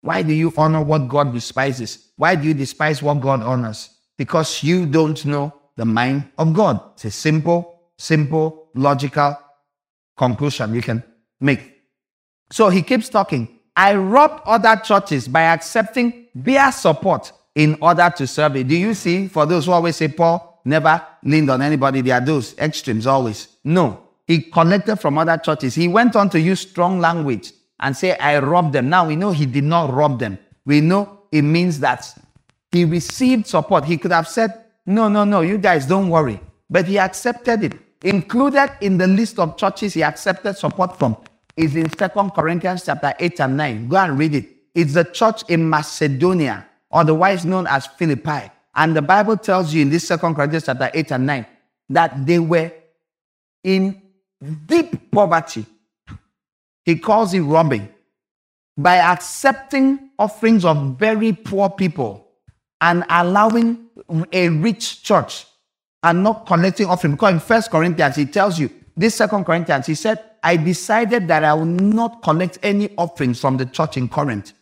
Why do you honor what God despises? Why do you despise what God honors? Because you don't know the mind of God. It's a simple, simple, logical conclusion you can make. So he keeps talking. I robbed other churches by accepting their support in order to serve it. Do you see, for those who always say Paul never leaned on anybody, there are those extremes always. No. He collected from other churches. He went on to use strong language and say, I robbed them. Now we know he did not rob them. We know it means that he received support. He could have said, No, no, no, you guys don't worry. But he accepted it. Included in the list of churches he accepted support from is in Second Corinthians chapter 8 and 9. Go and read it. It's the church in Macedonia, otherwise known as Philippi. And the Bible tells you in this Second Corinthians chapter 8 and 9 that they were in deep poverty. He calls it robbing. By accepting offerings of very poor people and allowing a rich church and not collecting offering. Because in First Corinthians, he tells you, this Second Corinthians, he said, I decided that I will not collect any offerings from the church in Corinth.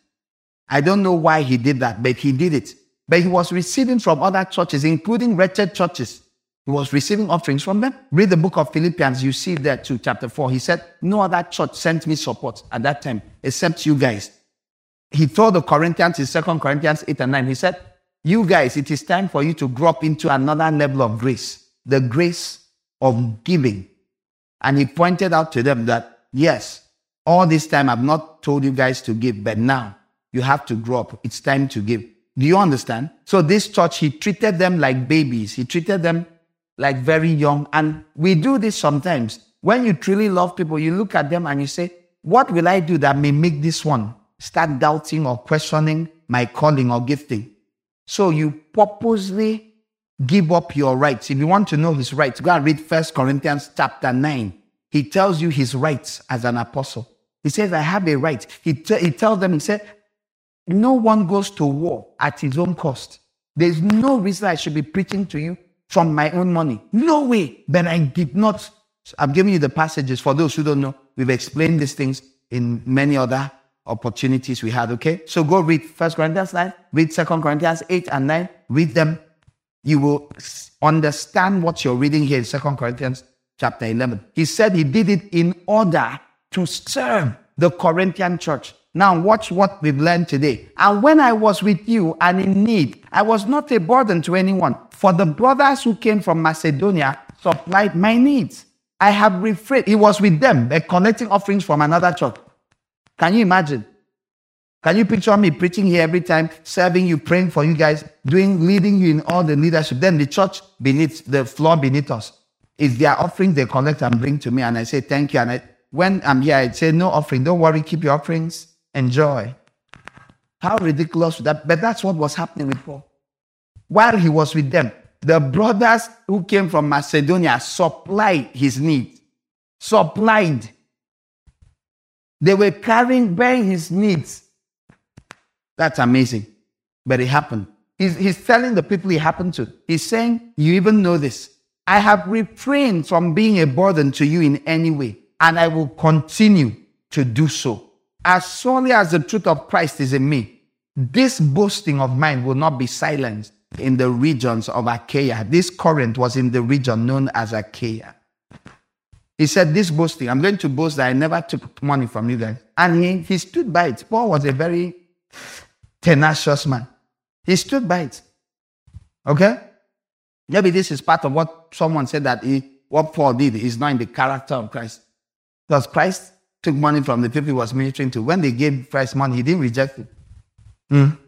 I don't know why he did that, but he did it. But he was receiving from other churches, including wretched churches. He was receiving offerings from them. Read the book of Philippians, you see there too, chapter 4. He said, No other church sent me support at that time except you guys. He told the Corinthians in 2 Corinthians 8 and 9, he said, You guys, it is time for you to grow up into another level of grace, the grace of giving. And he pointed out to them that, yes, all this time I've not told you guys to give, but now you have to grow up. It's time to give. Do you understand? So this church, he treated them like babies. He treated them like very young. And we do this sometimes. When you truly love people, you look at them and you say, What will I do that may make this one start doubting or questioning my calling or gifting? So you purposely give up your rights. If you want to know his rights, go and read First Corinthians chapter 9. He tells you his rights as an apostle. He says, I have a right. He, t- he tells them, he said, no one goes to war at his own cost. There's no reason I should be preaching to you from my own money. No way. But I did not. I'm giving you the passages for those who don't know. We've explained these things in many other opportunities we had. Okay. So go read First Corinthians 9, read Second Corinthians 8 and 9, read them. You will understand what you're reading here in Second Corinthians chapter 11. He said he did it in order to serve the Corinthian church. Now, watch what we've learned today. And when I was with you and in need, I was not a burden to anyone, for the brothers who came from Macedonia supplied my needs. I have refrained. He was with them, they're collecting offerings from another church. Can you imagine? Can you picture me preaching here every time, serving you, praying for you guys, doing, leading you in all the leadership? Then the church beneath, the floor beneath us, is their offering they collect and bring to me. And I say, thank you. And I, when I'm here, I say, no offering. Don't worry, keep your offerings enjoy. How ridiculous that? But that's what was happening with Paul. While he was with them, the brothers who came from Macedonia supplied his needs. Supplied. They were carrying, bearing his needs. That's amazing. But it happened. He's, he's telling the people he happened to. He's saying, You even know this. I have refrained from being a burden to you in any way, and I will continue to do so as surely as the truth of Christ is in me, this boasting of mine will not be silenced in the regions of Achaia. This Corinth was in the region known as Achaia. He said, This boasting, I'm going to boast that I never took money from you guys. And he, he stood by it. Paul was a very tenacious man. He stood by it. Okay? Maybe this is part of what someone said that he, what Paul did is not in the character of Christ. Because Christ took money from the people he was ministering to. When they gave Christ money, he didn't reject it. Mm.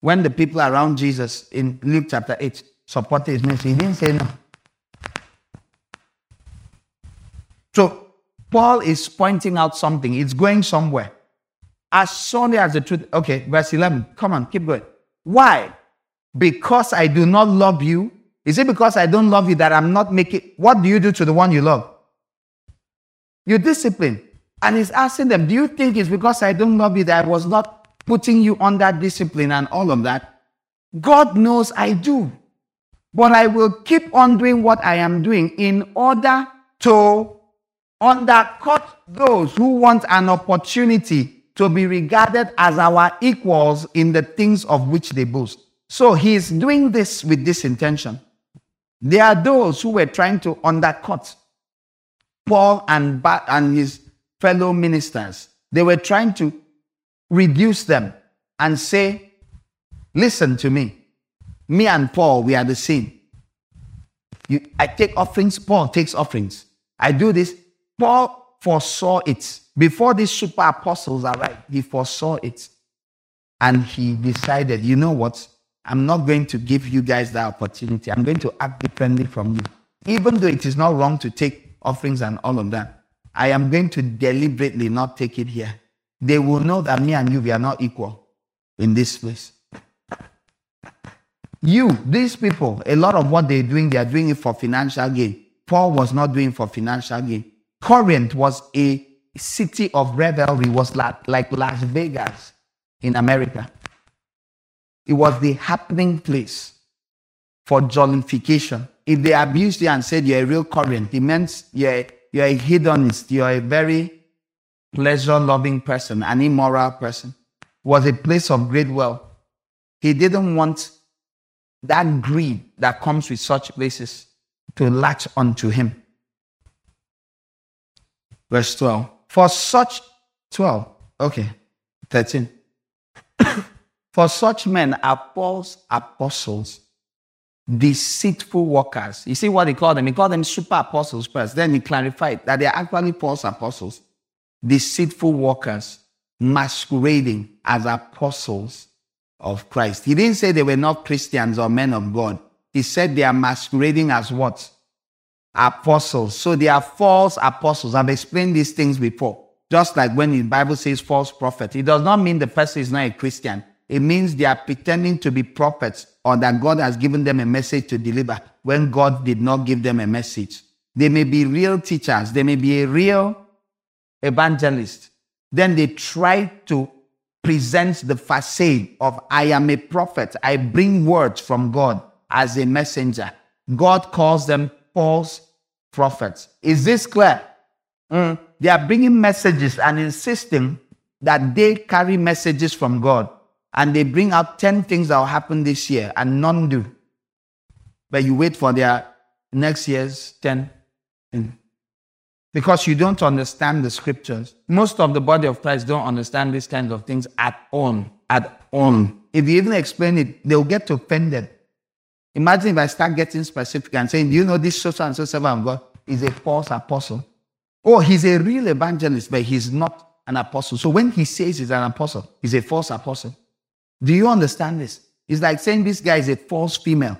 When the people around Jesus in Luke chapter 8 supported his ministry, he didn't say no. So Paul is pointing out something. It's going somewhere. As surely as the truth. Okay, verse 11. Come on, keep going. Why? Because I do not love you. Is it because I don't love you that I'm not making. What do you do to the one you love? You discipline. And he's asking them, Do you think it's because I don't love you that I was not putting you under discipline and all of that? God knows I do. But I will keep on doing what I am doing in order to undercut those who want an opportunity to be regarded as our equals in the things of which they boast. So he's doing this with this intention. There are those who were trying to undercut Paul and, and his fellow ministers. They were trying to reduce them and say, Listen to me. Me and Paul, we are the same. You, I take offerings, Paul takes offerings. I do this. Paul foresaw it. Before these super apostles arrived, he foresaw it. And he decided, you know what? I'm not going to give you guys that opportunity. I'm going to act differently from you. Even though it is not wrong to take offerings and all of that, I am going to deliberately not take it here. They will know that me and you, we are not equal in this place. You, these people, a lot of what they're doing, they are doing it for financial gain. Paul was not doing for financial gain. Corinth was a city of revelry, was like, like Las Vegas in America. It was the happening place for jollification. If they abused you and said you're a real Corinth, it meant you're, you're a hedonist, you're a very pleasure loving person, an immoral person. Was a place of great wealth. He didn't want that greed that comes with such places to latch onto him. Verse 12. For such 12, okay, 13. For such men are false apostles, deceitful workers. You see what he called them? He called them super apostles first. Then he clarified that they are actually false apostles, deceitful workers, masquerading as apostles of Christ. He didn't say they were not Christians or men of God. He said they are masquerading as what? Apostles. So they are false apostles. I've explained these things before. Just like when the Bible says false prophet, it does not mean the person is not a Christian. It means they are pretending to be prophets or that God has given them a message to deliver when God did not give them a message. They may be real teachers. They may be a real evangelist. Then they try to present the facade of I am a prophet. I bring words from God as a messenger. God calls them false prophets. Is this clear? Mm. They are bringing messages and insisting that they carry messages from God. And they bring out 10 things that will happen this year and none do. But you wait for their next year's 10. Because you don't understand the scriptures. Most of the body of Christ don't understand these kinds of things at all. At all. If you even explain it, they'll get offended. Imagine if I start getting specific and saying, you know this so and so servant of God is a false apostle? Oh, he's a real evangelist, but he's not an apostle. So when he says he's an apostle, he's a false apostle. Do you understand this? It's like saying this guy is a false female.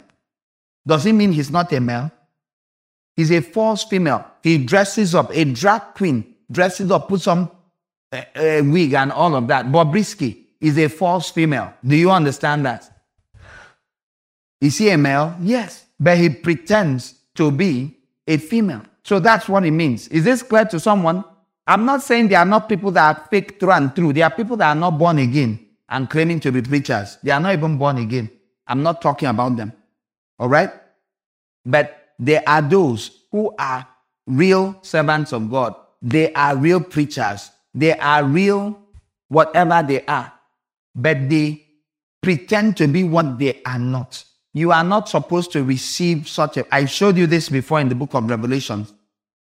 Does it mean he's not a male? He's a false female. He dresses up, a drag queen dresses up, puts on a, a wig and all of that. Bobrisky is a false female. Do you understand that? Is he a male? Yes. But he pretends to be a female. So that's what it means. Is this clear to someone? I'm not saying there are not people that are fake through and through. There are people that are not born again and claiming to be preachers. They are not even born again. I'm not talking about them. All right? But there are those who are real servants of God. They are real preachers. They are real whatever they are. But they pretend to be what they are not. You are not supposed to receive such a. I showed you this before in the book of Revelation,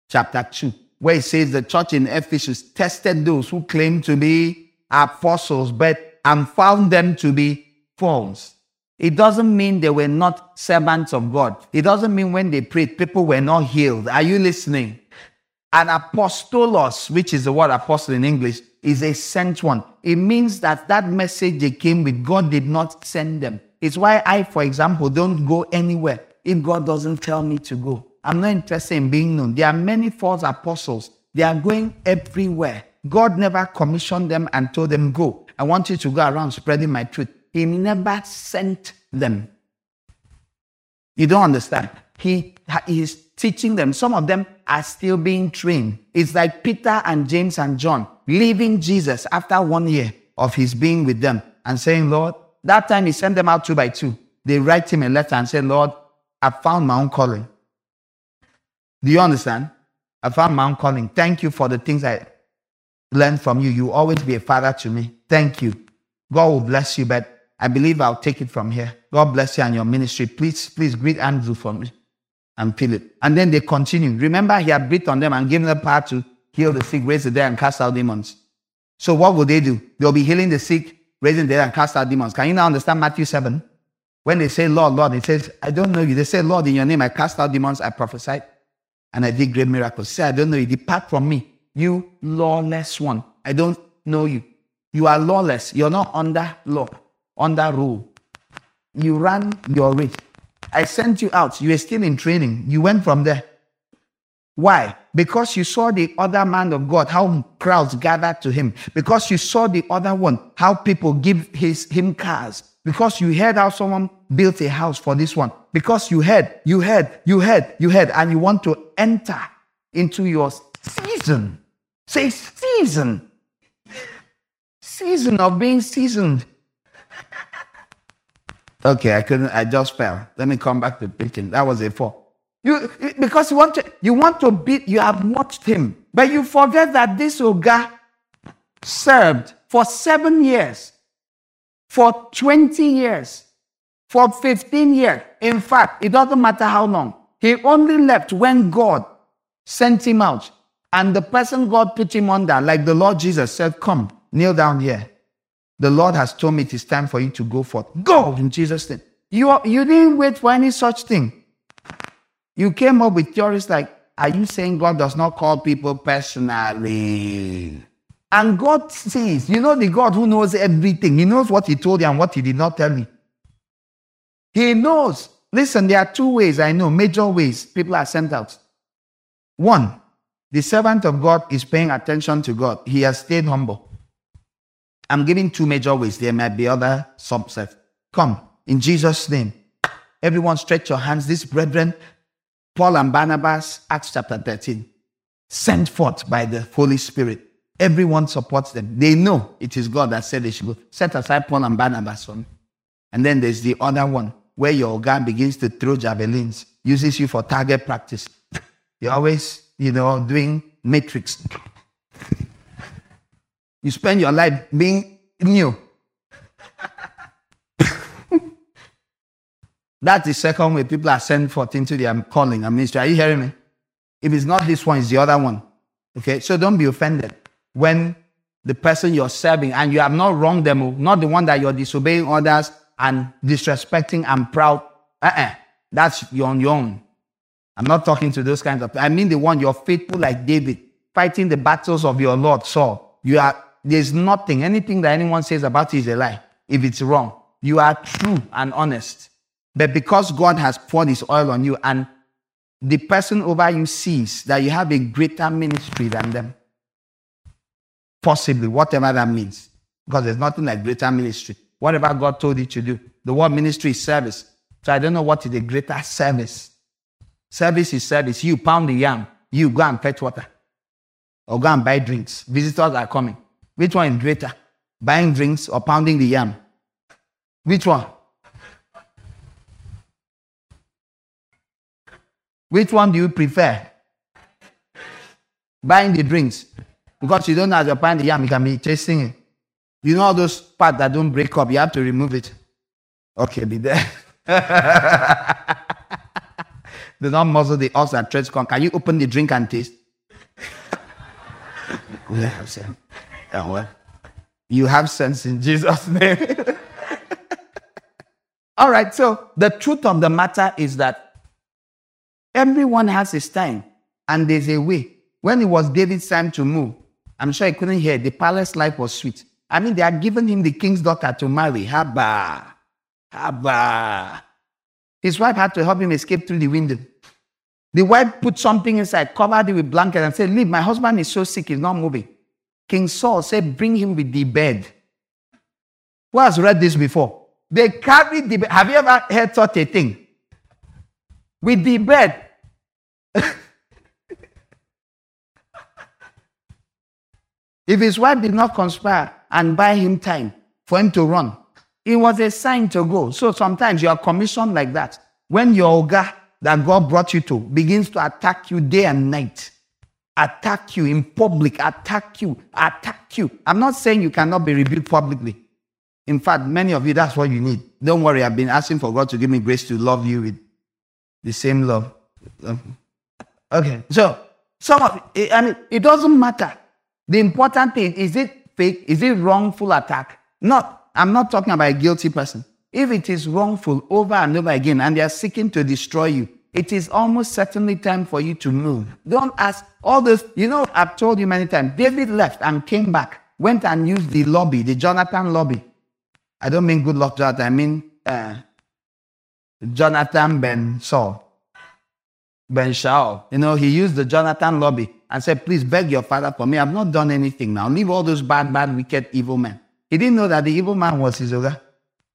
chapter 2, where it says the church in Ephesus tested those who claim to be apostles, but and found them to be false. It doesn't mean they were not servants of God. It doesn't mean when they prayed, people were not healed. Are you listening? An apostolos, which is the word apostle in English, is a sent one. It means that that message they came with, God did not send them. It's why I, for example, don't go anywhere if God doesn't tell me to go. I'm not interested in being known. There are many false apostles. They are going everywhere. God never commissioned them and told them, go. I want you to go around spreading my truth. He never sent them. You don't understand. He is teaching them. Some of them are still being trained. It's like Peter and James and John leaving Jesus after one year of his being with them and saying, Lord, that time he sent them out two by two. They write him a letter and say, Lord, I found my own calling. Do you understand? I found my own calling. Thank you for the things I learned from you. You always be a father to me. Thank you. God will bless you, but I believe I'll take it from here. God bless you and your ministry. Please, please greet Andrew for me and Philip. And then they continue. Remember, he had breathed on them and given them power to heal the sick, raise the dead, and cast out demons. So what will they do? They'll be healing the sick, raising the dead and cast out demons. Can you now understand Matthew 7? When they say, Lord, Lord, it says, I don't know you. They say, Lord, in your name I cast out demons, I prophesied, and I did great miracles. Say, I don't know you. Depart from me, you lawless one. I don't know you. You are lawless. You're not under law, under rule. You ran your race. I sent you out. You were still in training. You went from there. Why? Because you saw the other man of God, how crowds gathered to him. Because you saw the other one, how people give his, him cars. Because you heard how someone built a house for this one. Because you heard, you heard, you heard, you heard, and you want to enter into your season. Say season. Season of being seasoned. Okay, I couldn't, I just fell. Let me come back to preaching. That was a four. You because you want to you want to beat you have watched him, but you forget that this Oga served for seven years, for 20 years, for 15 years. In fact, it doesn't matter how long. He only left when God sent him out. And the person God put him under, like the Lord Jesus said, Come, kneel down here. The Lord has told me it is time for you to go forth. Go in Jesus' name. You, are- you didn't wait for any such thing. You came up with theories like, are you saying God does not call people personally? And God sees, you know, the God who knows everything. He knows what He told you and what He did not tell me. He knows. Listen, there are two ways I know, major ways people are sent out. One, the servant of God is paying attention to God. He has stayed humble. I'm giving two major ways. There might be other subsets. Come, in Jesus' name. Everyone stretch your hands. These brethren, Paul and Barnabas, Acts chapter 13, sent forth by the Holy Spirit. Everyone supports them. They know it is God that said they should go. Set aside Paul and Barnabas for me. And then there's the other one where your guy begins to throw javelins, uses you for target practice. You're always, you know, doing matrix. You spend your life being new. That's the second way people are sent forth into their calling and ministry. Are you hearing me? If it's not this one, it's the other one. Okay, so don't be offended when the person you're serving and you have not wronged them, not the one that you're disobeying others and disrespecting and proud. Uh-uh. That's you on your own. I'm not talking to those kinds of I mean the one you're faithful like David, fighting the battles of your Lord Saul. You are there's nothing, anything that anyone says about you is a lie. If it's wrong, you are true and honest. But because God has poured his oil on you and the person over you sees that you have a greater ministry than them, possibly, whatever that means, because there's nothing like greater ministry. Whatever God told you to do, the word ministry is service. So I don't know what is a greater service. Service is service. You pound the yam, you go and fetch water or go and buy drinks. Visitors are coming. Which one is greater? Buying drinks or pounding the yam? Which one? Which one do you prefer? Buying the drinks. Because you don't know as you're the yam, you can be tasting it. You know all those parts that don't break up, you have to remove it. Okay, be there. Do not muzzle the ox that treads corn. Can you open the drink and taste? Have well, you have sense in Jesus' name. All right, so the truth of the matter is that everyone has his time and there's a way. When it was David's time to move, I'm sure he couldn't hear. The palace life was sweet. I mean, they had given him the king's daughter to marry. Haba. Haba. His wife had to help him escape through the window. The wife put something inside, covered it with blanket, and said, Leave, my husband is so sick, he's not moving. King Saul said, Bring him with the bed. Who has read this before? They carried the bed. Have you ever heard such a thing? With the bed. if his wife did not conspire and buy him time for him to run, it was a sign to go. So sometimes you are commissioned like that. When your Oga that God brought you to begins to attack you day and night, attack you in public, attack you, attack you. I'm not saying you cannot be rebuked publicly. In fact, many of you, that's what you need. Don't worry, I've been asking for God to give me grace to love you with the same love. Um, Okay, so some of it, I mean, it doesn't matter. The important thing is it fake? Is it wrongful attack? Not. I'm not talking about a guilty person. If it is wrongful over and over again and they are seeking to destroy you, it is almost certainly time for you to move. Don't ask all this. You know, I've told you many times. David left and came back, went and used the lobby, the Jonathan lobby. I don't mean good luck, Jonathan. I mean uh, Jonathan Ben Saul. Ben Shaul. You know, he used the Jonathan lobby and said, Please beg your father for me. I've not done anything now. Leave all those bad, bad, wicked, evil men. He didn't know that the evil man was his Oga,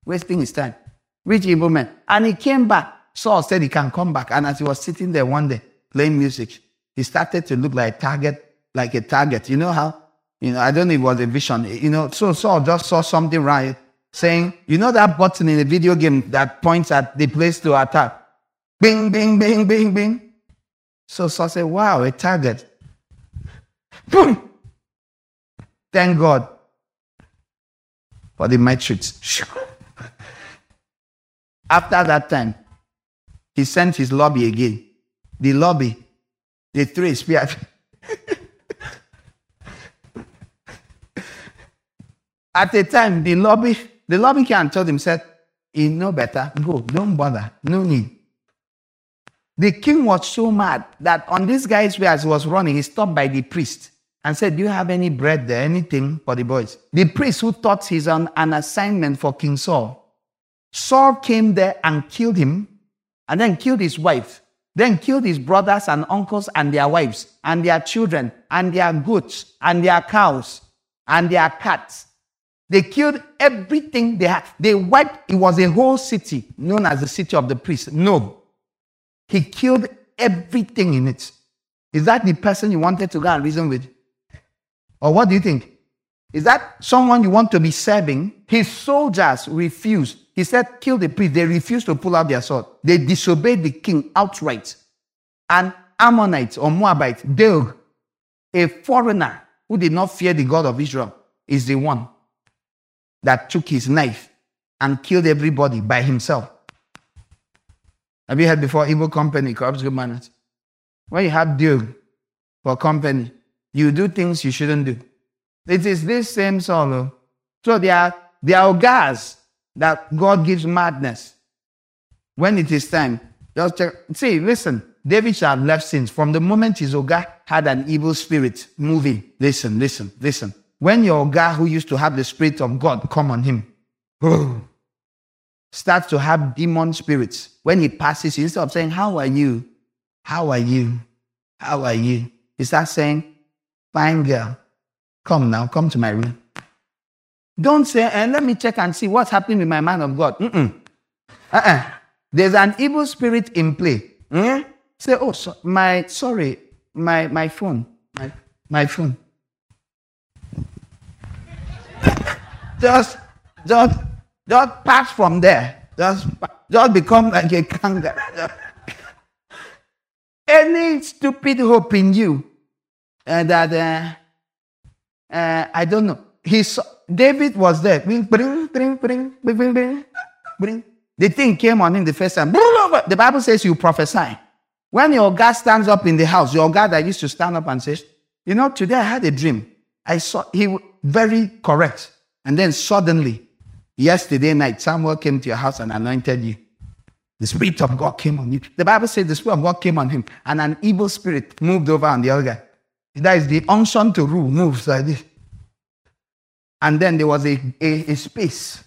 wasting his time. Which evil man? And he came back. Saul said he can come back. And as he was sitting there one day playing music, he started to look like a target, like a target. You know how? You know, I don't know if it was a vision. You know, so Saul just saw something right, saying, you know that button in a video game that points at the place to attack? Bing, bing, bing, bing, bing. So Saul said, Wow, a target. Boom! Thank God for the matrix. After that time, he sent his lobby again. The lobby, the three spears. At the time, the lobby, the lobby can told him, said, he know better. Go, don't bother. No need. The king was so mad that on this guy's way as he was running, he stopped by the priest and said, Do you have any bread there, anything for the boys? The priest who thought he's on an assignment for King Saul. Saul came there and killed him, and then killed his wife, then killed his brothers and uncles and their wives, and their children, and their goats, and their cows, and their cats. They killed everything they had. They wiped, it was a whole city known as the city of the priests. No, he killed everything in it. Is that the person you wanted to go and reason with? Or what do you think? Is that someone you want to be serving? His soldiers refused. He said, kill the priest. They refused to pull out their sword. They disobeyed the king outright. And Ammonite or Moabite, Doeg, a foreigner who did not fear the God of Israel, is the one that took his knife and killed everybody by himself. Have you heard before evil company corrupts good manners? When you have deal for company, you do things you shouldn't do. It is this same sorrow. Oh. So they are, there are gas that God gives madness. When it is time, just check. See, listen, David shall have left sins. From the moment his Oga had an evil spirit moving, listen, listen, listen. When your Oga who used to have the spirit of God come on him, starts to have demon spirits. When he passes, instead of saying, How are you? How are you? How are you? He starts saying, Fine girl, come now, come to my room. Don't say, and let me check and see what's happening with my man of God. Mm-mm. Uh-uh. There's an evil spirit in play. Mm? Say, oh, so, my, sorry, my, my phone, my, my phone. just, just just pass from there. Just, just become like a kangaroo. Any stupid hope in you uh, that uh, uh, I don't know. He saw, David was there. Bring, bring, bring, bring, bring, bring, bring. The thing came on him the first time. The Bible says you prophesy. When your God stands up in the house, your God that used to stand up and says, "You know, today I had a dream. I saw he very correct, and then suddenly Yesterday night, Samuel came to your house and anointed you. The Spirit of God came on you. The Bible says the Spirit of God came on him, and an evil spirit moved over on the other guy. That is the unction to rule moves like this. And then there was a, a, a space.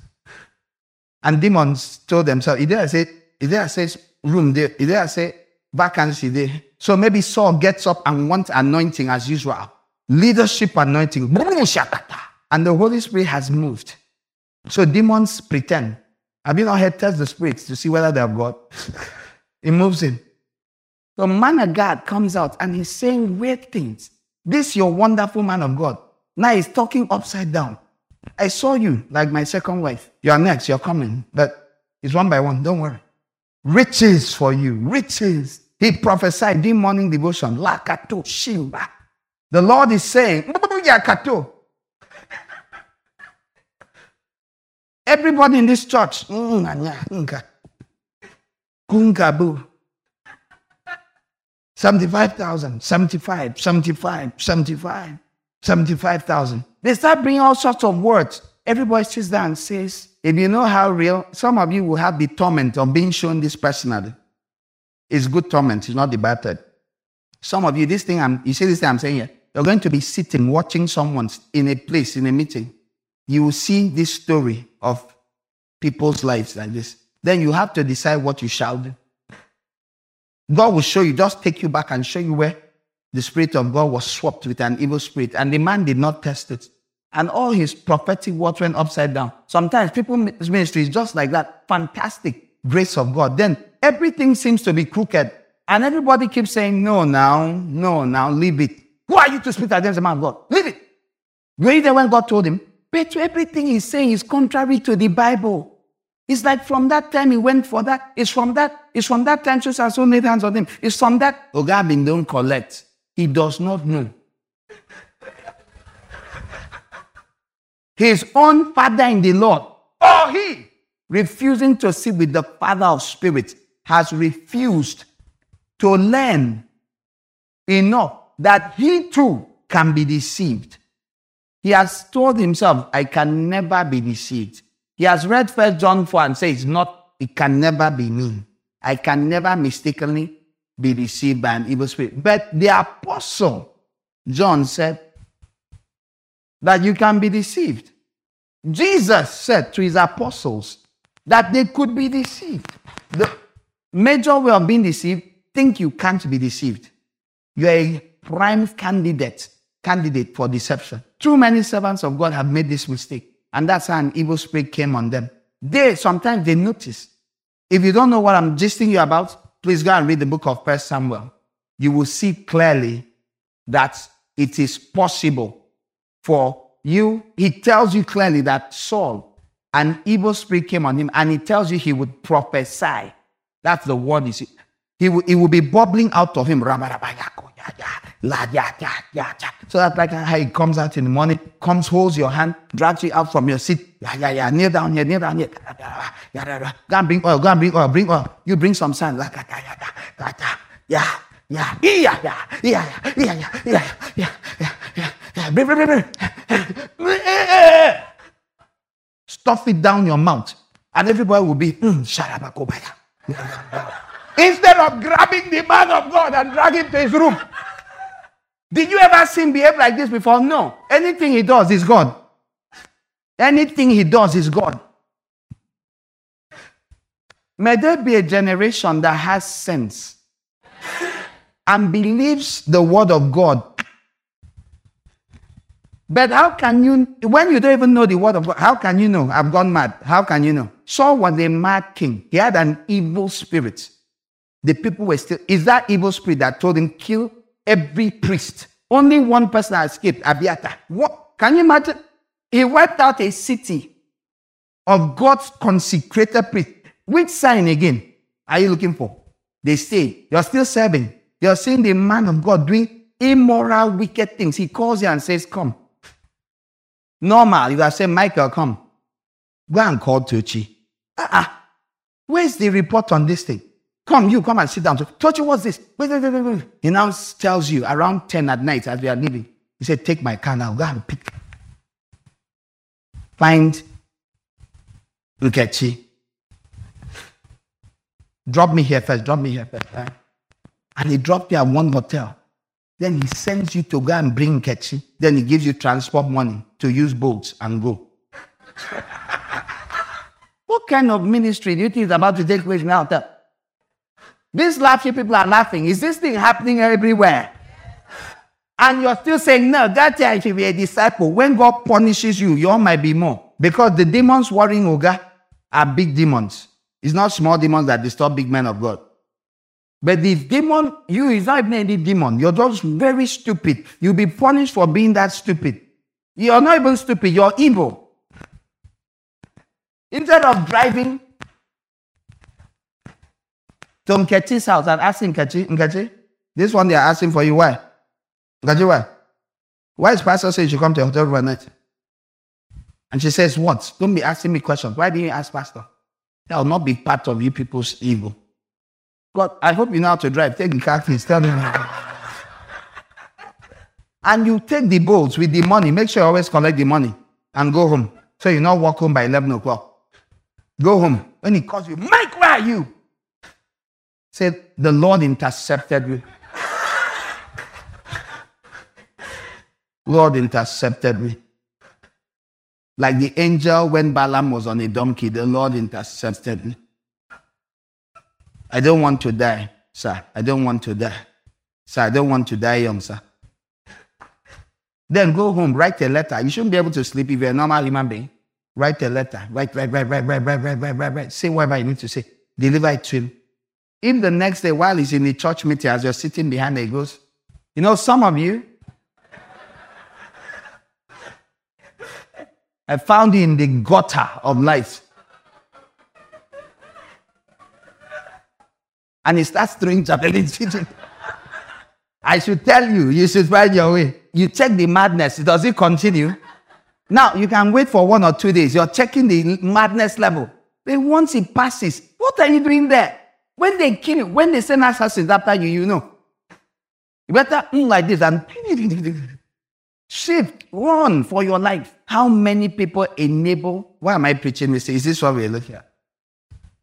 And demons told themselves, there I say, there I says room there, there I say vacancy there. So maybe Saul gets up and wants anointing as usual. Leadership anointing. And the Holy Spirit has moved. So demons pretend. Have you not heard test the spirits to see whether they have God? it moves in. So man of God comes out and he's saying weird things. This your wonderful man of God. Now he's talking upside down. I saw you like my second wife. You're next, you're coming. But it's one by one, don't worry. Riches for you, riches. He prophesied in morning devotion. Lakato Shimba. The Lord is saying, Everybody in this church, kungabu. 75,000, 75, 75, 75, 75,000. They start bringing all sorts of words. everybody sits down and says, if you know how real, some of you will have the torment of being shown this personally. It's good torment, it's not thing. Some of you, this thing I'm you see this thing I'm saying here, you're going to be sitting watching someone in a place, in a meeting. You will see this story of people's lives like this. Then you have to decide what you shall do. God will show you, just take you back and show you where the Spirit of God was swapped with an evil spirit, and the man did not test it. And all his prophetic words went upside down. Sometimes people's ministry is just like that fantastic grace of God. Then everything seems to be crooked, and everybody keeps saying, No, now, no, now, leave it. Who are you to speak against the man of God? Leave it. Were you there when God told him? But everything he's saying is contrary to the Bible. It's like from that time he went for that. It's from that. It's from that time Jesus has laid hands on him. It's from that. Ogabin don't collect. He does not know. His own father in the Lord, or he, refusing to sit with the Father of spirits, has refused to learn enough that he too can be deceived. He has told himself, I can never be deceived. He has read First John 4 and says, not, it can never be me. I can never mistakenly be deceived by an evil spirit. But the apostle John said that you can be deceived. Jesus said to his apostles that they could be deceived. The major way of being deceived, think you can't be deceived. You're a prime candidate, candidate for deception. Too many servants of God have made this mistake. And that's how an evil spirit came on them. They sometimes they notice. If you don't know what I'm gisting you about, please go and read the book of First Samuel. You will see clearly that it is possible for you. He tells you clearly that Saul, an evil spirit came on him, and he tells you he would prophesy. That's the word. Is he will, it will be bubbling out of him. So that's like how he comes out in the morning, comes, holds your hand, drags you out from your seat. Yeah, yeah, yeah. Kneel down here, kneel down here. Go and bring oil, go and bring oil, bring oil. You bring some sand. Yeah, yeah, yeah, yeah, yeah, yeah, yeah, yeah, yeah, yeah, yeah. Bring, bring, bring, bring. Stuff it down your mouth, and everybody will be, mm, Instead of grabbing the man of God and dragging him to his room. Did you ever see him behave like this before? No. Anything he does is God. Anything he does is God. May there be a generation that has sense and believes the word of God. But how can you, when you don't even know the word of God, how can you know? I've gone mad. How can you know? Saul was a mad king. He had an evil spirit. The people were still, is that evil spirit that told him, kill every priest? Only one person escaped, Abiathar. What? Can you imagine? He wiped out a city of God's consecrated priest. Which sign again are you looking for? They say, you're still serving. You're seeing the man of God doing immoral, wicked things. He calls you and says, Come. Normal, you have said, Michael, come. Go and call Tochi. Uh-uh. Where's the report on this thing? Come, you come and sit down. Tochi, what's this? Wait, wait, wait, wait. He now tells you around 10 at night as we are leaving. He said, Take my car now. Go and pick. Find Ukechi. Drop me here first. Drop me here first. And he dropped you at one hotel. Then he sends you to go and bring Kechi. Then he gives you transport money to use boats and go. what kind of ministry do you think is about to take place now? These laughing people are laughing. Is this thing happening everywhere? And you're still saying, no, that guy should be a disciple. When God punishes you, you might be more. Because the demons worrying Oga are big demons. It's not small demons that disturb big men of God. But the demon, you is not even any demon. You're just very stupid. You'll be punished for being that stupid. You're not even stupid, you're evil. Instead of driving to Nkechi's house and asking Nkechi, Nkechi, this one they are asking for you, why? Nkechi, why? Why is pastor saying you should come to hotel at night? And she says, what? Don't be asking me questions. Why didn't you ask pastor? That will not be part of you people's evil. God, I hope you know how to drive. Take the car keys. Tell them. and you take the boats with the money. Make sure you always collect the money and go home. So you not walk home by 11 o'clock. Go home. When he calls you, Mike, where are you? Say, the Lord intercepted me. Lord intercepted me. Like the angel when Balaam was on a donkey, the Lord intercepted me. I don't want to die, sir. I don't want to die. Sir, I don't want to die young, sir. Then go home, write a letter. You shouldn't be able to sleep if you're a normal human being. Write a letter. Write, write, write, write, write, write, write, write, write, write. Say whatever you need to say. Deliver it to him. If the next day, while he's in the church meeting, as you're sitting behind, he goes, You know, some of you, I found you in the gutter of life. And he starts throwing challenges. I should tell you, you should find your way. You check the madness. Does it continue? Now, you can wait for one or two days. You're checking the madness level. But once it passes, what are you doing there? When they kill you, when they send assassins after you, you know. You better mm, like this and shift, run for your life. How many people enable? Why am I preaching this? Is this what we're looking at?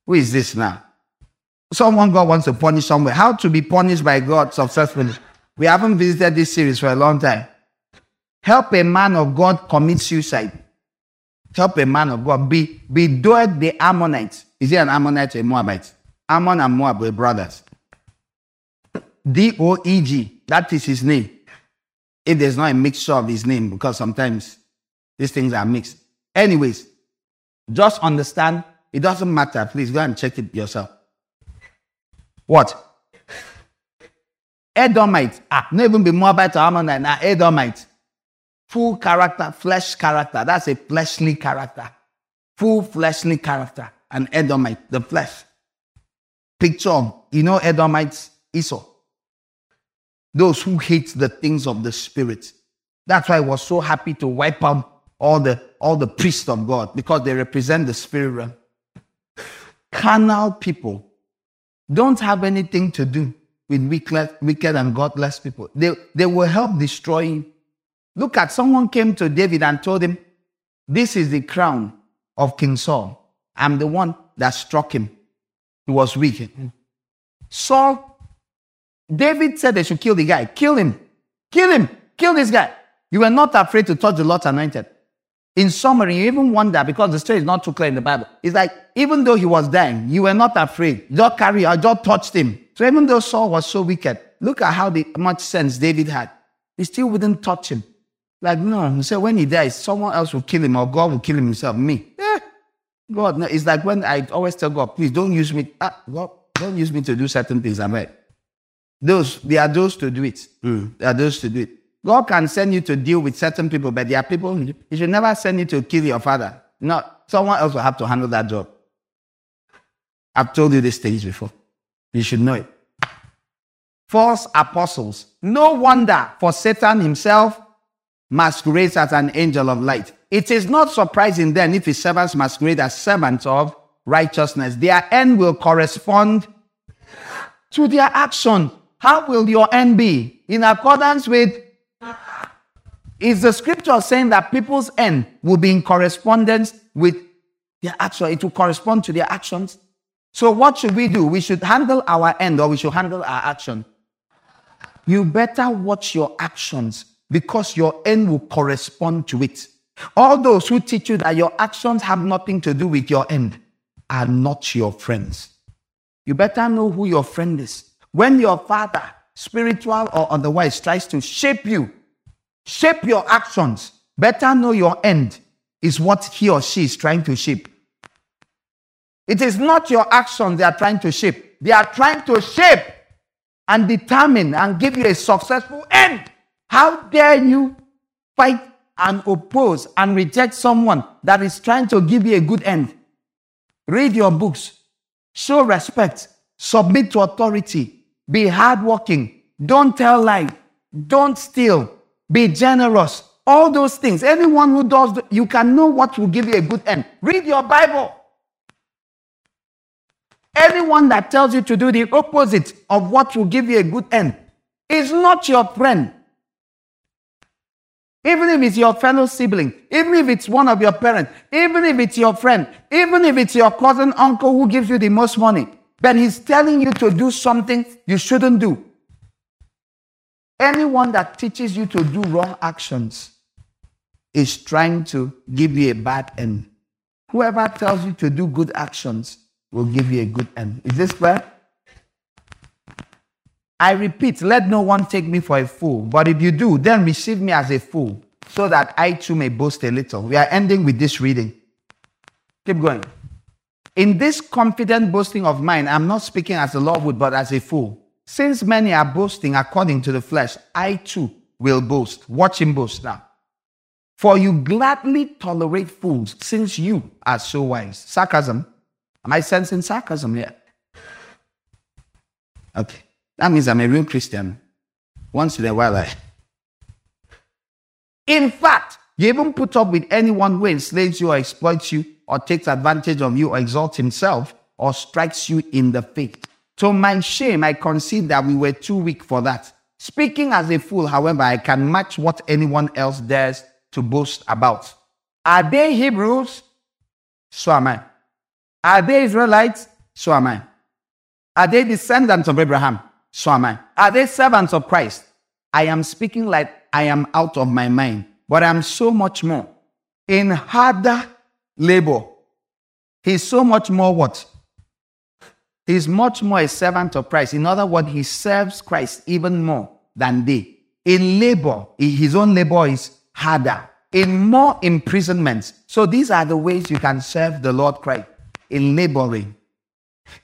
Who is this now? Someone God wants to punish somewhere. How to be punished by God successfully? We haven't visited this series for a long time. Help a man of God commit suicide. Help a man of God. Be, be Doeg the Ammonite. Is he an Ammonite or a Moabite? Ammon and Moab were brothers. D O E G. That is his name. If there's not a mixture of his name, because sometimes these things are mixed. Anyways, just understand it doesn't matter. Please go and check it yourself. What? Edomite. Ah, not even be Moabite or Ammonite. Now, Edomite. Full character, flesh character. That's a fleshly character. Full fleshly character. An Edomite, the flesh. Picture of, you know, Edomites, Esau. Those who hate the things of the spirit. That's why I was so happy to wipe out all the all the priests of God because they represent the spirit realm. Carnal people don't have anything to do with wicked, wicked and godless people. They, they will help destroy you. Look at someone came to David and told him, This is the crown of King Saul. I'm the one that struck him. He was weak. Saul, David said they should kill the guy. Kill him. Kill him. Kill this guy. You were not afraid to touch the Lord's anointed. In summary, you even wonder because the story is not too clear in the Bible. It's like even though he was dying, you were not afraid. You just carry, I just touched him. So even though Saul was so wicked, look at how the, much sense David had. He still wouldn't touch him. Like, no, he said, when he dies, someone else will kill him or God will kill him himself. Me. God, no, it's like when I always tell God, please don't use me. Ah, God, don't use me to do certain things. I'm right. Those, there are those to do it. Mm. There are those to do it. God can send you to deal with certain people, but there are people, He should never send you to kill your father. No, someone else will have to handle that job. I've told you this things before. You should know it. False apostles. No wonder for Satan himself masquerades as an angel of light. It is not surprising then if his servants masquerade as servants of righteousness. Their end will correspond to their action. How will your end be? In accordance with is the scripture saying that people's end will be in correspondence with their action? It will correspond to their actions. So, what should we do? We should handle our end or we should handle our action. You better watch your actions because your end will correspond to it. All those who teach you that your actions have nothing to do with your end are not your friends. You better know who your friend is. When your father, spiritual or otherwise, tries to shape you shape your actions. Better know your end is what he or she is trying to shape. It is not your actions they are trying to shape. They are trying to shape and determine and give you a successful end. How dare you fight and oppose and reject someone that is trying to give you a good end? Read your books, show respect, submit to authority, be hardworking, don't tell lies, don't steal, be generous. All those things. Anyone who does, you can know what will give you a good end. Read your Bible. Anyone that tells you to do the opposite of what will give you a good end is not your friend. Even if it's your fellow sibling, even if it's one of your parents, even if it's your friend, even if it's your cousin, uncle who gives you the most money, but he's telling you to do something you shouldn't do. Anyone that teaches you to do wrong actions is trying to give you a bad end. Whoever tells you to do good actions will give you a good end. Is this clear? I repeat, let no one take me for a fool, but if you do, then receive me as a fool, so that I too may boast a little. We are ending with this reading. Keep going. In this confident boasting of mine, I'm not speaking as the Lord would, but as a fool. Since many are boasting according to the flesh, I too will boast. Watch him boast now. For you gladly tolerate fools, since you are so wise. Sarcasm. Am I sensing sarcasm here? Okay. That means I'm a real Christian. Once in a while, I. In fact, you even put up with anyone who enslaves you or exploits you or takes advantage of you or exalts himself or strikes you in the face. To my shame, I concede that we were too weak for that. Speaking as a fool, however, I can match what anyone else dares to boast about. Are they Hebrews? So am I. Are they Israelites? So am I. Are they descendants of Abraham? So am I. Are they servants of Christ? I am speaking like I am out of my mind, but I'm so much more. In harder labor, he's so much more what? He's much more a servant of Christ. In other words, he serves Christ even more than they. In labor, his own labor is harder. In more imprisonments. So these are the ways you can serve the Lord Christ. In laboring,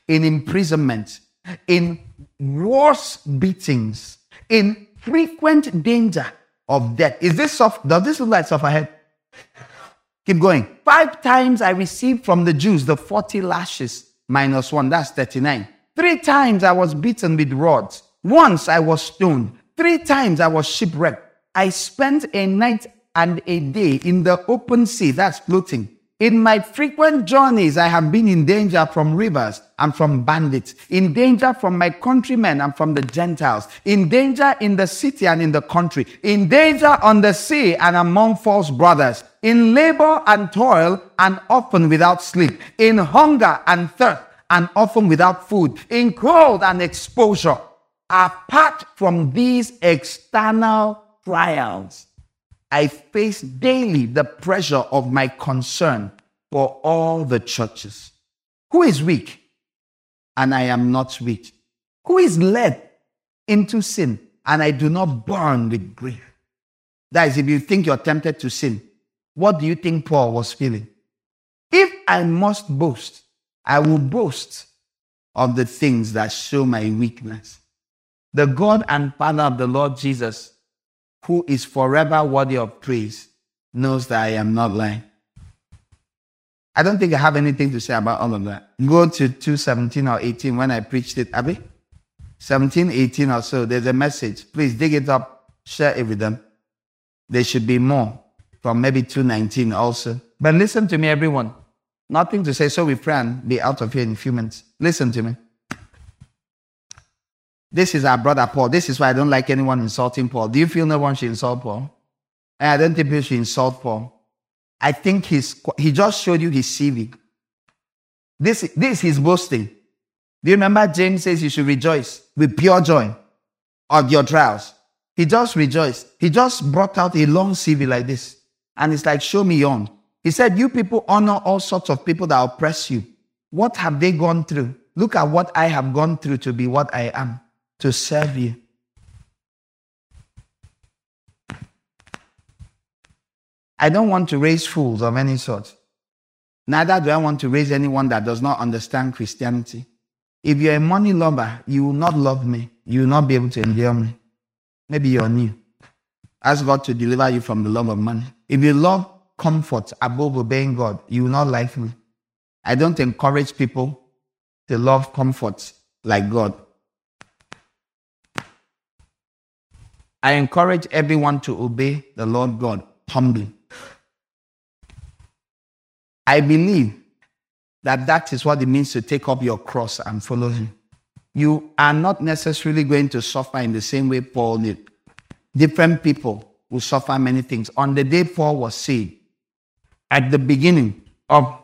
in imprisonment, in worse beatings, in frequent danger of death. Is this soft? Does this look like suffer ahead? Keep going. Five times I received from the Jews the 40 lashes minus one, that's 39. Three times I was beaten with rods. Once I was stoned. Three times I was shipwrecked. I spent a night and a day in the open sea, that's floating. In my frequent journeys, I have been in danger from rivers and from bandits, in danger from my countrymen and from the Gentiles, in danger in the city and in the country, in danger on the sea and among false brothers, in labor and toil and often without sleep, in hunger and thirst and often without food, in cold and exposure. Apart from these external trials, I face daily the pressure of my concern for all the churches. Who is weak? And I am not weak. Who is led into sin? And I do not burn with grief. That is, if you think you're tempted to sin, what do you think Paul was feeling? If I must boast, I will boast of the things that show my weakness. The God and Father of the Lord Jesus who is forever worthy of praise, knows that I am not lying. I don't think I have anything to say about all of that. Go to 217 or 18 when I preached it, Abby. 17, 18 or so, there's a message. Please dig it up, share it with them. There should be more from maybe 219 also. But listen to me, everyone. Nothing to say, so we pray and be out of here in a few minutes. Listen to me. This is our brother Paul. This is why I don't like anyone insulting Paul. Do you feel no one should insult Paul? Eh, I don't think people should insult Paul. I think he's, he just showed you his CV. This, this is boasting. Do you remember James says you should rejoice with pure joy of your trials? He just rejoiced. He just brought out a long CV like this. And it's like, show me on. He said, You people honor all sorts of people that oppress you. What have they gone through? Look at what I have gone through to be what I am to serve you. I don't want to raise fools of any sort. Neither do I want to raise anyone that does not understand Christianity. If you're a money lover, you will not love me. You will not be able to endure me. Maybe you're new. Ask God to deliver you from the love of money. If you love comfort above obeying God, you will not like me. I don't encourage people to love comfort like God. I encourage everyone to obey the Lord God humbly. I believe that that is what it means to take up your cross and follow Him. You are not necessarily going to suffer in the same way Paul did. Different people will suffer many things. On the day Paul was saved, at the beginning of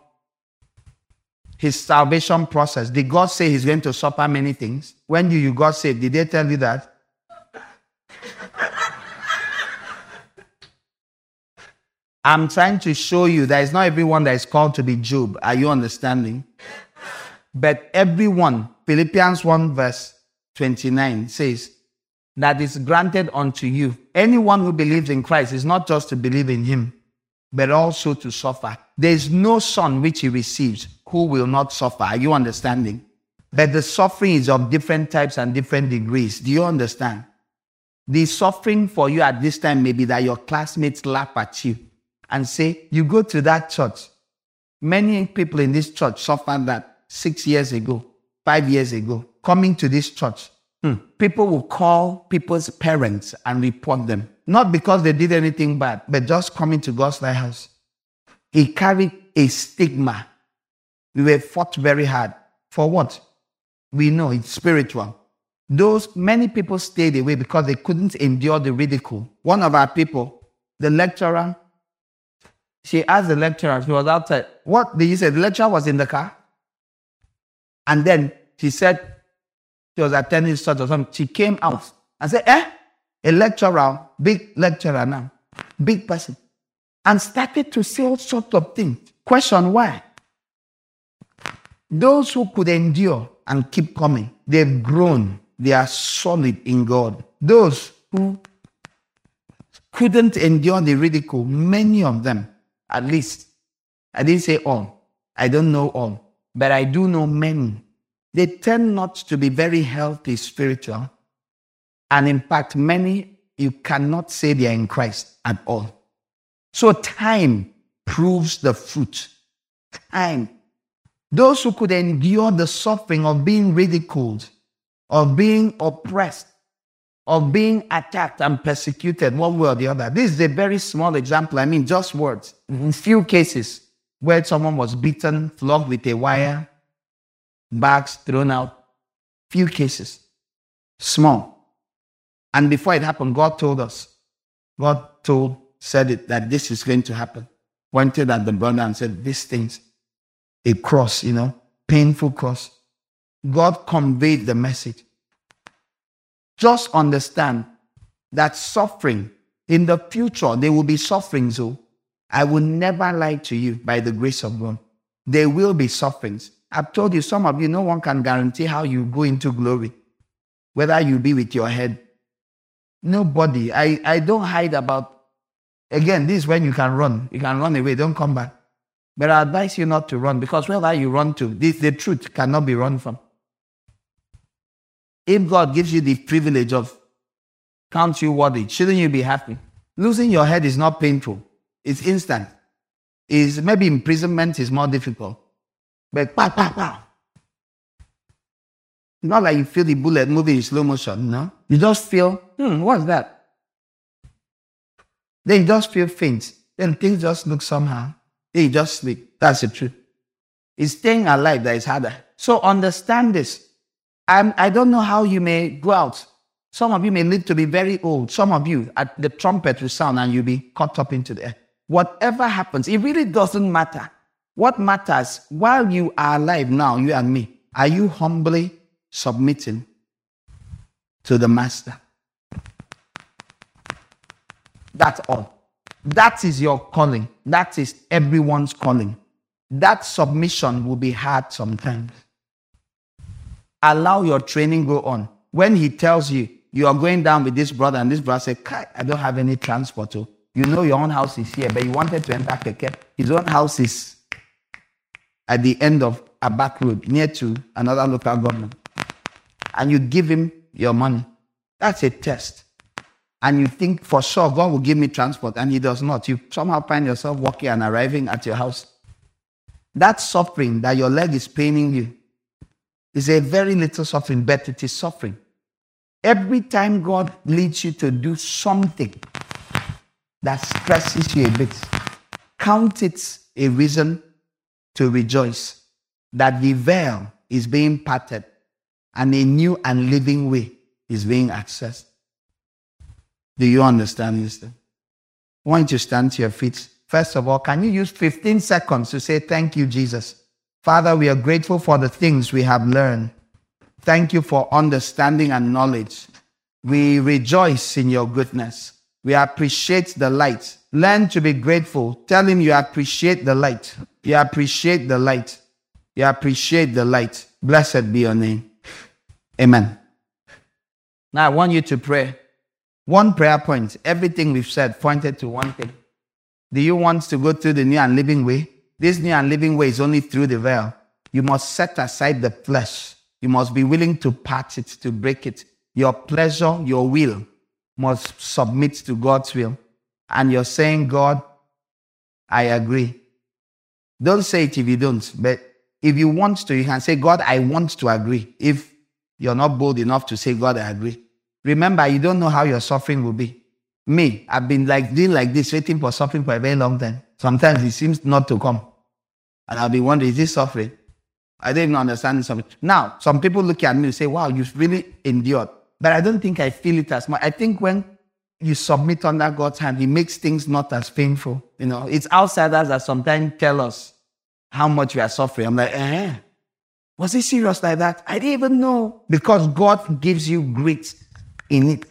his salvation process, did God say he's going to suffer many things? When you, you got saved, did they tell you that? I'm trying to show you that it's not everyone that is called to be Job. Are you understanding? But everyone, Philippians 1 verse 29 says, that is granted unto you. Anyone who believes in Christ is not just to believe in him, but also to suffer. There is no son which he receives who will not suffer. Are you understanding? But the suffering is of different types and different degrees. Do you understand? The suffering for you at this time may be that your classmates laugh at you and say, You go to that church. Many people in this church suffered that six years ago, five years ago, coming to this church. Hmm. People will call people's parents and report them, not because they did anything bad, but just coming to God's lighthouse. He carried a stigma. We were fought very hard. For what? We know it's spiritual. Those many people stayed away because they couldn't endure the ridicule. One of our people, the lecturer, she asked the lecturer, she was outside. What did you say? The lecturer was in the car. And then she said, she was attending church or something. She came out and said, Eh? A lecturer, big lecturer now, big person. And started to say all sorts of things. Question why? Those who could endure and keep coming, they've grown. They are solid in God. Those who couldn't endure the ridicule, many of them, at least, I didn't say all, I don't know all, but I do know many. They tend not to be very healthy spiritual. And in fact, many you cannot say they are in Christ at all. So time proves the fruit. Time. Those who could endure the suffering of being ridiculed, of being oppressed, of being attacked and persecuted one way or the other. This is a very small example. I mean, just words. In few cases where someone was beaten, flogged with a wire, bags thrown out, few cases, small. And before it happened, God told us, God told, said it that this is going to happen. Pointed at the brother and said, These things, a cross, you know, painful cross. God conveyed the message. Just understand that suffering in the future, there will be suffering. So oh. I will never lie to you by the grace of God. There will be sufferings. I've told you, some of you, no one can guarantee how you go into glory, whether you be with your head. Nobody. I, I don't hide about, again, this is when you can run. You can run away, don't come back. But I advise you not to run because wherever you run to, this, the truth cannot be run from. If God gives you the privilege of count you worthy, shouldn't you be happy? Losing your head is not painful. It's instant. Is maybe imprisonment is more difficult. But pow, pow, pow. Not like you feel the bullet moving in slow motion, no? You just feel, hmm, what's that? Then you just feel faint. Then things just look somehow. Then you just sleep. That's the truth. It's staying alive that is harder. So understand this. I'm, I don't know how you may go out. Some of you may live to be very old. Some of you, at the trumpet will sound and you'll be caught up into the. Whatever happens, it really doesn't matter. What matters while you are alive now, you and me, are you humbly submitting to the Master? That's all. That is your calling. That is everyone's calling. That submission will be hard sometimes. Allow your training go on. When he tells you you are going down with this brother, and this brother says, I don't have any transport. So you know your own house is here, but you wanted to enter Keke. His own house is at the end of a back road near to another local government. And you give him your money. That's a test. And you think for sure God will give me transport, and He does not. You somehow find yourself walking and arriving at your house. That suffering that your leg is paining you is a very little suffering, but it is suffering. Every time God leads you to do something that stresses you a bit, count it a reason to rejoice that the veil is being parted and a new and living way is being accessed. Do you understand this? don't you stand to your feet. First of all, can you use 15 seconds to say, Thank you, Jesus? Father, we are grateful for the things we have learned. Thank you for understanding and knowledge. We rejoice in your goodness. We appreciate the light. Learn to be grateful. Tell him you appreciate the light. You appreciate the light. You appreciate the light. Blessed be your name. Amen. Now I want you to pray. One prayer point. Everything we've said pointed to one thing. Do you want to go through the new and living way? This new and living way is only through the veil. You must set aside the flesh. You must be willing to part it, to break it. Your pleasure, your will must submit to God's will. And you're saying, God, I agree. Don't say it if you don't, but if you want to, you can say, God, I want to agree. If you're not bold enough to say, God, I agree. Remember, you don't know how your suffering will be. Me, I've been like doing like this, waiting for suffering for a very long time. Sometimes it seems not to come. And I'll be wondering, is this suffering? I didn't even understand something. Now, some people look at me and say, wow, you've really endured. But I don't think I feel it as much. I think when you submit under God's hand, He makes things not as painful. You know, it's outsiders that sometimes tell us how much we are suffering. I'm like, eh, was it serious like that? I didn't even know. Because God gives you grit in it.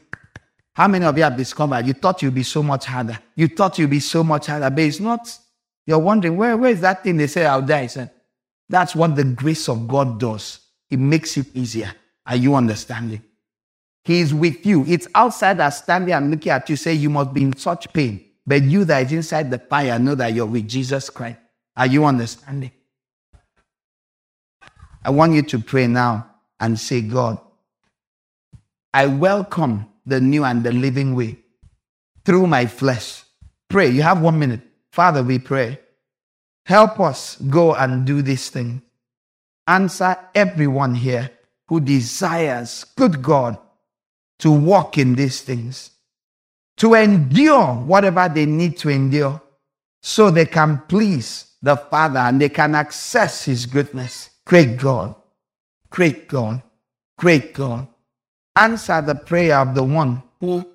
How many of you have discovered you thought you'd be so much harder? You thought you'd be so much harder, but it's not. You're wondering, where, where is that thing they say I'll die? Said, that's what the grace of God does. It makes it easier. Are you understanding? He is with you. It's outsiders standing and looking at you, say you must be in such pain. But you that is inside the fire know that you're with Jesus Christ. Are you understanding? I want you to pray now and say, God, I welcome the new and the living way through my flesh. Pray. You have one minute. Father, we pray. Help us go and do this thing. Answer everyone here who desires, good God, to walk in these things, to endure whatever they need to endure, so they can please the Father and they can access His goodness. Great God, great God, great God answer the prayer of the one who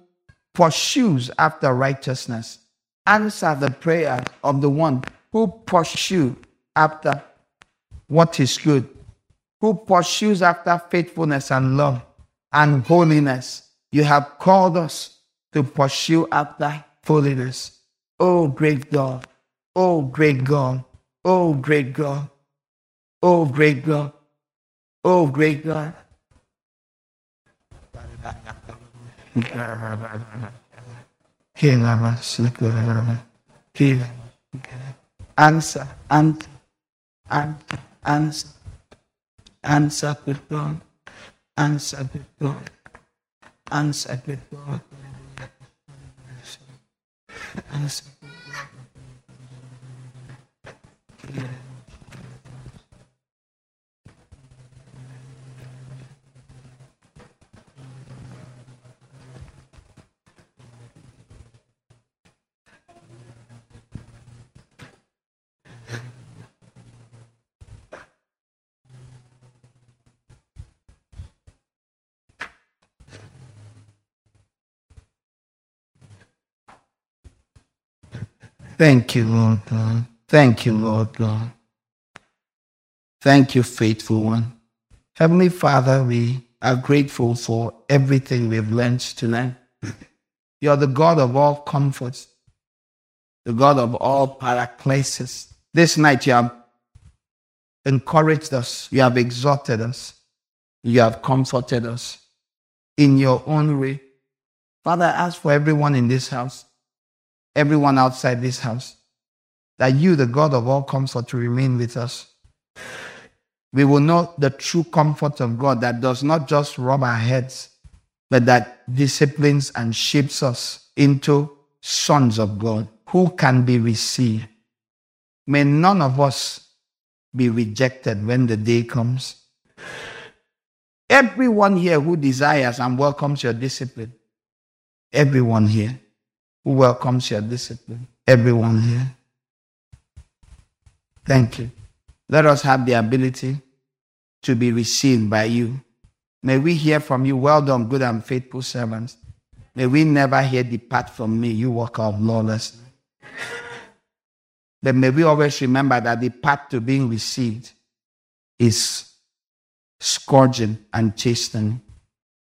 pursues after righteousness. Answer the prayer of the one who pursues after what is good, who pursues after faithfulness and love and holiness. You have called us to pursue after holiness. Oh, great God. Oh, great God. Oh, great God. Oh, great God. Oh, great God. Answer, answer, answer, answer, answer with God, answer with God, answer with God, answer. Thank you, Lord God. Thank you, Lord God. Thank you, faithful one. Heavenly Father, we are grateful for everything we've learned tonight. You're the God of all comforts, the God of all paraclesis. This night you have encouraged us, you have exhorted us, you have comforted us in your own way. Father, ask for everyone in this house everyone outside this house, that you, the God of all comfort, to remain with us. We will know the true comfort of God that does not just rub our heads, but that disciplines and shapes us into sons of God who can be received. May none of us be rejected when the day comes. Everyone here who desires and welcomes your discipline, everyone here who welcomes your discipline. Everyone here. Thank you. Let us have the ability to be received by you. May we hear from you, well done, good and faithful servants. May we never hear, Depart from me, you worker of lawlessness. But may we always remember that the path to being received is scourging and chastening.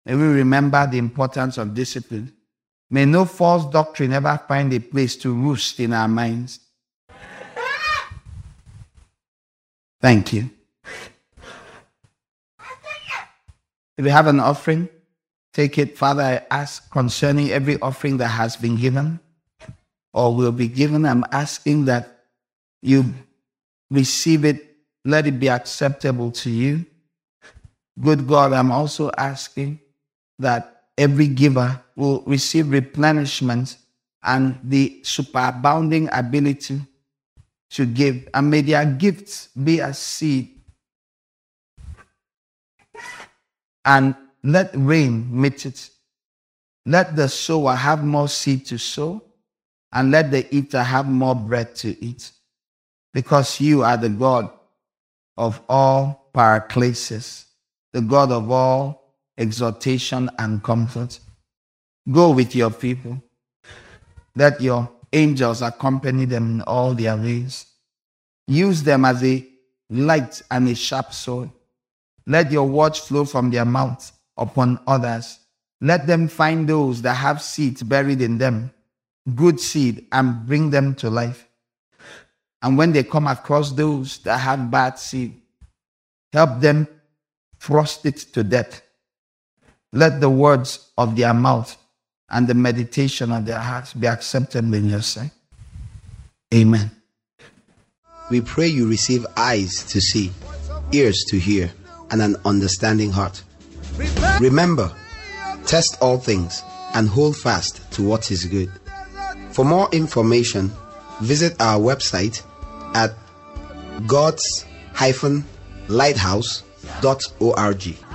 May we remember the importance of discipline. May no false doctrine ever find a place to roost in our minds. Thank you. If you have an offering, take it. Father, I ask concerning every offering that has been given or will be given, I'm asking that you receive it, let it be acceptable to you. Good God, I'm also asking that every giver will receive replenishment and the superabounding ability to give. And may their gifts be a seed. And let rain meet it. Let the sower have more seed to sow, and let the eater have more bread to eat because you are the God of all paraclesis, the God of all exhortation and comfort. Go with your people. Let your angels accompany them in all their ways. Use them as a light and a sharp sword. Let your words flow from their mouth upon others. Let them find those that have seeds buried in them, good seed, and bring them to life. And when they come across those that have bad seed, help them thrust it to death. Let the words of their mouth and the meditation of their hearts be acceptable in your sight. Amen. We pray you receive eyes to see, ears to hear, and an understanding heart. Remember, test all things and hold fast to what is good. For more information, visit our website at gods-lighthouse.org.